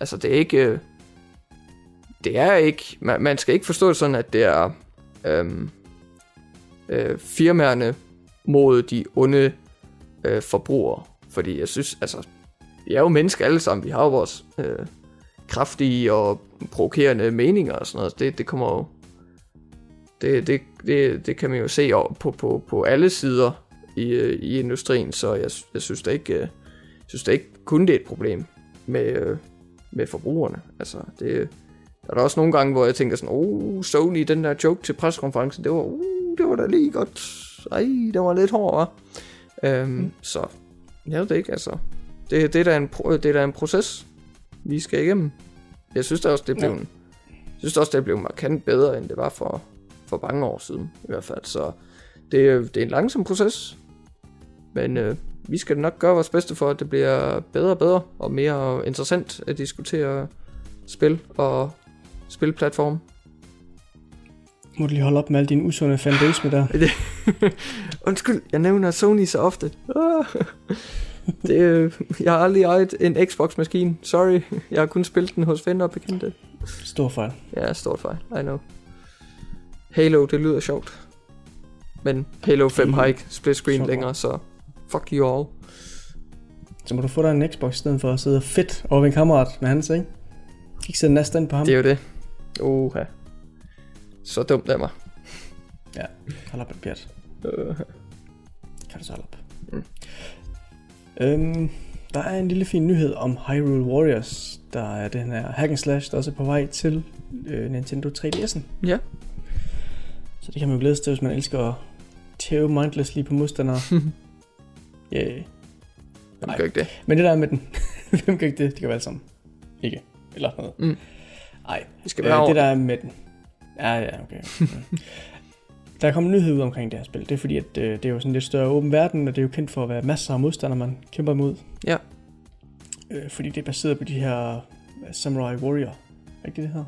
Altså, det er ikke... Øh, det er ikke... Man, man skal ikke forstå det sådan, at det er... Øhm, øh, firmaerne mod de onde øh, forbrugere. Fordi jeg synes, altså, vi er jo mennesker alle sammen. Vi har jo vores øh, kraftige og provokerende meninger og sådan noget. Det, det kommer jo... Det, det, det, det kan man jo se på, på, på alle sider i, øh, i industrien, så jeg, jeg synes da ikke, øh, jeg synes da ikke kun det er et problem med, øh, med forbrugerne. Altså, det, der er der også nogle gange, hvor jeg tænker sådan, oh, Sony, den der joke til pressekonferencen, det var, uh, det var da lige godt. Ej, det var lidt hårdt, hva'? Øhm, mm. Så, jeg ved det ikke, altså. Det, det, er da en, det er da en proces, vi skal igennem. Jeg synes da også, det blev, ja. en, jeg synes også, det blev markant bedre, end det var for, for mange år siden, i hvert fald. Så det, det er en langsom proces, men øh, vi skal nok gøre vores bedste for, at det bliver bedre og bedre, og mere interessant at diskutere spil og spilplatform må du lige holde op med al din usunde fanbase med der. Undskyld, jeg nævner Sony så ofte. det, jeg har aldrig ejet en Xbox-maskine. Sorry, jeg har kun spillet den hos venner og bekendte. Stor fejl. Ja, stor fejl. I know. Halo, det lyder sjovt. Men Halo 5 har ikke split screen længere, så fuck you all. Så må du få dig en Xbox i stedet for at sidde fedt over ved en kammerat med hans, ikke? Ikke sætte næsten på ham. Det er jo det. Oha. Så dumt af mig. Ja, hold op. Øh. Kan du så holde op. Mm. Øhm, der er en lille fin nyhed om Hyrule Warriors. Der er den her hack and slash, der også er på vej til øh, Nintendo 3DS'en. Ja. Så det kan man jo glæde sig til, hvis man elsker at tæve mindlessly på modstandere. yeah. Hvem gør ikke det? Men det der med den, hvem gør ikke det? Det kan være alle sammen. Ikke. Eller noget. Mm. Ej, det, skal være øh, det der er med den. Ja, ja, okay. der er kommet en nyhed ud omkring det her spil. Det er fordi, at øh, det er jo sådan lidt større åben verden, og det er jo kendt for at være masser af modstandere, man kæmper imod. Ja. Øh, fordi det er baseret på de her Samurai Warrior. Er ikke det, det her?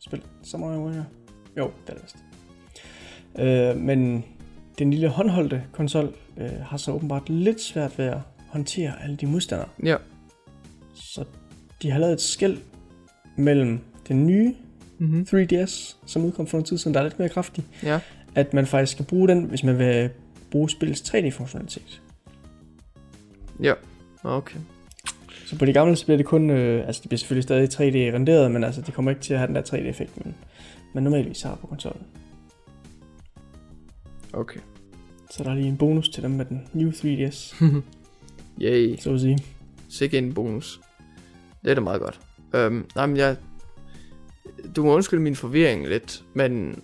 Spil? Samurai Warrior? Jo, det er det vist. Øh, men den lille håndholdte konsol øh, har så åbenbart lidt svært ved at håndtere alle de modstandere. Ja. Så de har lavet et skæld mellem den nye mm-hmm. 3DS, som udkom for en tid siden, der er lidt mere kraftig. Ja. At man faktisk skal bruge den, hvis man vil bruge spillets 3D-funktionalitet. Ja, okay. Så på de gamle, så bliver det kun, øh, altså det bliver selvfølgelig stadig 3D renderet, men altså det kommer ikke til at have den der 3D-effekt, men man normalvis har på konsollen. Okay. Så der er lige en bonus til dem med den New 3DS. Yay. så at sige. Sikke en bonus. Det er da meget godt. Øhm, nej, men jeg... Du må undskylde min forvirring lidt, men...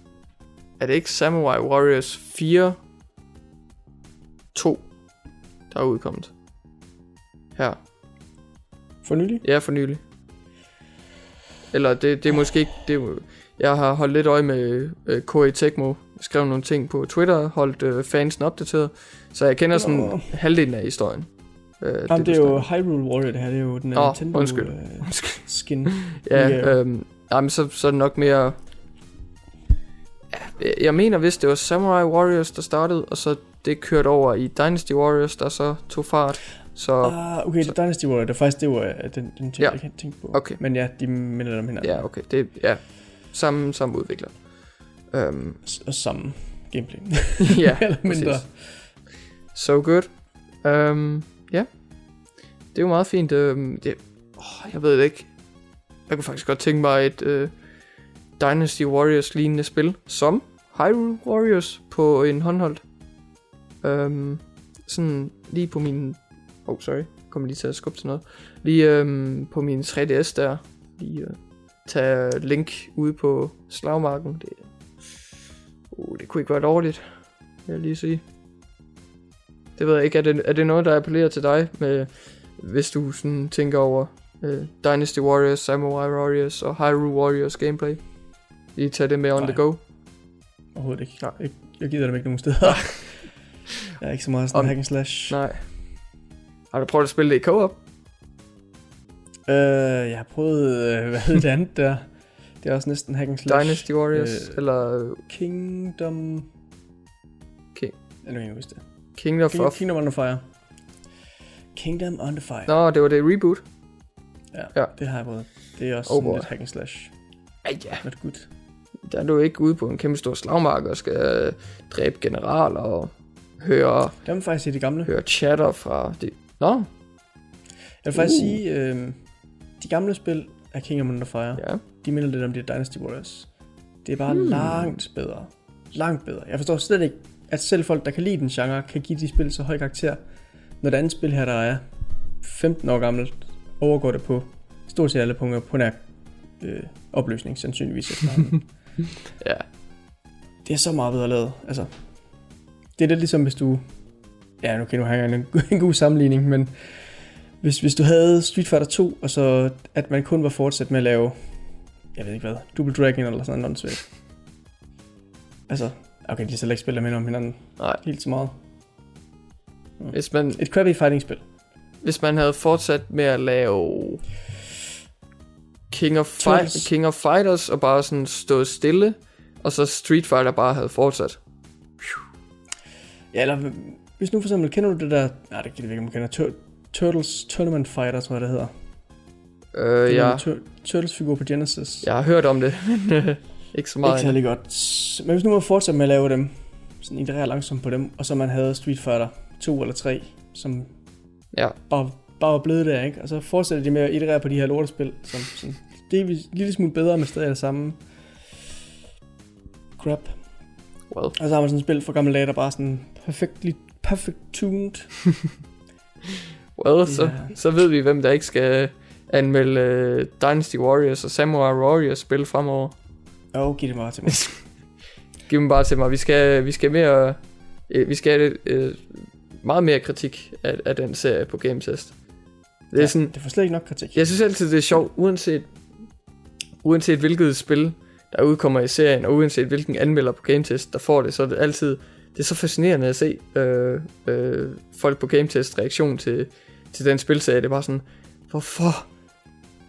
Er det ikke Samurai Warriors 4 2, der er udkommet? Her. For nylig? Ja, for nylig. Eller det, det er måske ikke... Det er, jeg har holdt lidt øje med øh, Koei Tecmo. Skrev nogle ting på Twitter, holdt øh, fansen opdateret. Så jeg kender sådan Nå. halvdelen af historien. Øh, Jamen, det er du jo Hyrule Warrior, det her. Det er jo den oh, Nintendo undskyld. øh, skin. Ja, udgave. øhm, jamen, så, så er det nok mere... Jeg mener vist, det var Samurai Warriors, der startede, og så det kørte over i Dynasty Warriors, der så tog fart. Så Ah, okay, det er Dynasty Warrior. Det er faktisk det, var øh, den, den ting, Ja. jeg kan tænke på. Okay. Men ja, de minder om hinanden. ja, okay, det ja, samme, samme udvikler. S- Og samme gameplay. ja, Eller mindre. præcis. So good. Øhm, ja, det er jo meget fint. Øhm, det, åh, jeg ved det ikke. Jeg kunne faktisk godt tænke mig et øh, Dynasty Warriors lignende spil, som Hyrule Warriors på en håndholdt. Øhm, sådan lige på min... Oh, sorry. Kommer lige til at skubbe til noget. Lige øhm, på min 3DS der. Lige øh, tage link ude på slagmarken. Det, oh, det kunne ikke være dårligt, vil jeg lige sige. Det ved jeg ikke. Er det, er det noget, der appellerer til dig, med, hvis du sådan tænker over øh, Dynasty Warriors, Samurai Warriors og Hyrule Warriors gameplay? Lige tage det med on Nej. the go. Overhovedet ikke. Nej. Jeg, jeg gider dem ikke nogen steder. jeg er ikke så meget sådan Om- hack and slash. Nej. Har du prøvet at spille det i co-op? Øh, jeg har prøvet, øh, hvad hedder det andet der? Det er også næsten hack and slash. Dynasty Warriors? øh, eller Kingdom... King- Jeg kan ikke huske det. Kingdom King, of... Kingdom Under Fire. Kingdom Under Fire. Nå, det var det reboot. Ja, ja. det har jeg prøvet. Det er også Oh sådan boy. lidt hack and slash. Ej, ja. Not good. Der er du ikke ude på en kæmpe stor slagmark og skal øh, dræbe generaler og høre, Det var faktisk i de gamle. høre chatter fra... Det. Nå, Jeg vil faktisk Uh. sige, øh, de gamle spil af Kingdom Under Fire, ja. de minder lidt om de Dynasty Warriors. Det er bare hmm. langt bedre. Langt bedre. Jeg forstår slet ikke, at selv folk, der kan lide den genre, kan give de spil så høj karakter. Når det andet spil her, der er 15 år gammelt, overgår det på stort set alle punkter på nær øh, opløsning, sandsynligvis. Ja. det er så meget bedre lavet. Altså, det er lidt ligesom hvis du... Ja, okay, nu har jeg en, en god sammenligning, men hvis, hvis du havde Street Fighter 2, og så at man kun var fortsat med at lave, jeg ved ikke hvad, Double Dragon eller sådan noget åndssvagt. Altså, okay, de slet ikke spillet med om hinanden Nej. helt så meget. Hvis man, Et crappy fighting spil. Hvis man havde fortsat med at lave King of, Turtles. Fi- King of Fighters og bare sådan stået stille, og så Street Fighter bare havde fortsat. Ja, eller hvis nu for eksempel, kender du det der, nej, det kan jeg ikke, du kender, Tur- Turtles Tournament Fighter, tror jeg det hedder. Øh, Det ja, Tur- Turtles figur på Genesis. jeg har hørt om det, men øh, ikke så meget. Ikke særlig godt. Men hvis nu man fortsætter med at lave dem, sådan itererer langsomt på dem, og så man havde Street Fighter 2 eller 3, som Ja. bare, bare var blevet der, ikke? Og så fortsætter de med at iterere på de her lortespil, som sådan, det er en lille smule bedre, men stadig er det samme crap. Well, Og så har man sådan et spil fra gamle dage, der bare sådan perfectly, perfect tuned. well så, Ja. så ved vi, hvem der ikke skal anmelde øh, Dynasty Warriors og Samurai Warriors spil fremover. Åh, oh, giv det bare til mig. Giv dem bare til mig. Vi skal, vi skal mere... Øh, vi skal have øh, meget mere kritik af, af den serie på Game Test. Det er ja, sådan, det får slet ikke nok kritik. jeg synes altid, det er sjovt, uanset, uanset hvilket spil, der udkommer i serien, og uanset hvilken anmelder på Game Test, der får det, så er det altid, det er så fascinerende at se øh, øh, folk på Game Test reaktion til, til den spilserie. Det er bare sådan, hvorfor?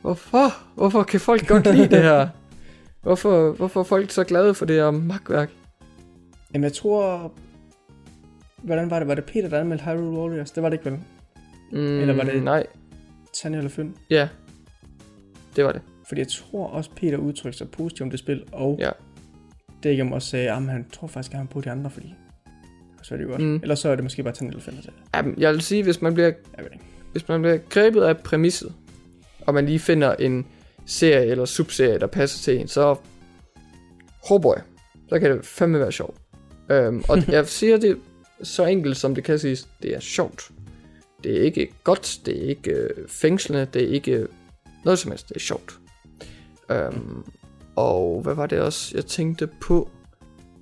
Hvorfor? Hvorfor kan folk godt lide det her? Hvorfor, hvorfor er folk så glade for det her magtværk? Jamen, jeg tror... Hvordan var det? Var det Peter, der anmeldte Hyrule Warriors? Det var det ikke vel? Mm, Eller var det- Nej, Tanja eller Fyn? ja. Det var det. Fordi jeg tror også, Peter udtrykte sig positivt om det spil, og Ja. det ikke også sagde, at han tror faktisk, at han på de andre, fordi så er det jo godt. Mm. Ellers så er det måske bare Tanja eller Fyn, der sagde det. Jamen, jeg vil sige, hvis man bliver Jeg ved ikke. hvis man bliver grebet af præmisset, og man lige finder en serie eller subserie, der passer til en, så oh boy, så kan det fandme være sjovt. Øhm, og jeg siger det så enkelt, som det kan siges, det er sjovt. Det er ikke godt, det er ikke øh, fængslende, det er ikke noget som helst, det er sjovt. Um, og hvad var det også, jeg tænkte på?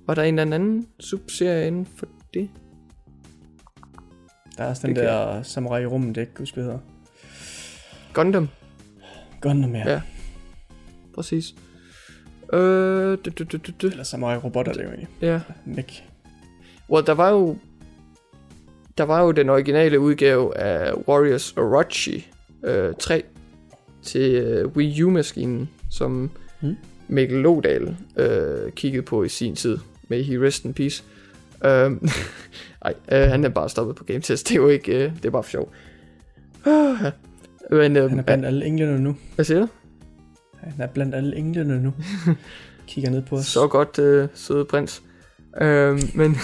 Var der en eller anden subserie inden for det? Der er også den Det kan- der samurai i rummet, det ikke huske, hvad hedder. Gundam, Gundam, ja. Ja. præcis. Øh, du, du, du, du, du. Eller samurai robotter, det er jo egentlig. Ja. Mech. Well, der var jo... Der var jo den originale udgave af Warriors Orochi øh, 3 til øh, Wii U-maskinen, som Hmm. Mikkel Lodal øh, kiggede på i sin tid. May he rest in peace. Øh, ej, øh, han er bare stoppet på Game Test. Det er jo ikke... Øh, det er bare for sjov. Ja. Men, øh, Han er blandt alle englerne nu. hvad siger du? Han er blandt alle englerne nu. Kigger ned på os. Så godt, øh, søde prins. Øh, men,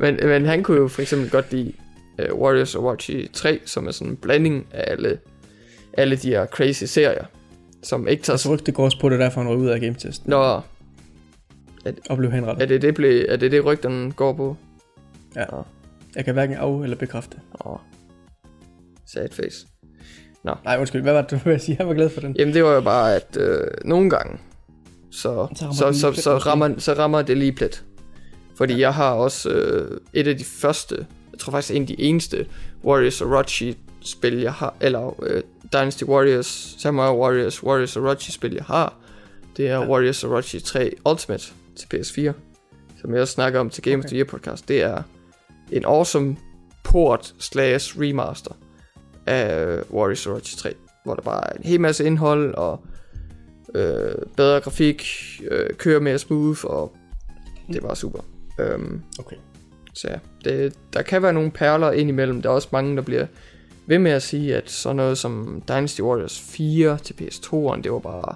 men, men han kunne jo for eksempel godt lide øh, Warriors Orochi 3, som er sådan en blanding af alle, alle de her crazy serier, som ikke tager... Altså rygte går også på det, derfor han røg ud af game test. Nå, Og blev henrettet. er det det, ble, er det, det rygterne går på? Jeg kan hverken af- eller bekræfte. Åh, sad face. Nej, undskyld. Hvad var det, du ville sige? Jeg var glad for den. Jamen det var jo bare, at øh, nogle gange, så, Så rammer så, så, så, rammer, så rammer det lige plet. Fordi ja. jeg har også øh, et af de første, jeg tror faktisk en af de eneste Warriors Orochi spil, jeg har, eller øh, Dynasty Warriors, Samurai Warriors, Warriors Orochi spil, jeg har. Det er Ja. Warriors Orochi 3 Ultimate til PS4, som jeg også snakker om til Game okay. of the Year podcast. Det er en awesome port slash remaster af Warriors Orochi 3, hvor der bare er en hel masse indhold og øh, bedre grafik, øh, kører mere smooth, og det var super. Um, Okay. så ja, det, der kan være nogle perler indimellem. Der er også mange, der bliver ved med at sige, at sådan noget som Dynasty Warriors 4 til PS2'eren, det var bare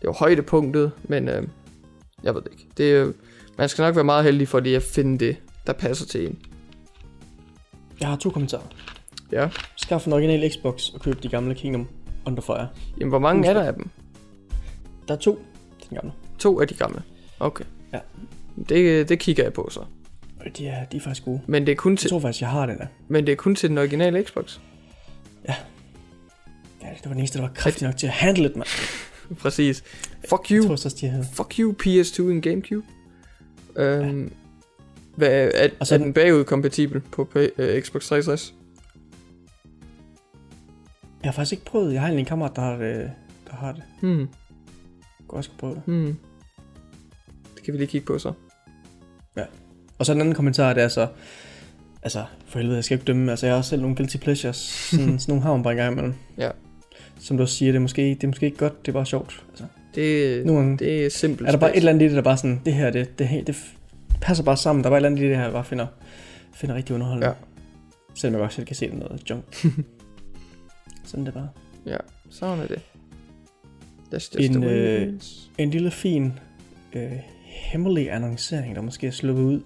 det var højdepunktet, men øh, jeg ved det ikke. Det, man skal nok være meget heldig for lige at finde det, der passer til en. Jeg har to kommentarer. Ja. Skaff en original Xbox og køb de gamle Kingdom Under Fire. Jamen, hvor mange er der af dem? Der er to til den gamle. To af de gamle. Okay. Ja. Det, det kigger jeg på så. Og de er, de er faktisk gode. Men det er kun Jeg til, tror faktisk, jeg har den der. men det er kun til den originale Xbox. Ja, det var den eneste, der var kraftig nok til at handle det, mand. Præcis. Fuck Jeg you. tror også, de havde. Fuck you, PS2 en Gamecube. Øhm, hvad, er, Og så er den- den bagud kompatibel på P- øh, Xbox 360? Jeg har faktisk ikke prøvet. Jeg har en kammerat, der har det. Der har det. Hmm. Jeg kunne også prøve det. Hmm. Det kan vi lige kigge på så. Og så en anden kommentar, det er så... Altså, for helvede, jeg skal ikke dømme. Altså, jeg har også selv nogle guilty pleasures. Sådan, sådan nogle har man bare en gang imellem. Ja. Som du også siger, det er måske, det er måske ikke godt, det er bare sjovt. Altså, Det, nogle det er simpelt. er der bare et eller andet i det, der bare sådan, det her, det, det, det passer bare sammen. Der er bare et eller andet i det her, jeg bare finder, finder rigtig underholdende. Ja. Selvom jeg godt selv kan se, det noget junk. sådan det bare. Ja, sådan er det. That's just En, the way øh. En lille fin øh, hemmelig annoncering, der måske er sluppet ud,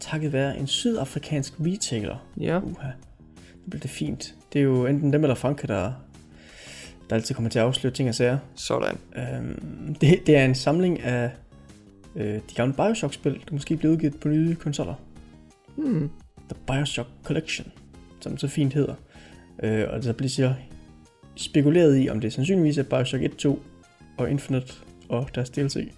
takket være en sydafrikansk retailer. Ja, Uha, det bliver det fint. Det er jo enten dem eller Franke, der, der altid kommer til at afsløre ting og sager. sådan. Øhm, det, det er en samling af øh, de gamle Bioshock-spil, der måske bliver udgivet på nye konsoller. Hmm. The Bioshock Collection, som det så fint hedder. Øh, og der bliver så spekuleret i, om det sandsynligvis er Bioshock 1, 2 og Infinite og deres DLC.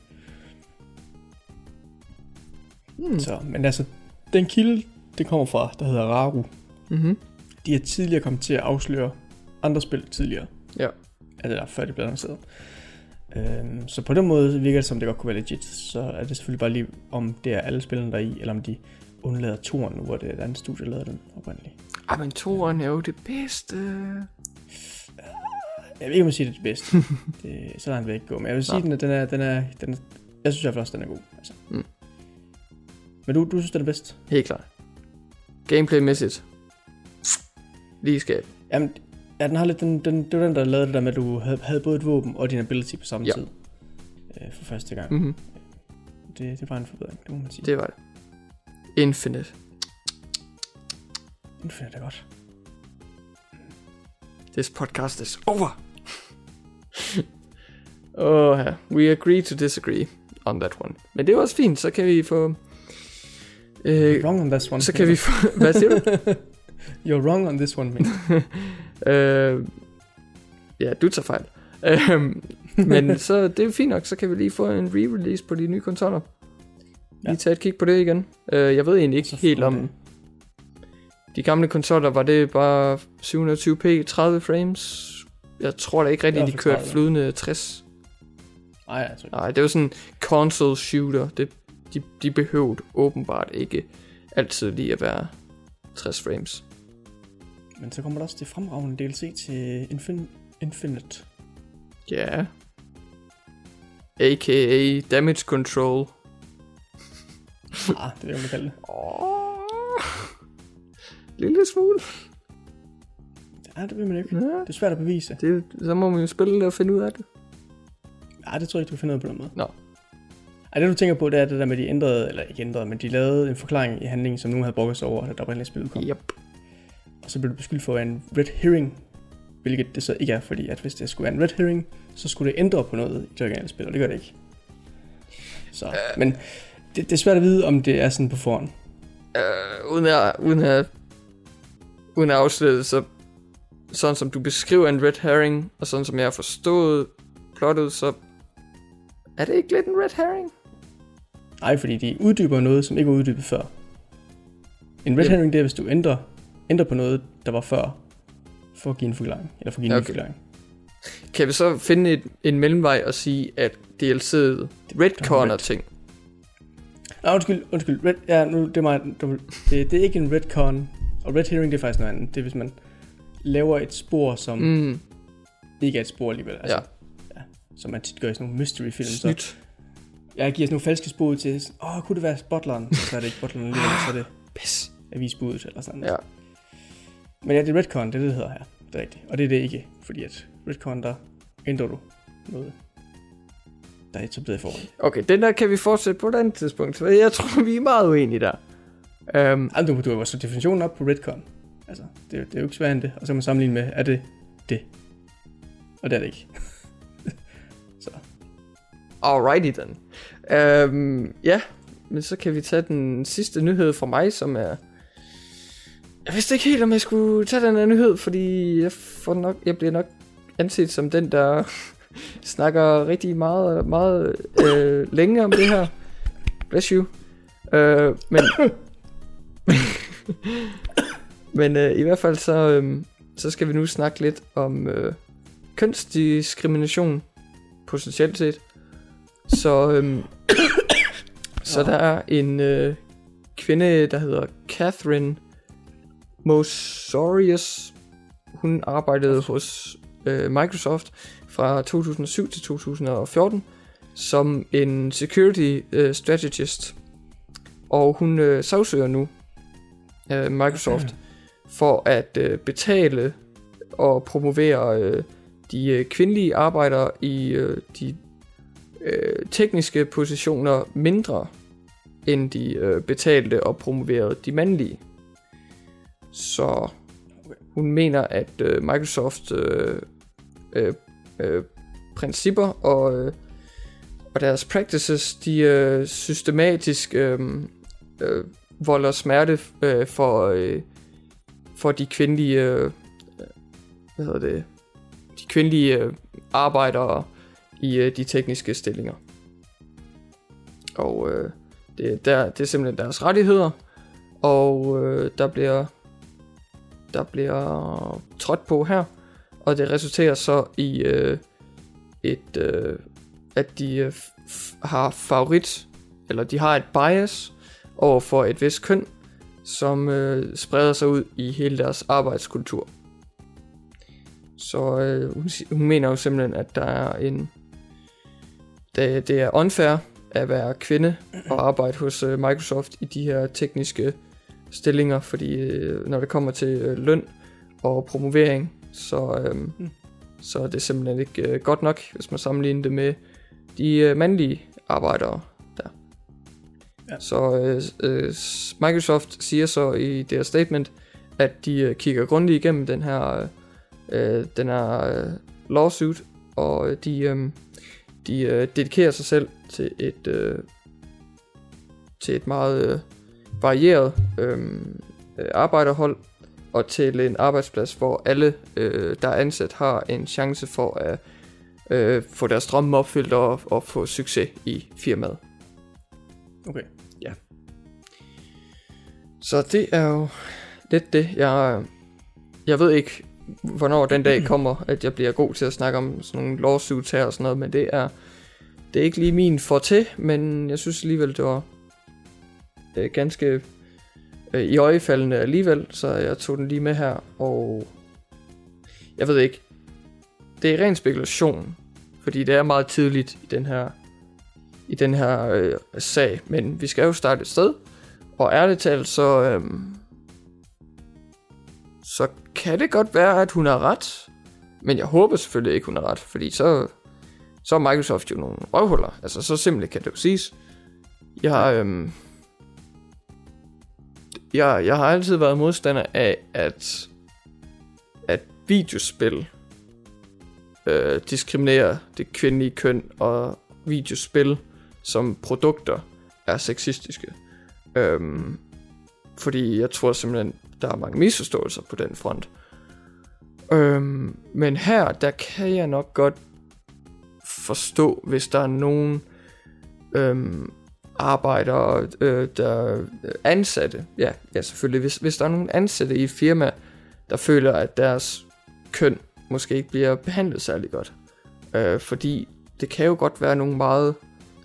Hmm. Så, men altså, den kilde, det kommer fra, der hedder Raru. Mm-hmm. De er tidligere kommet til at afsløre andre spil tidligere. Ja. Altså, der, før det blev annonceret. Øhm, så på den måde virker det som, det godt kunne være legit. Så er det selvfølgelig bare lige, om det er alle spillene, der er i, eller om de undlader toren nu, hvor det er et andet studie, der lavede den oprindeligt. Ej, men toeren er jo det bedste. Jeg ved ikke, om jeg siger, det er det bedste. det, så langt vil jeg ikke gå. Men jeg vil sige, at den er, den er, den er, jeg synes i hvert fald også, den er god. Altså. Mm. Men du, du synes, den er bedst? Helt klart. Gameplay-mæssigt. Lige skab. Jamen, ja, den har lidt, den, den, det var den, der lavede det der med, at du havde, havde både et våben og din ability på samme Ja. tid. Øh, for første gang. Mm-hmm. Det, det var en forbedring, det må man sige. Det var det. Infinite. Jeg det godt. This podcast is over. oh, ja. We agree to disagree on that one. Men det er også fint, så kan vi få... Øh, Wrong on this one. så kan vi få... Hvad siger du? You're wrong on this one, man. øh, ja, du tager fejl. Øh, men så det er fint nok, så kan vi lige få en re-release på de nye konsoller. Lige Ja. tage et kig på det igen. Øh, jeg ved egentlig ikke Så helt om... det. De gamle konsoller, var det bare 720p, 30 frames? Jeg tror da ikke rigtigt, de kørte 30. flydende 60. Ej, jeg tror ikke. Nej, det var sådan en console shooter. Det, de, de behøvede åbenbart ikke altid lige at være 60 frames. Men så kommer der også det fremragende DLC til Infin- Infinite. Ja. A.k.a. damage control. Ah, det vil jeg man kalde det. Åh. Lille smule. Ja, det vil man ikke. Ja. Det er svært at bevise. Det, så må man jo spille det og finde ud af det. Ja, det tror jeg ikke, du kan finde ud af på den måde. Nå. Ej, det du tænker på, det er det der med, de ændrede, eller ikke ændrede, men de lavede en forklaring i handlingen, som nogen havde brokket sig over, da der oprindeligt spillet kom. Yep. Og så blev du beskyldt for at være en red herring, hvilket det så ikke er, fordi at hvis det skulle være en red herring, så skulle det ændre på noget i det originale spil, og det gør det ikke. Så, Øh. men det, det er svært at vide, om det er sådan på forhånd. Uh, uden at, uden at, uden at afsløre så sådan som du beskriver en red herring, og sådan som jeg har forstået plottet, så er det ikke lidt en red herring? Nej, fordi de uddyber noget, som ikke var uddybet før. En red Jamen. herring, det er, hvis du ændrer, ændrer på noget, der var før, for at give en forklaring, eller for at give en Okay. forklaring. Kan vi så finde et, en mellemvej og sige, at DLC'et redcorner red. ting? Ah, undskyld, undskyld. Red, ja, nu, det er mig. Det, det er ikke en retcon. Og red herring, det er faktisk noget andet. Det er, hvis man laver et spor, som mm. Ikke er et spor alligevel. Altså, ja, ja. Som man tit gør i sådan nogle mystery film. Så snydt. Jeg giver sådan nogle falske spor ud til, åh, oh, kunne det være butleren? Så er det ikke butleren alligevel, så er det Pis. avisbuddet eller sådan Ja. Men ja, det er retcon, det er det, det hedder her. Det er rigtigt. Og det er det ikke, fordi at retcon, der ændrer du noget, der er etableret i forvejen. Okay, den der kan vi fortsætte på et andet tidspunkt, jeg tror, vi er meget uenige der. Um, Ej, du, du har så definitionen op på retcon. Altså, det, er- det er jo ikke svært end det. Og så kan man sammenligne med, er det det? Og det er det ikke alrighty then. Øhm, ja, men så kan vi tage den sidste nyhed fra mig, som er... Jeg vidste ikke helt, om jeg skulle tage den her nyhed, fordi jeg, får nok, jeg bliver nok anset som den, der snakker rigtig meget, meget øh, længe om det her. Bless you. Øh, men men øh, i hvert fald så, øh, så skal vi nu snakke lidt om øh, kønsdiskrimination, potentielt set. Så, øh, så der er en øh, kvinde, der hedder Catherine Mosorius. Hun arbejdede hos øh, Microsoft fra 2007 til 2014 som en security øh, strategist. Og hun øh, sagsøger nu øh, Microsoft for at øh, betale og promovere øh, de øh, kvindelige arbejdere i øh, de øh, tekniske positioner mindre end de øh, betalte og promoverede de mandlige. Så hun mener, at øh, Microsoft øh, øh, øh, principper og, øh, og deres practices, de øh, systematisk øh, øh, volder smerte øh, for, øh, for de kvindelige, øh, hvad hedder det, de kvindelige øh, arbejdere i øh, de tekniske stillinger. Og øh, det, der, det er simpelthen deres rettigheder, og øh, der bliver der bliver trådt på her, og det resulterer så i øh, et øh, at de øh, har favorit eller de har et bias over for et vist køn, som øh, spreder sig ud i hele deres arbejdskultur. Så øh, hun, hun mener jo simpelthen, at der er en det, det er unfair at være kvinde og arbejde hos øh, Microsoft i de her tekniske stillinger, fordi øh, når det kommer til øh, løn og promovering, så, øh, Mm. så er det simpelthen ikke øh, godt nok, hvis man sammenligner det med de øh, mandlige arbejdere der. Ja. Så øh, øh, Microsoft siger så i deres statement, at de øh, kigger grundigt igennem den her, øh, den her øh, lawsuit, og øh, de, øh, de øh, dedikerer sig selv til et, øh, til et meget øh, varieret øh, øh, arbejderhold, og til en arbejdsplads, hvor alle, øh, der er ansat, har en chance for at øh, få deres drømme opfyldt og, og få succes i firmaet. Okay. Så det er jo lidt det. Jeg, jeg ved ikke, hvornår den dag kommer, at jeg bliver god til at snakke om sådan nogle lawsuits her og sådan noget, men det er, det er ikke lige min forte, men jeg synes alligevel, det var øh, ganske øh, i øjefaldende alligevel, så jeg tog den lige med her, og jeg ved ikke, det er ren spekulation, fordi det er meget tidligt i den her i den her øh, sag, men vi skal jo starte et sted, og ærligt talt, så, øh, så kan det godt være, at hun har ret. Men jeg håber selvfølgelig ikke, hun har ret, fordi så, så er Microsoft jo nogle røvhuller. Altså, så simpelt kan det jo siges. Jeg, øhm, jeg, jeg har altid været modstander af, at, at videospil øh, diskriminerer det kvindelige køn, og videospil som produkter er sexistiske. Øhm, fordi jeg tror simpelthen, der er mange misforståelser på den front. Øhm, men her, der kan jeg nok godt forstå, hvis der er nogen øhm, arbejdere, øh, der øh, ansatte, ja, ja selvfølgelig, hvis, hvis der er nogen ansatte i et firma, der føler, at deres køn måske ikke bliver behandlet særlig godt. Øh, fordi det kan jo godt være nogle meget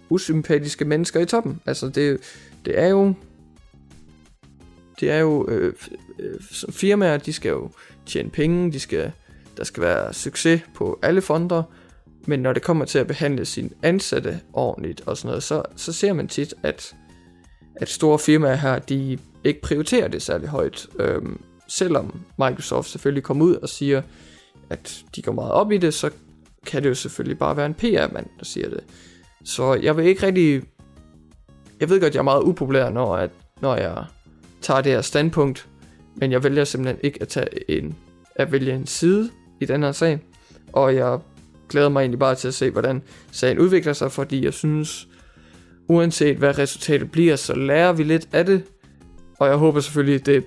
usympatiske mennesker i toppen. Altså det, det er jo det er jo øh, øh firmaer, de skal jo tjene penge, de skal, der skal være succes på alle fonder, men når det kommer til at behandle sine ansatte ordentligt og sådan noget, så, så ser man tit, at, at store firmaer her, de ikke prioriterer det særlig højt. Øhm, selvom Microsoft selvfølgelig kommer ud og siger, at de går meget op i det, så kan det jo selvfølgelig bare være en PR-mand, der siger det. Så jeg vil ikke rigtig... Jeg ved godt, jeg er meget upopulær, når, at, når jeg tager det her standpunkt, men jeg vælger simpelthen ikke at, tage en, at vælge en side i den her sag, og jeg glæder mig egentlig bare til at se, hvordan sagen udvikler sig, fordi jeg synes, uanset hvad resultatet bliver, så lærer vi lidt af det, og jeg håber selvfølgelig det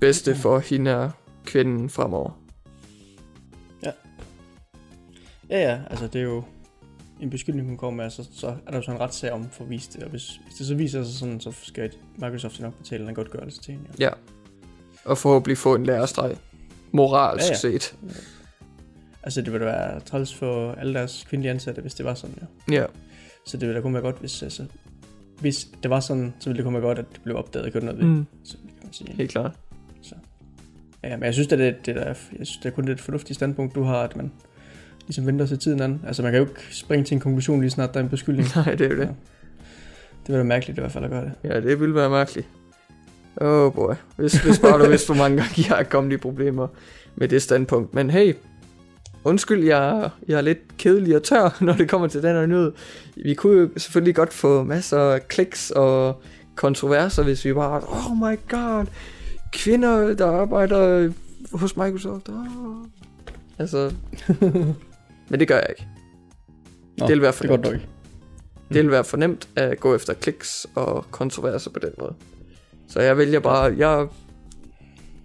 bedste for hende og kvinden fremover. Ja. Ja, ja, altså det er jo en beskyldning, hun kommer med, altså, så er der jo sådan en retssag om for at vise det, og hvis, hvis det så viser sig sådan, så skal Microsoft nok betale en godtgørelse til hende. Ja. Ja. Og forhåbentlig få en lærestreg. Moralsk Ja, ja, ja. ja. set. Altså det ville da være træls for alle deres kvindelige ansatte, hvis det var sådan, ja. Ja. Så det ville da kun være godt, hvis, altså, hvis det var sådan, så ville det kun være godt, at det blev opdaget og gjort noget ved. Mm. Så kan man sige. Helt klart. Ja, men jeg synes, at det, det der, jeg synes, det er kun et fornuftigt standpunkt, du har, at man ligesom venter sig tiden an. Altså man kan jo ikke springe til en konklusion lige snart, der er en beskyldning. Nej, det er jo det. Ja. Det ville være mærkeligt i hvert fald at gøre det. Ja, det ville være mærkeligt. Oh boy. Hvis, hvis bare du vidste, hvor mange gange jeg er kommet i problemer med det standpunkt. Men hey, undskyld, jeg, jeg er lidt kedelig og tør, når det kommer til den her nyhed. Vi kunne jo selvfølgelig godt få masser af kliks og kontroverser, hvis vi bare, oh my god, kvinder, der arbejder hos Microsoft. Oh. Altså, men det gør jeg ikke. Nå, det vil være for det nemt. godt nok. Det vil være for nemt at gå efter kliks og kontroverser på den måde. Så jeg vælger bare, jeg,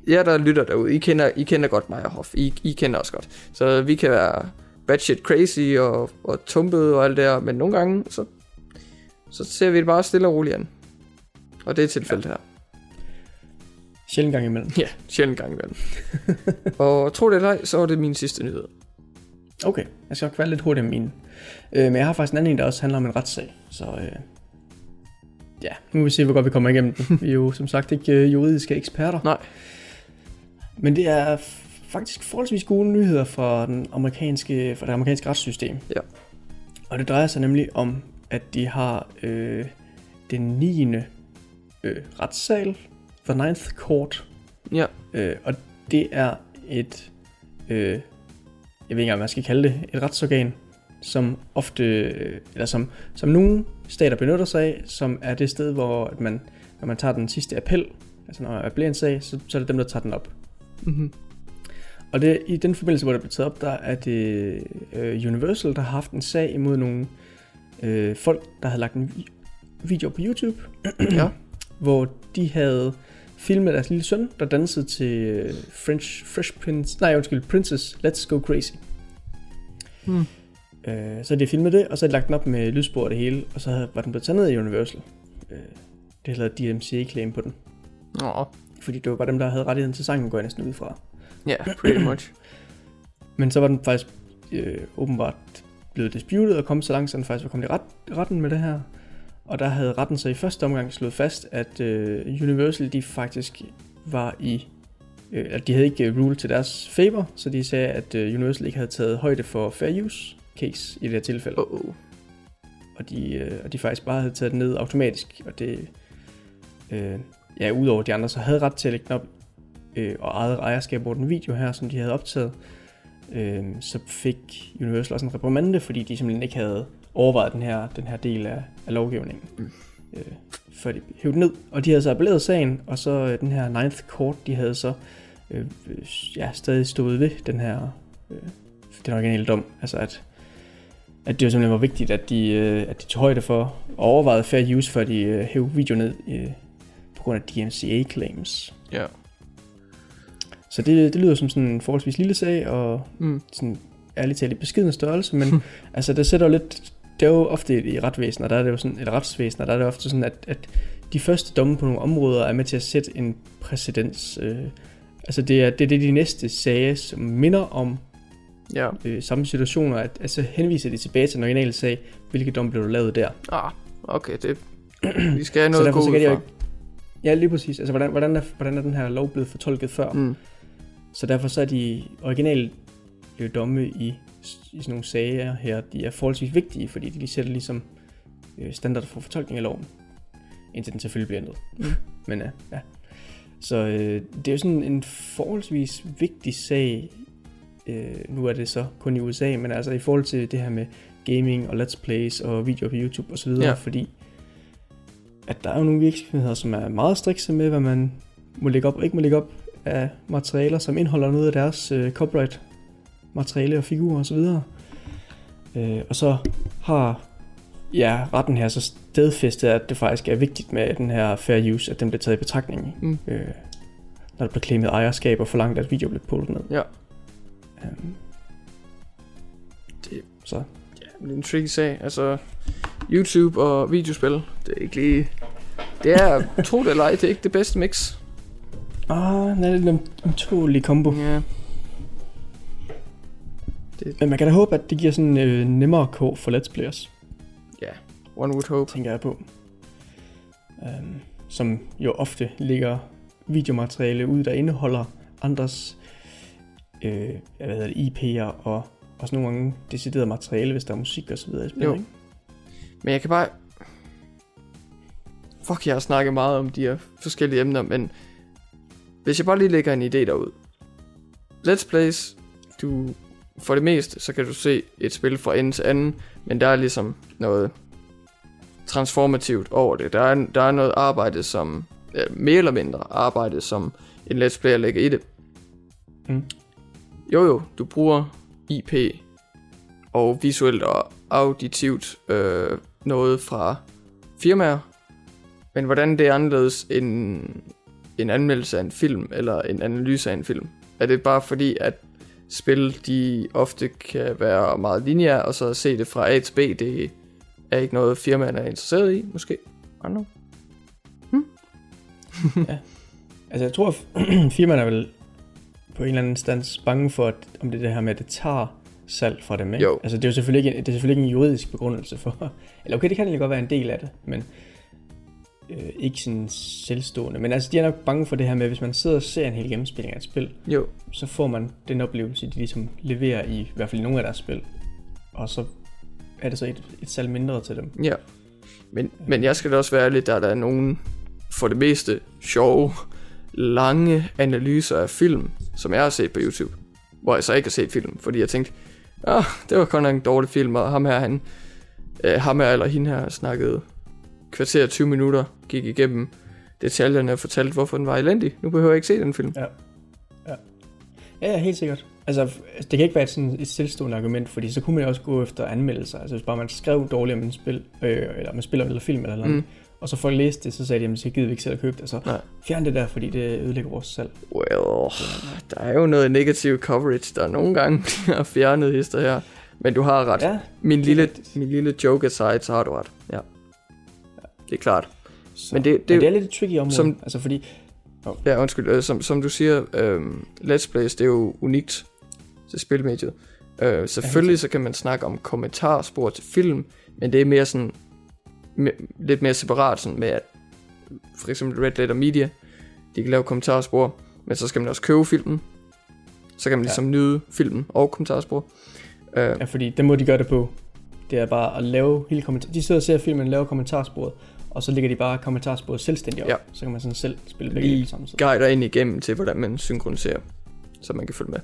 jer der lytter derude, I kender, I kender godt mig og Hoff, I, I kender os godt. Så vi kan være batshit crazy og, og tumpet og alt det der, men nogle gange, så, så ser vi det bare stille og roligt an. Og det er tilfældet her. Sjældent gang imellem. Ja, sjældent gang imellem. og tro det eller ej, så var det min sidste nyhed. Okay, jeg skal nok være lidt hurtig med mine. Øh, men jeg har faktisk en anden en, der også handler om en retssag. Så øh, ja, nu må vi se, hvor godt vi kommer igennem den. Vi er jo som sagt ikke øh, juridiske eksperter. Nej. Men det er faktisk forholdsvis gode nyheder fra, den amerikanske, fra det amerikanske retssystem. Ja. Og det drejer sig nemlig om, at de har øh, den 9. Øh, retssal, The Ninth Court. Ja, Øh, og det er et, øh, jeg ved ikke hvad man skal kalde det, et retsorgan, som ofte, eller som, som nogle stater benytter sig af, som er det sted, hvor at man, når man tager den sidste appel, altså når der bliver en sag, så, så er det dem, der tager den op. mm-hmm. Og det, i den forbindelse, hvor det blev taget op, der er det øh, Universal, der har haft en sag imod nogle øh, folk, der havde lagt en vi- video på YouTube, ja, hvor de havde filmet deres lille søn, der dansede til øh, French, Fresh Prince, nej undskyld, Princess Let's Go Crazy. Hmm. Øh, så de filmet det, og så er de lagt den op med lydspor og det hele, og så havde- var den blevet taget ned i Universal. Øh, det hedder DMCA-claim på den. Nå, Fordi det var bare dem, der havde rettigheden til sangen, går jeg næsten ud fra. ja, pretty much. Men så var den faktisk øh, åbenbart blevet disputed og kom så langt, så den faktisk var kommet i ret, retten med det her. Og der havde retten så i første omgang slået fast, at øh, Universal de faktisk var i... Øh, at de havde ikke øh, rule til deres favor, så de sagde, at øh, Universal ikke havde taget højde for fair use case i det her tilfælde. Oh, oh. Og de, øh, og de faktisk bare havde taget den ned automatisk. Og det, øh, ja, udover de andre, så havde ret til at lægge den op øh, og eget ejerskab over den video her, som de havde optaget. Øh, så fik Universal også en reprimande, fordi de simpelthen ikke havde overvejet den her, den her del af, af lovgivningen. Mm. Øh, før de hævde ned. Og de havde så appelleret sagen, og så øh, den her Ninth Court, de havde så øh, øh, ja, stadig stået ved den her øh, den originale dom. Altså at at det jo simpelthen var vigtigt, at de, øh, at de tog højde for og overvejede fair use, før de øh, hævde video ned øh, på grund af DMCA-claims. Ja. Så det, det lyder som sådan en forholdsvis lille sag, og Mm. sådan ærligt talt i beskeden størrelse, men altså det sætter jo lidt, det er jo ofte i retsvæsen, og der er det jo sådan, et retsvæsen, og der er det ofte sådan, at, at de første domme på nogle områder er med til at sætte en præcedens. Øh, altså det er, det er det de næste sager, som minder om Ja. øh, samme situationer, at altså henviser de tilbage til den originale sag, hvilke dom blev lavet der. Ah, okay, det... Vi skal have noget godt fra. ja lige præcis, altså hvordan, hvordan, er, hvordan er den her lov blevet fortolket før? Mm. Så derfor så er de originale domme i, i sådan nogle sager her, de er forholdsvis vigtige, fordi de sætter ligesom øh, standard for fortolkning af loven, indtil den selvfølgelig bliver ændret. Mm. Men øh, ja. Så øh, det er jo sådan en forholdsvis vigtig sag, øh, nu er det så kun i USA, men altså i forhold til det her med gaming og let's plays og videoer på YouTube osv., Ja. ja. fordi at der er jo nogle virksomheder, som er meget strikse med, hvad man må lægge op og ikke må lægge op af materialer, som indeholder noget af deres øh, copyright materiale og figurer osv. Øh, og så har ja, retten her så stedfæstet, at det faktisk er vigtigt med den her fair use, at den bliver taget i betragtning, Mm. øh, når der bliver claimet ejerskab og forlangt, at video bliver puttet ned. Ja. Um, Det- Så Ja, men det er en tricky sag. Altså, YouTube og videospil, det er ikke lige... Det er, tro det eller ej, det er ikke det bedste mix. ah, det er lidt en utålig kombo. Ja. Men man kan da håbe, at det giver sådan øh, nemmere kår for let's players. Ja, one would hope. tænker jeg på. Um, som jo ofte ligger videomateriale ud, der indeholder andres øh, hvad hedder det, IP'er og også nogle gange decideret materiale, hvis der er musik og så videre i spillet, Jo. ikke? Men jeg kan bare... Fuck, jeg har snakket meget om de her forskellige emner, men... Hvis jeg bare lige lægger en idé derud. Let's Plays, du... For det meste, så kan du se et spil fra ende til anden, men der er ligesom noget transformativt over det. Der er, der er noget arbejde, som... Ja, mere eller mindre arbejde, som en Let's Player lægger i det. Mm. Jo jo, du bruger IP og visuelt og auditivt øh, noget fra firmaer, men hvordan det er anderledes end en anmeldelse af en film eller en analyse af en film? Er det bare fordi, at spil de ofte kan være meget lineære, og så at se det fra A til B, det er ikke noget firmaerne er interesseret i, måske? I don't know. Altså jeg tror, at firmaerne er vel på en eller anden stand bange for, at, om det er det her med, at det tager salg fra dem, ikke? Jo. Altså det er jo selvfølgelig ikke, det er selvfølgelig ikke en juridisk begrundelse for, eller okay, det kan egentlig godt være en del af det, men øh, ikke sådan selvstående. Men altså de er nok bange for det her med, hvis man sidder og ser en hel gennemspilling af et spil, Jo, så får man den oplevelse, de ligesom leverer i, i hvert fald i nogle af deres spil. Og så er det så et, et salg mindre til dem. ja. Men, men jeg skal da også være ærlig, der er der nogen for det meste sjove, lange analyser af film, som jeg har set på YouTube. Hvor jeg så ikke har set film, fordi jeg tænkte, ah, det var kun en dårlig film, og ham her, han, øh, ham her eller hende her snakkede kvarter 20 minutter, gik igennem detaljerne og fortalte, hvorfor den var elendig. Nu behøver jeg ikke se den film. Ja, ja, helt sikkert. Altså, det kan ikke være et, sådan et selvstående argument, fordi så kunne man jo også gå efter anmeldelser. Altså, hvis bare man skrev dårligt om en spil, øh, eller man spiller eller film eller noget, Mm. Og så folk læste det, så sagde de, at så gider vi ikke selv at købe det. Så Nej. fjern det der, fordi det ødelægger vores salg. Well, der er jo noget negativ coverage, der nogle gange bliver fjernet hister her. Men du har ret. Ja, Min lille, min lille joke aside, så har du ret. Ja. Det er klart. så, Men det- det, det- men det er lidt et tricky område. som- altså fordi, Ja, undskyld. Øh, som, som du siger, øh, Let's Plays, det er jo unikt til spilmediet. Øh, selvfølgelig så kan man snakke om kommentarspor til film, men det er mere sådan, me- lidt mere separat sådan med, at for eksempel Red Letter Media, de kan lave kommentarspor, men så skal man også købe filmen. Så kan man Ja. ligesom nyde filmen og kommentarspor. Øh, ja, fordi den måde de gør det på, det er bare at lave hele kommentar. De sidder og ser filmen, laver kommentarsporet, og så lægger de bare kommentarsporet selvstændigt op. Ja. Så kan man sådan selv spille begge dele på samme tid. guider ind igennem til, hvordan man synkroniserer, så man kan følge med.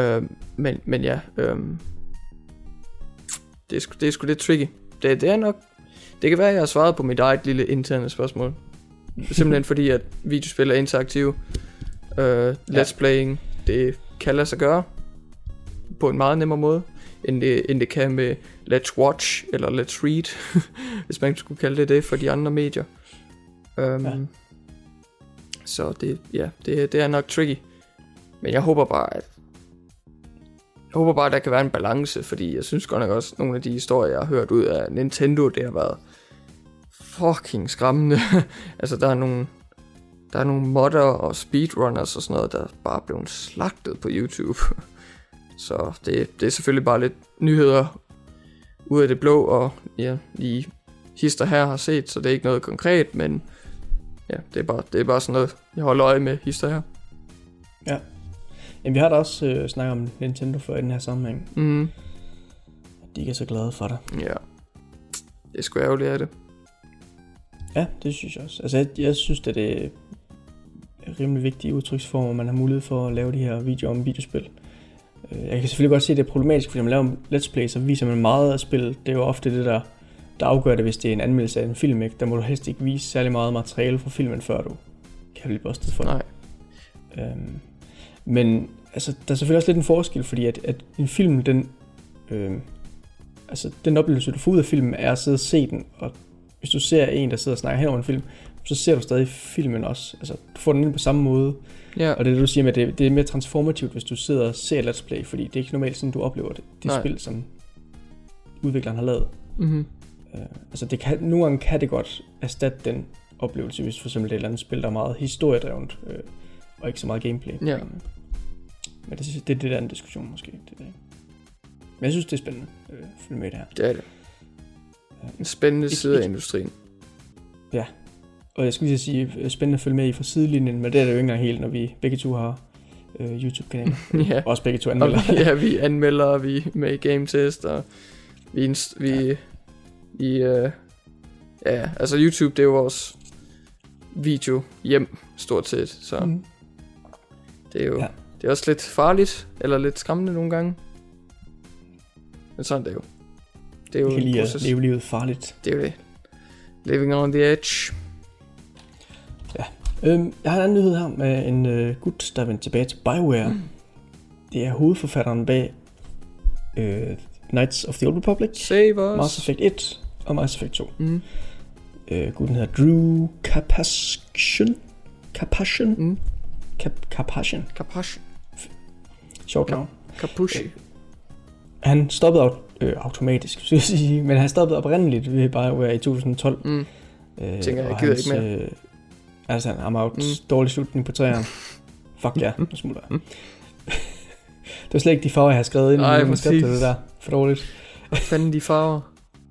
Øh, men, men ja, øh, det, er sgu, det er sgu lidt tricky. Det, det er nok, det kan være, at jeg har svaret på mit eget lille interne spørgsmål. Simpelthen fordi, at videospil er interaktive. Øh, let's playing, det kan lade sig gøre på en meget nemmere måde, end det, end det kan med Let's Watch eller Let's Read, hvis man skulle kalde det det for de andre medier. Um, Ja. Så det, ja, det, det er nok tricky. Men jeg håber bare, at jeg håber bare, at der kan være en balance, fordi jeg synes godt nok også, at nogle af de historier, jeg har hørt ud af Nintendo, det har været fucking skræmmende. altså, der er nogle, der er nogle modder og speedrunners og sådan noget, der bare blevet slagtet på YouTube. Så det, det er selvfølgelig bare lidt nyheder ud af det blå, og ja, lige hister her har set, så det er ikke noget konkret, men ja, det er bare, det er bare sådan noget, jeg holder øje med hister her. Jamen, vi har da også øh, snakket om Nintendo før i den her sammenhæng. Mm, De ikke er så glade for det. ja, det er sgu ærgerligt af det. Ja, det synes jeg også. Altså, jeg, jeg synes, at det er rimelig vigtig udtryksform, at man har mulighed for at lave de her videoer om videospil. Jeg kan selvfølgelig godt se, at det er problematisk, fordi når man laver en let's play, så viser man meget af spillet. Det er jo ofte det, der, der afgør det, hvis det er en anmeldelse af en film. Ikke? Der må du helst ikke vise særlig meget materiale fra filmen, før du kan blive bustet for det. Nej, Øhm, men altså, der er selvfølgelig også lidt en forskel, fordi at, at en film, den, øhm, altså, den oplevelse, du får ud af filmen, er at sidde og se den, og hvis du ser en, der sidder og snakker hen over en film, så ser du stadig filmen også. Altså, du får den ind på samme måde, ja, og det er det, du siger med, at det, det er mere transformativt, hvis du sidder og ser Let's Play, fordi det er ikke normalt sådan, du oplever det, det Nej. spil, som udvikleren har lavet. mm-hmm. Øh, altså det kan, nogle gange kan det godt erstatte den oplevelse, hvis for eksempel det er et eller andet spil, der er meget historiedrevet, øh, og ikke så meget gameplay. Ja. Men, men det, det, det er den diskussion måske. Det, det. Men jeg synes, det er spændende øh, at følge med i det her. det er det. En spændende Ikke- side af industrien. Og jeg skal lige sige, øh, spændende at følge med i fra sidelinjen, men det er det jo ikke engang helt, når vi begge to har øh, YouTube-kanaler. ja. Også begge to Og anmelder. vi, ja, vi anmelder, og vi er med game test, og vi, inst- vi, vi uh, ja, altså YouTube, det er jo vores video hjem, stort set, så mm. Det er jo, Ja. ja. det er også lidt farligt, eller lidt skræmmende nogle gange. Men sådan er det jo. Det er jo Vi kan en lige at leve livet farligt. Det er jo det. Living on the edge. Øhm, jeg har en anden nyhed her med en øh, gut, der er vendt tilbage til BioWare. Mm. Det er hovedforfatteren bag øh, Knights of the Old Republic, Save us. Mass Effect 1 og Mass Effect 2. Mm. Øh, gutten hedder Drew Carpassion. Carpassion? Mm. Cap Carpassion. Kapash. Sjovt navn. Kapushi. Han stoppede øh, automatisk, skal jeg sige, men han stoppede oprindeligt ved BioWare i 2012. Mm. Øh, Tænker, jeg gider hans, ikke mere. Øh, altså, har out Mm. mm. dårlig slutning på træerne. Fuck ja, nu smutter jeg. det var slet ikke de farver, jeg har skrevet ind i manuskriptet, det der. For dårligt. Hvad fanden de farver?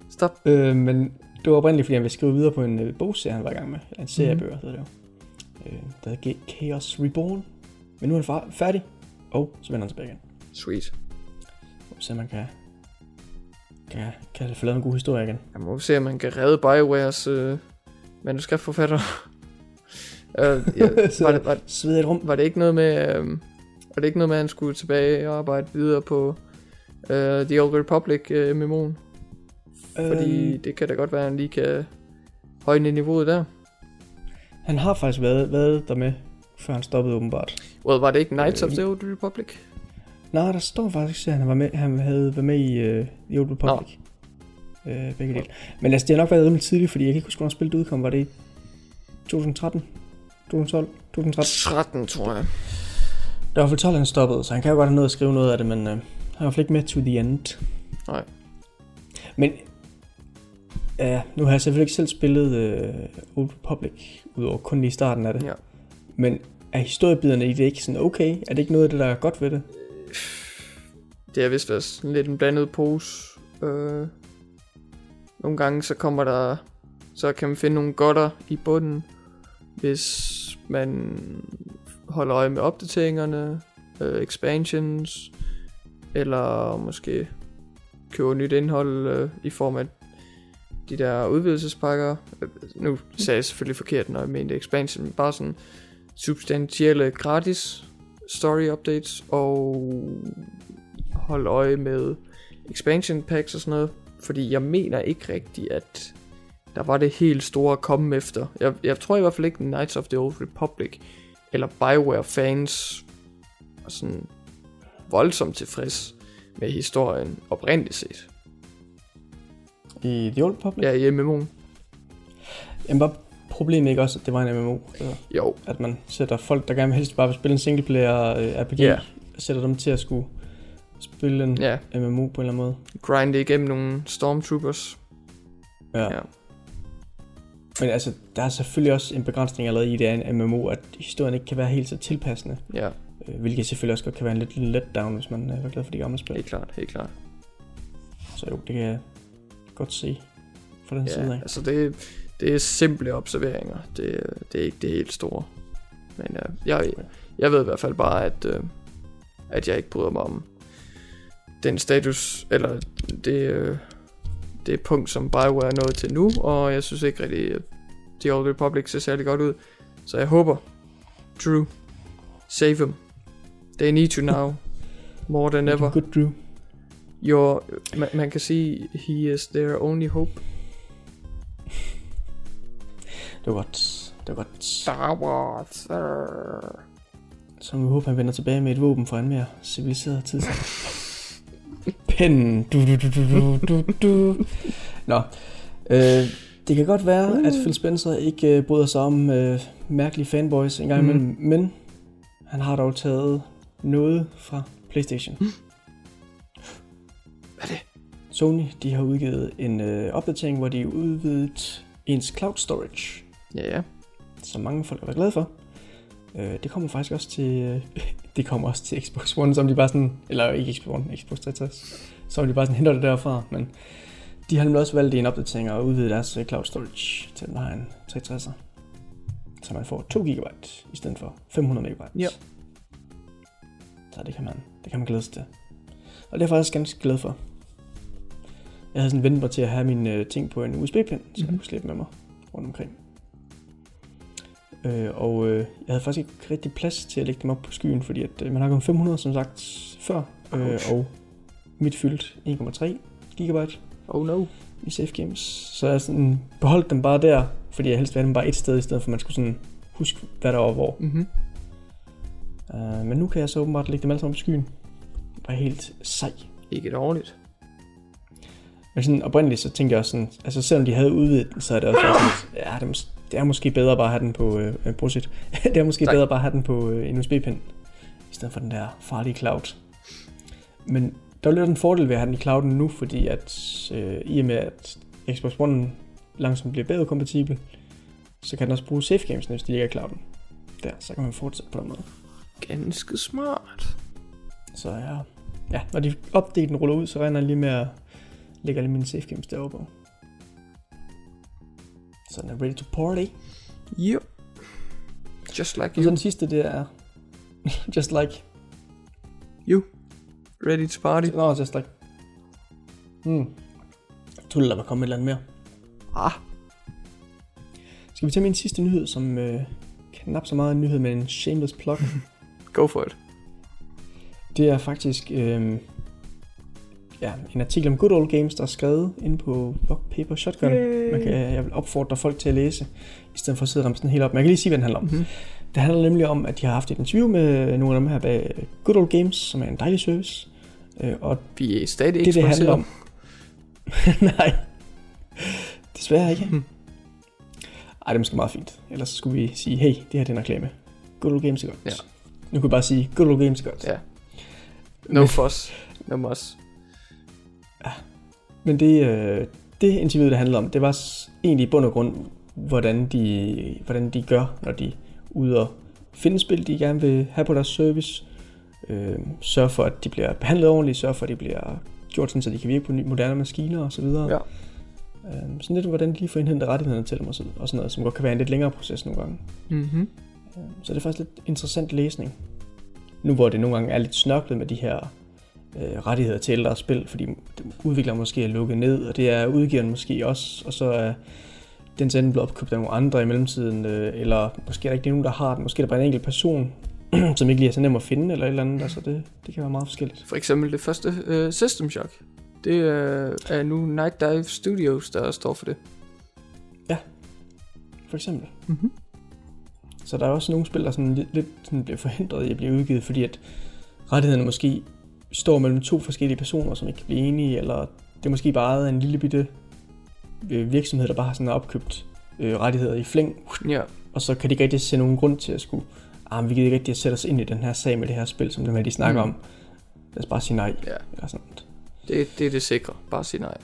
Stop. Øh, men det var oprindeligt, fordi han ville skrive videre på en øh, bogserie, han var i gang med. Eller en serie af Mhm. bøger, hedder det jo. Øh, der hedder Chaos Reborn. Men nu er han færdig. Og så vender han tilbage igen. Sweet. Så man kan, kan, kan få lavet en god historie igen. Jeg må se, om man kan redde Biowares øh, manuskriptforfatter. Øh, ja, var, det, var, Sved i et rum. var det ikke noget med, øh, var det ikke noget med, at han skulle tilbage og arbejde videre på øh, The Old Republic øh? Fordi Øh, det kan da godt være, at han lige kan højne niveauet der. han har faktisk været, været der med, før han stoppede åbenbart. Well, var det ikke Knights Øh, of the Old Republic? Nej, der står faktisk, at han, var med, han havde været med i uh, The Old Republic. øh, begge dele. Men altså, det har nok været rimelig tidligt, fordi jeg kan ikke huske, hvornår spillet udkom. Var det i 2013? 2012? 2013? 13, tror jeg. Der var for 12, han stoppede, så han kan jo godt have nået at skrive noget af det, men øh, han var ikke med to the end. Nej. Men ja, nu har jeg selvfølgelig ikke selv spillet øh, Old Republic, udover kun lige starten af det. Ja. Men er historiebiderne i det ikke sådan okay? Er det ikke noget af det, der er godt ved det? Det er vist været sådan lidt en blandet pose. Øh, nogle gange så kommer der, så kan man finde nogle godter i bunden, hvis man holder øje med opdateringerne, øh, expansions, eller måske køber nyt indhold øh, i form af de der udvidelsespakker. Nu sagde jeg selvfølgelig forkert, når jeg mente expansion, men bare sådan substantielle gratis story updates og holde øje med expansion packs og sådan noget, fordi jeg mener ikke rigtigt, at der var det helt store at komme efter. Jeg, jeg tror i hvert fald ikke, Knights of the Old Republic eller Bioware fans var sådan voldsomt tilfreds med historien oprindeligt set. I The Old Republic? Ja, i MMO'en. Jamen var problemet ikke også, at det var en MMO? Altså, Jo, at man sætter folk, der gerne helst bare vil spille en singleplayer øh, RPG, Ja. sætter dem til at skulle spille en ja. MMO på en eller anden måde. Grinde igennem nogle Stormtroopers. Ja. Ja. Men altså, der er selvfølgelig også en begrænsning allerede i det en MMO, at historien ikke kan være helt så tilpassende. Ja, Øh, hvilket selvfølgelig også godt kan være en lidt letdown, hvis man øh, er glad for de gamle spil. helt klart, helt klart. Så jo, det kan jeg godt se fra den side Ja, af. altså det, det er simple observeringer. Det, det er ikke det helt store. Men uh, jeg, jeg ved i hvert fald bare, at, uh, at jeg ikke bryder mig om den status, eller det, det punkt, som Bioware er nået til nu, og jeg synes ikke rigtig, at The Old Republic ser særlig godt ud. Så jeg håber, Drew, save them. They need to now, more than ever. Good Drew. Your, man, man kan sige, he is their only hope. Det var godt. Det var godt. Star Wars. Så vi håber, han vender tilbage med et våben for en mere civiliseret tid. Pen. Du, du, du, du, du, du. Nå. Øh, det kan godt være, at Phil Spencer ikke øh, bryder sig om øh, mærkelige fanboys en gang Mm. imellem, men han har dog taget noget fra PlayStation. Hvad er det? Sony de har udgivet en øh, opdatering, hvor de har udvidet ens cloud storage, Ja, ja. som mange folk har været glade for. Øh, det kommer faktisk også til det kommer også til Xbox One, som de bare sådan, eller ikke Xbox One, Xbox 360, som de bare sådan henter det derfra, men de har nemlig også valgt i en opdatering at udvide deres øh, cloud storage til den har en 360'er. Så man får 2 GB i stedet for 500 MB. Ja. Så det kan man, det kan man glæde sig til. Og det er jeg faktisk ganske glad for. Jeg havde sådan ventet mig til at have mine øh, ting på en USB-pind, så jeg Mhm. kunne slippe med mig rundt omkring. Øh, og øh, jeg havde faktisk ikke rigtig plads til at lægge dem op på skyen, fordi at, øh, man har kun 500, som sagt, før. Øh, og mit fyldt 1,3 GB Oh no. i Safe Games. Så jeg sådan beholdt dem bare der, fordi jeg helst ville have dem bare et sted, i stedet for at man skulle sådan huske, hvad der var hvor. Mm-hmm. Uh, men nu kan jeg så åbenbart lægge dem alle sammen på skyen. Bare helt sej. Ikke dårligt. Men sådan oprindeligt så tænkte jeg også sådan, altså selvom de havde udvidet så er det også sådan, ja, det mås- det er måske bedre bare at have den på, øh, øh, Prosit. det er måske Tak. bedre bare at have den på øh, en USB-pind, i stedet for den der farlige cloud. Men der er lidt en fordel ved at have den i clouden nu, fordi at øh, i og med at Xbox One langsomt bliver bedre kompatibel, så kan den også bruge safe games, hvis de ikke er i clouden. Der, så kan man fortsætte på den måde. Ganske smart. Så ja, ja når de updaten ruller ud, så regner jeg lige med at lægge alle mine safe games deroppe. På. Så den er ready to party. Yep. Just like Og så you. den sidste, det er Just Like. You. Ready to party. Nå, Just Like. Hmm. Jeg tror, der var kommet et eller andet mere. Ah. Skal vi tage min sidste nyhed, som øh, knap så meget en nyhed, men en shameless plug. Go for it. Det er faktisk øh, ja, en artikel om Good Old Games, der er skrevet inde på Rock Paper Shotgun. Yay. Man kan, jeg vil opfordre folk til at læse, i stedet for at sidde og sådan helt op. Man kan lige sige, hvad den handler om. Mm-hmm. Det handler nemlig om, at de har haft et interview med nogle af dem her bag Good Old Games, som er en dejlig service. Øh, og Vi er stadig det, ikke det handler sponsoreret. om... Nej, Desværre ikke. Hmm. Ej, det er måske meget fint. Ellers skulle vi sige, hey, det her det er en reklame. Good Old Games er godt. Ja. Nu kan vi bare sige, Good Old Games er godt. Ja. No Men- fuss, no muss. Men det, øh, det interviewet, det handler om, det var egentlig i bund og grund, hvordan de, hvordan de gør, når de er ude og finde spil, de gerne vil have på deres service. Øh, sørge for, at de bliver behandlet ordentligt, sørge for, at de bliver gjort sådan, så de kan virke på nye, moderne maskiner osv. Ja. Øh, sådan lidt, hvordan de lige får indhentet rettighederne til dem og, så, og sådan noget, som godt kan være en lidt længere proces nogle gange. Mm-hmm. Så det er faktisk lidt interessant læsning. Nu hvor det nogle gange er lidt snørklet med de her øh, rettigheder til ældre spil, fordi udvikleren måske er lukket ned, og det er udgiveren måske også, og så er den enten blevet opkøbt af nogle andre i mellemtiden, øh, eller måske er der ikke nogen, der har den, måske er der bare en enkelt person, som ikke lige er så nem at finde, eller et eller andet, altså det, det kan være meget forskelligt. For eksempel det første uh, System Shock. Det uh, er nu Night Dive Studios, der står for det. For eksempel. Mm-hmm. Så der er også nogle spil, der sådan lidt, lidt sådan bliver forhindret i at blive udgivet, fordi at rettighederne måske står mellem to forskellige personer, som ikke kan blive enige, eller det er måske bare en lille bitte øh, virksomhed, der bare har sådan opkøbt øh, rettigheder i flæng, Ja, og så kan de ikke rigtig se nogen grund til at skulle, ah, vi gider ikke rigtig at sætte os ind i den her sag med det her spil, som dem her, de snakker Mm. om. Lad os bare sige nej, ja. eller sådan noget. Det, det er det sikre. Bare sig nej.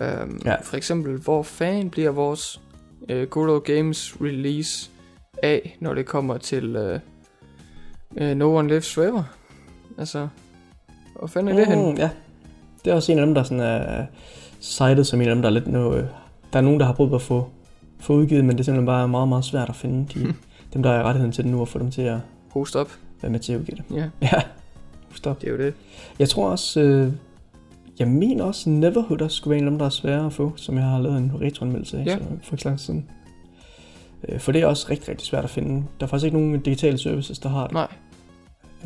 Um, ja. For eksempel, hvor fanden bliver vores uh, Good Old Games release af, når det kommer til uh, uh, No One Lives Forever? Altså, hvor fanden er det henne? Mm, ja, det er også en af dem, der sådan er cited som en af dem, der er lidt noget... Der er nogen, der har prøvet at få, få udgivet, men det er simpelthen bare meget, meget svært at finde de, dem, der er i rettigheden til det nu, og få dem til at Host op. være med til at udgive det. Ja, Ja, stop. det er jo det. Jeg tror også... Øh, jeg mener også, Neverhood også skulle være en af dem, der er svære at få, som jeg har lavet en retroanmeldelse af så for ikke lang siden. Øh, For det er også rigtig, rigtig svært at finde. Der er faktisk ikke nogen digitale services, der har det. Nej.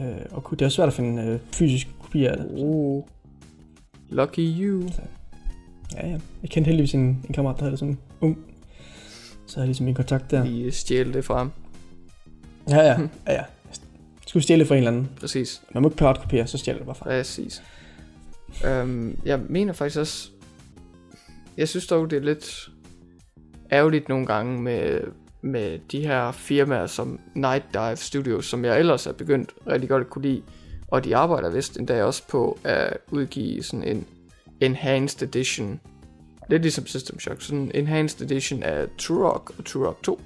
Øh, Og det er svært at finde øh, fysiske kopier af det. Oh. Lucky you. Ja, ja. Jeg kendte heldigvis en, en kammerat, der havde det som ung. Så havde jeg ligesom en kontakt der. Vi stjæler det fra ham. Ja, ja. ja, ja. Jeg skulle stjæle fra en eller anden. Præcis. Man må ikke piratkopiere, så stjæler det bare fra. Præcis. Um, jeg mener faktisk også... Jeg synes dog, det er lidt ærgerligt nogle gange med, med de her firmaer som Night Dive Studios, som jeg ellers er begyndt rigtig godt at kunne lide. Og de arbejder vist endda også på at udgive sådan en Enhanced Edition. Lidt ligesom System Shock. Sådan en Enhanced Edition af Turok og Turok 2.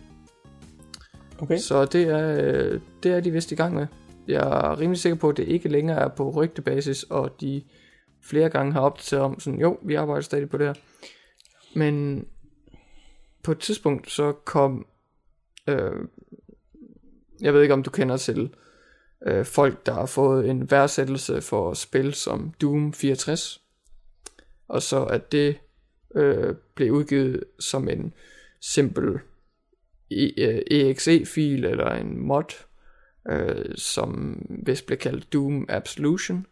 Okay. Så det er, det er de vist i gang med. Jeg er rimelig sikker på, at det ikke længere er på rygtebasis, og de flere gange har opdateret om sådan, jo, vi arbejder stadig på det her. Men på et tidspunkt så kom, øh, jeg ved ikke om du kender til øh, folk, der har fået en værdsættelse for spil som Doom 64, og så at det øh, blev udgivet som en simpel e, øh, exe-fil eller en mod, øh, som vist blev kaldt Doom Absolution,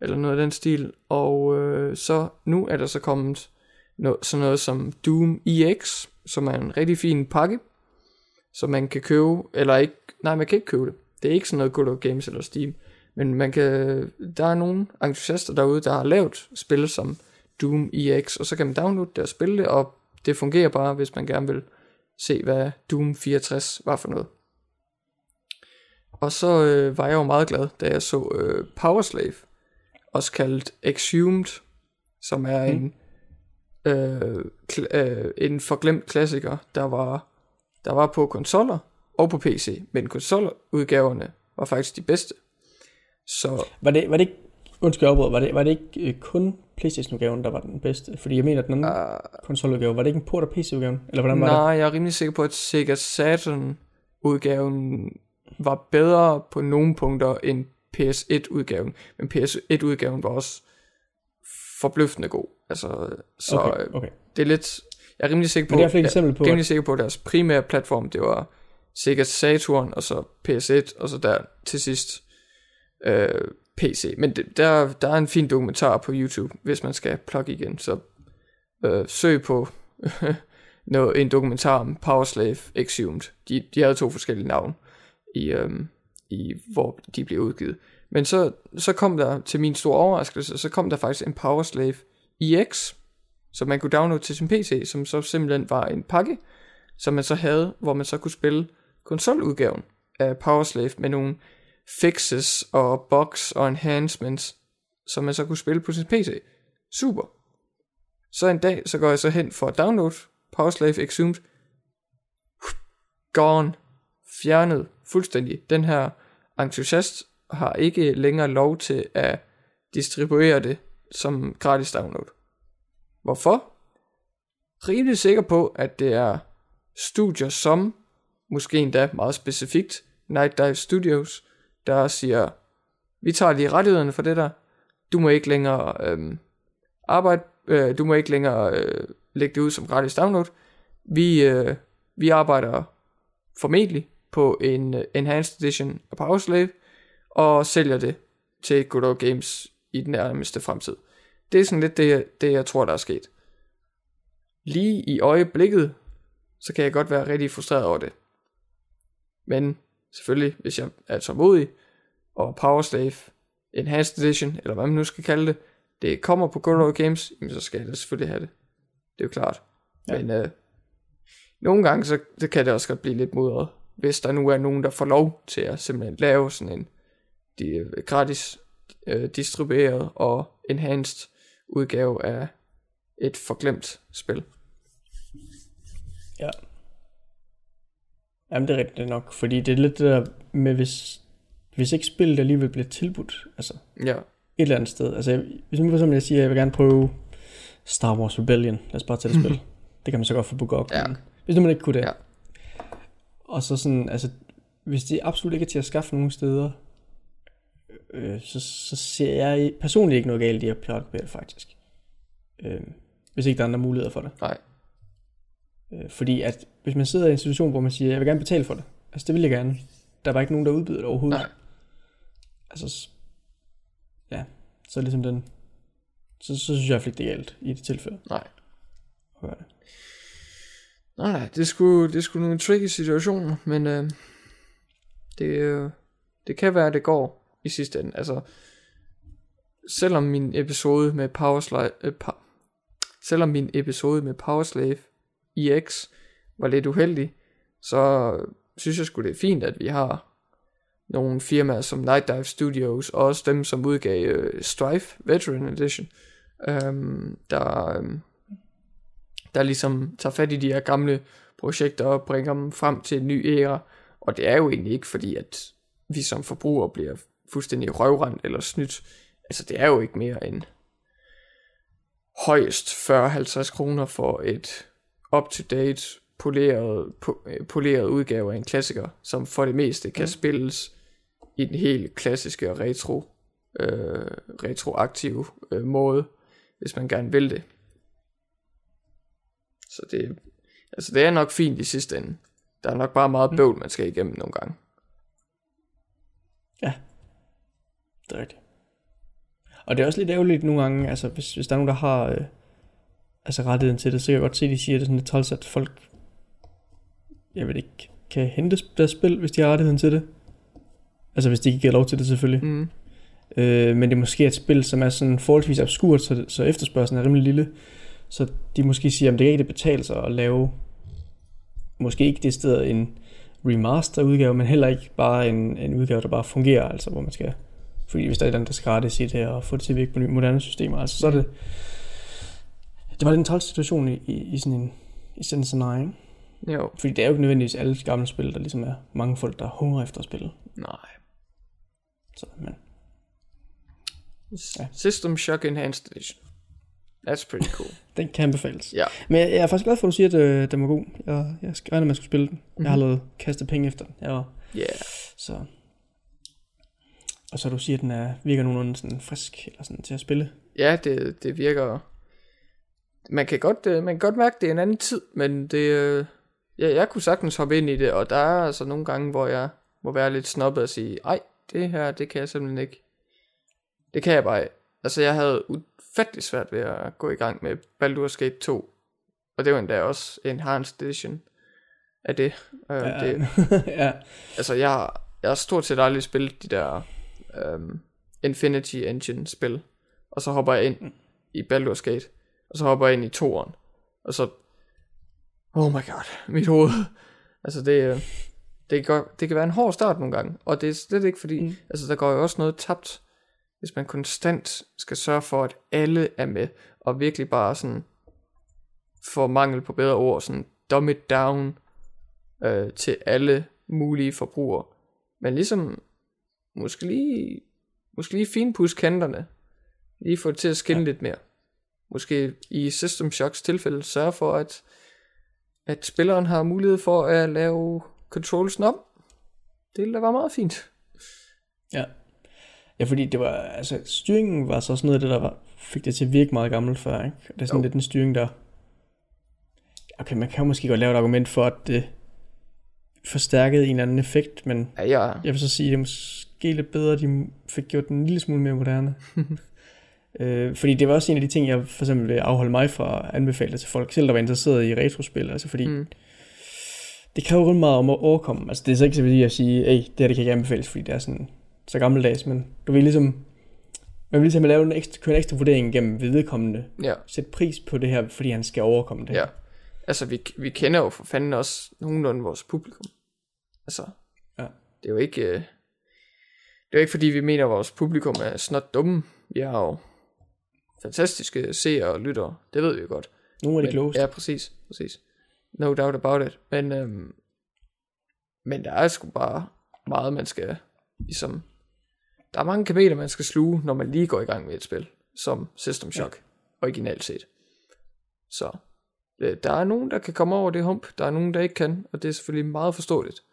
eller noget af den stil. Og øh, så nu er der så kommet no, sådan noget som Doom EX, som er en rigtig fin pakke, som man kan købe, eller ikke, nej man kan ikke købe det. Det er ikke sådan noget Good Old Games eller Steam, men man kan, der er nogle entusiaster derude, der har lavet spil som Doom EX, og så kan man downloade det og spille det, og det fungerer bare, hvis man gerne vil se, hvad Doom 64 var for noget. Og så øh, var jeg jo meget glad, da jeg så øh, Power Slave, også kaldt Exhumed, som er en, øh, øh, en forglemt klassiker, der var, der var på konsoller og på PC, men konsoludgaverne var faktisk de bedste. Så Var det, var det ikke, undskyld jeg afbryder, var det, var det ikke øh, kun Playstation-udgaven, der var den bedste? Fordi jeg mener, at den anden uh, konsoludgave, var det ikke en port af PC-udgaven? Eller hvordan var nej, jeg er rimelig sikker på, at Sega Saturn udgaven var bedre på nogle punkter end PS1-udgaven, men PS1-udgaven var også forbløffende god. Altså, så det? okay, Okay, okay. det er lidt... Jeg er rimelig sikker på, Men det er et eksempel på, jeg er at, rimelig sikker på, at deres primære platform, det var Sega Saturn, og så PS1, og så der til sidst øh, PC. Men det, der, der er en fin dokumentar på YouTube, hvis man skal plukke igen, så øh, søg på noget, en dokumentar om Power Slave Exhumed. De, de havde to forskellige navne, i, øh, i, hvor de blev udgivet. Men så, så kom der, til min store overraskelse, så kom der faktisk en Power Slave EX, som man kunne downloade til sin PC, som så simpelthen var en pakke, som man så havde, hvor man så kunne spille konsoludgaven af Powerslave med nogle fixes og bugs og enhancements, som man så kunne spille på sin PC. Super. Så en dag, så går jeg så hen for at downloade Powerslave Exhumed. Gone. Fjernet fuldstændig. Den her entusiast har ikke længere lov til at distribuere det som gratis download. Hvorfor? Rimelig sikker på, at det er studier som, måske endda meget specifikt, Night Dive Studios, der siger, vi tager lige rettighederne for det der, du må ikke længere øhm, arbejde, øh, du må ikke længere øh, lægge det ud som gratis download. Vi, øh, vi arbejder formentlig på en uh, Enhanced Edition af Powerslave, og sælger det til Good Old Games i den nærmeste fremtid. Det er sådan lidt det, det jeg tror, der er sket. Lige i øjeblikket, så kan jeg godt være rigtig frustreret over det. Men selvfølgelig, hvis jeg er tålmodig, og Powerslave Enhanced Edition, eller hvad man nu skal kalde det, det kommer på Good Old Games, jamen så skal jeg da selvfølgelig have det. Det er jo klart. Ja. Men øh, nogle gange, så det kan det også godt blive lidt mudret, hvis der nu er nogen, der får lov til at simpelthen lave sådan en de, gratis øh, distribueret og enhanced udgave af et forglemt spil. Ja. Jamen det er rigtigt nok, fordi det er lidt det der med, hvis, hvis ikke spillet alligevel bliver tilbudt, altså Ja, et eller andet sted. Altså hvis nu for eksempel jeg siger, at jeg vil gerne prøve Star Wars Rebellion, lad os bare tage det spil. Det kan man så godt få på GOG. Ja. Hvis nu man ikke kunne det. Ja. Og så sådan, altså hvis det absolut ikke er til at skaffe nogen steder, øh, så, så ser jeg personligt ikke noget galt i at det faktisk. Øh, hvis ikke der er andre muligheder for det. nej. Øh, fordi at hvis man sidder i en situation, hvor man siger, jeg vil gerne betale for det. Altså det vil jeg gerne. Der er bare ikke nogen, der udbyder det overhovedet. Nej. Altså, ja, så ligesom den, så, så synes jeg ikke, det er galt i det tilfælde. Nej. gøre det. Nej, nej, det sgu, det sgu nogle tricky situationer, men øh, det, øh, det kan være, at det går i sidste ende. Altså, selvom min episode med Powerslave, øh, pa- selvom min episode med Powerslave EX var lidt uheldig, så synes jeg skulle det er fint, at vi har nogle firmaer som Night Dive Studios, og også dem, som udgav øh, Strife Veteran Edition, øhm, der, øhm, der ligesom tager fat i de her gamle projekter og bringer dem frem til en ny æra. Og det er jo egentlig ikke fordi, at vi som forbrugere bliver fuldstændig røvrendt eller snydt. Altså det er jo ikke mere end højst 40-50 kroner for et up-to-date poleret, po- øh, poleret udgave af en klassiker, som for det meste kan Mm. spilles i den helt klassiske og retro, øh, retroaktive øh, måde, hvis man gerne vil det. Så det, altså det er nok fint i sidste ende. Der er nok bare meget Mm. bøvl, man skal igennem nogle gange. Det er rigtigt. Og det er også lidt ærgerligt nogle gange, altså hvis, hvis der er nogen, der har øh, altså rettigheden til det, så kan jeg godt se, at de siger, at det er sådan lidt træls, at folk, jeg ved ikke, kan hente deres spil, hvis de har rettigheden til det. Altså hvis de ikke giver lov til det selvfølgelig. Mm. Øh, men det er måske et spil, som er sådan forholdsvis obskurt, så, så efterspørgselen er rimelig lille. Så de måske siger, at det kan ikke betale sig at lave, måske ikke det sted en remaster udgave, men heller ikke bare en, en udgave, der bare fungerer, altså hvor man skal, fordi hvis der er et eller andet, der skal rettes i det og få det til at virke på moderne systemer, altså så er det, det var lidt en træls situation i, i, i sådan en, i sådan en scenarie, ikke? Jo. Fordi det er jo ikke nødvendigvis alle gamle spil, der ligesom er mange folk, der hungrer efter at spille. Nej. Så, men Ja. Ja. System Shock Enhanced Edition. That's pretty cool. den kan anbefales. Ja. Men jeg, jeg er faktisk glad for, at du siger, at øh, den var god. Jeg, jeg skal regne med, at jeg skulle spille den. Mm-hmm. Jeg har Mhm. lavet kastet penge efter den. Var, Yeah. så. Og så du siger, at den er, virker nogenlunde sådan frisk eller sådan, til at spille. Ja, det, det virker... Man kan, godt, øh, man kan godt mærke, det er en anden tid, men det... øh, Ja, jeg kunne sagtens hoppe ind i det, og der er altså nogle gange, hvor jeg må være lidt snobbet og sige, ej, det her, det kan jeg simpelthen ikke. Det kan jeg bare ikke. Altså, jeg havde ufattelig svært ved at gå i gang med Baldur's Gate 2, og det var endda også en Enhanced Edition af det. Øh, Ja, det ja. altså jeg, jeg har stort set aldrig spillet de der um, Infinity Engine spil, og så hopper jeg ind i Baldur's Gate, og så hopper jeg ind i toeren, og så, oh my god, mit hoved, altså det, øh, det, kan, det kan være en hård start nogle gange, og det er slet ikke fordi, mm. altså der går jo også noget tabt, hvis man konstant skal sørge for, at alle er med, og virkelig bare sådan, for mangel på bedre ord, sådan dumb it down øh, til alle mulige forbrugere. Men ligesom, måske lige, måske lige finpudse kanterne, lige få det til at skinne ja. lidt mere. Måske i System Shocks tilfælde sørge for, at, at spilleren har mulighed for at lave controlsen om. Det ville da være meget fint. Ja. Ja, fordi det var, altså styringen var så sådan noget af det, der var, fik det til at virke meget gammelt før, ikke? Det er sådan jo. lidt en styring, der, okay, man kan jo måske godt lave et argument for, at det forstærkede en eller anden effekt, men ja, ja. jeg vil så sige, at det er måske lidt bedre, at de fik gjort den en lille smule mere moderne. øh, fordi det var også en af de ting, jeg for eksempel vil afholde mig fra at anbefale til folk, selv der var interesseret i retrospil, altså fordi mm. det kræver rundt meget om at overkomme. Altså det er så ikke så vigtigt at sige, hey, det her det kan ikke anbefales, fordi det er sådan så gammeldags, men du vil ligesom, man vil ligesom lave en ekstra, køre en ekstra vurdering gennem vedkommende. Ja. Sætte pris på det her, fordi han skal overkomme det. Ja. Altså, vi, vi kender jo for fanden også nogenlunde vores publikum. Altså, ja. det er jo ikke... Øh, det er jo ikke fordi, vi mener, at vores publikum er snot dumme. Vi har jo fantastiske seere og lyttere. Det ved vi jo godt. Nogle af de klogeste. Ja, præcis. præcis. No doubt about it. Men, øhm, men der er sgu bare meget, man skal ligesom... Der er mange kameler, man skal sluge, når man lige går i gang med et spil, som System Shock, ja. originalt set. Så øh, der er nogen, der kan komme over det hump, der er nogen, der ikke kan, og det er selvfølgelig meget forståeligt.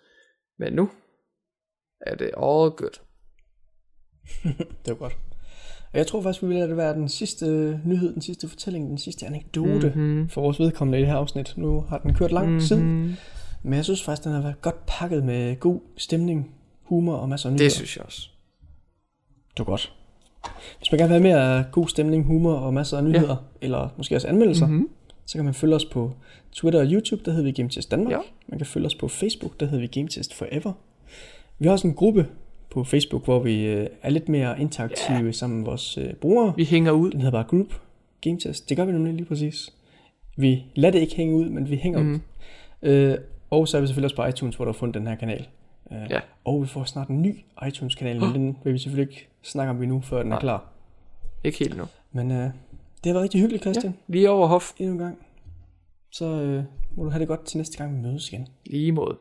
Men nu er det all good. det er godt. Og jeg tror faktisk, vi vil lade det være den sidste nyhed, den sidste fortælling, den sidste anekdote mm-hmm. for vores vedkommende i det her afsnit. Nu har den kørt lang mm-hmm. tid, men jeg synes faktisk, den har været godt pakket med god stemning, humor og masser af nyheder. Det synes jeg også. Det var godt. Hvis man gerne vil have mere god stemning, humor og masser af nyheder, ja. eller måske også anmeldelser, mm-hmm. så kan man følge os på Twitter og YouTube, der hedder vi GameTest Danmark. Ja. Man kan følge os på Facebook, der hedder vi GameTest Forever. Vi har også en gruppe på Facebook, hvor vi øh, er lidt mere interaktive yeah. sammen med vores øh, brugere. Vi hænger ud. Den hedder bare Group Game Test. Det gør vi nemlig lige præcis. Vi lader det ikke hænge ud, men vi hænger mm. ud. Øh, og så er vi selvfølgelig også på iTunes, hvor du har fundet den her kanal. Øh, ja. Og vi får snart en ny iTunes-kanal, men den vil vi selvfølgelig ikke snakke om nu, før den Nej. er klar. Ikke helt nu. Men øh, det har været rigtig hyggeligt, Christian. Ja, lige over hof. Endnu en gang. Så øh, må du have det godt til næste gang, vi mødes igen. Lige måde.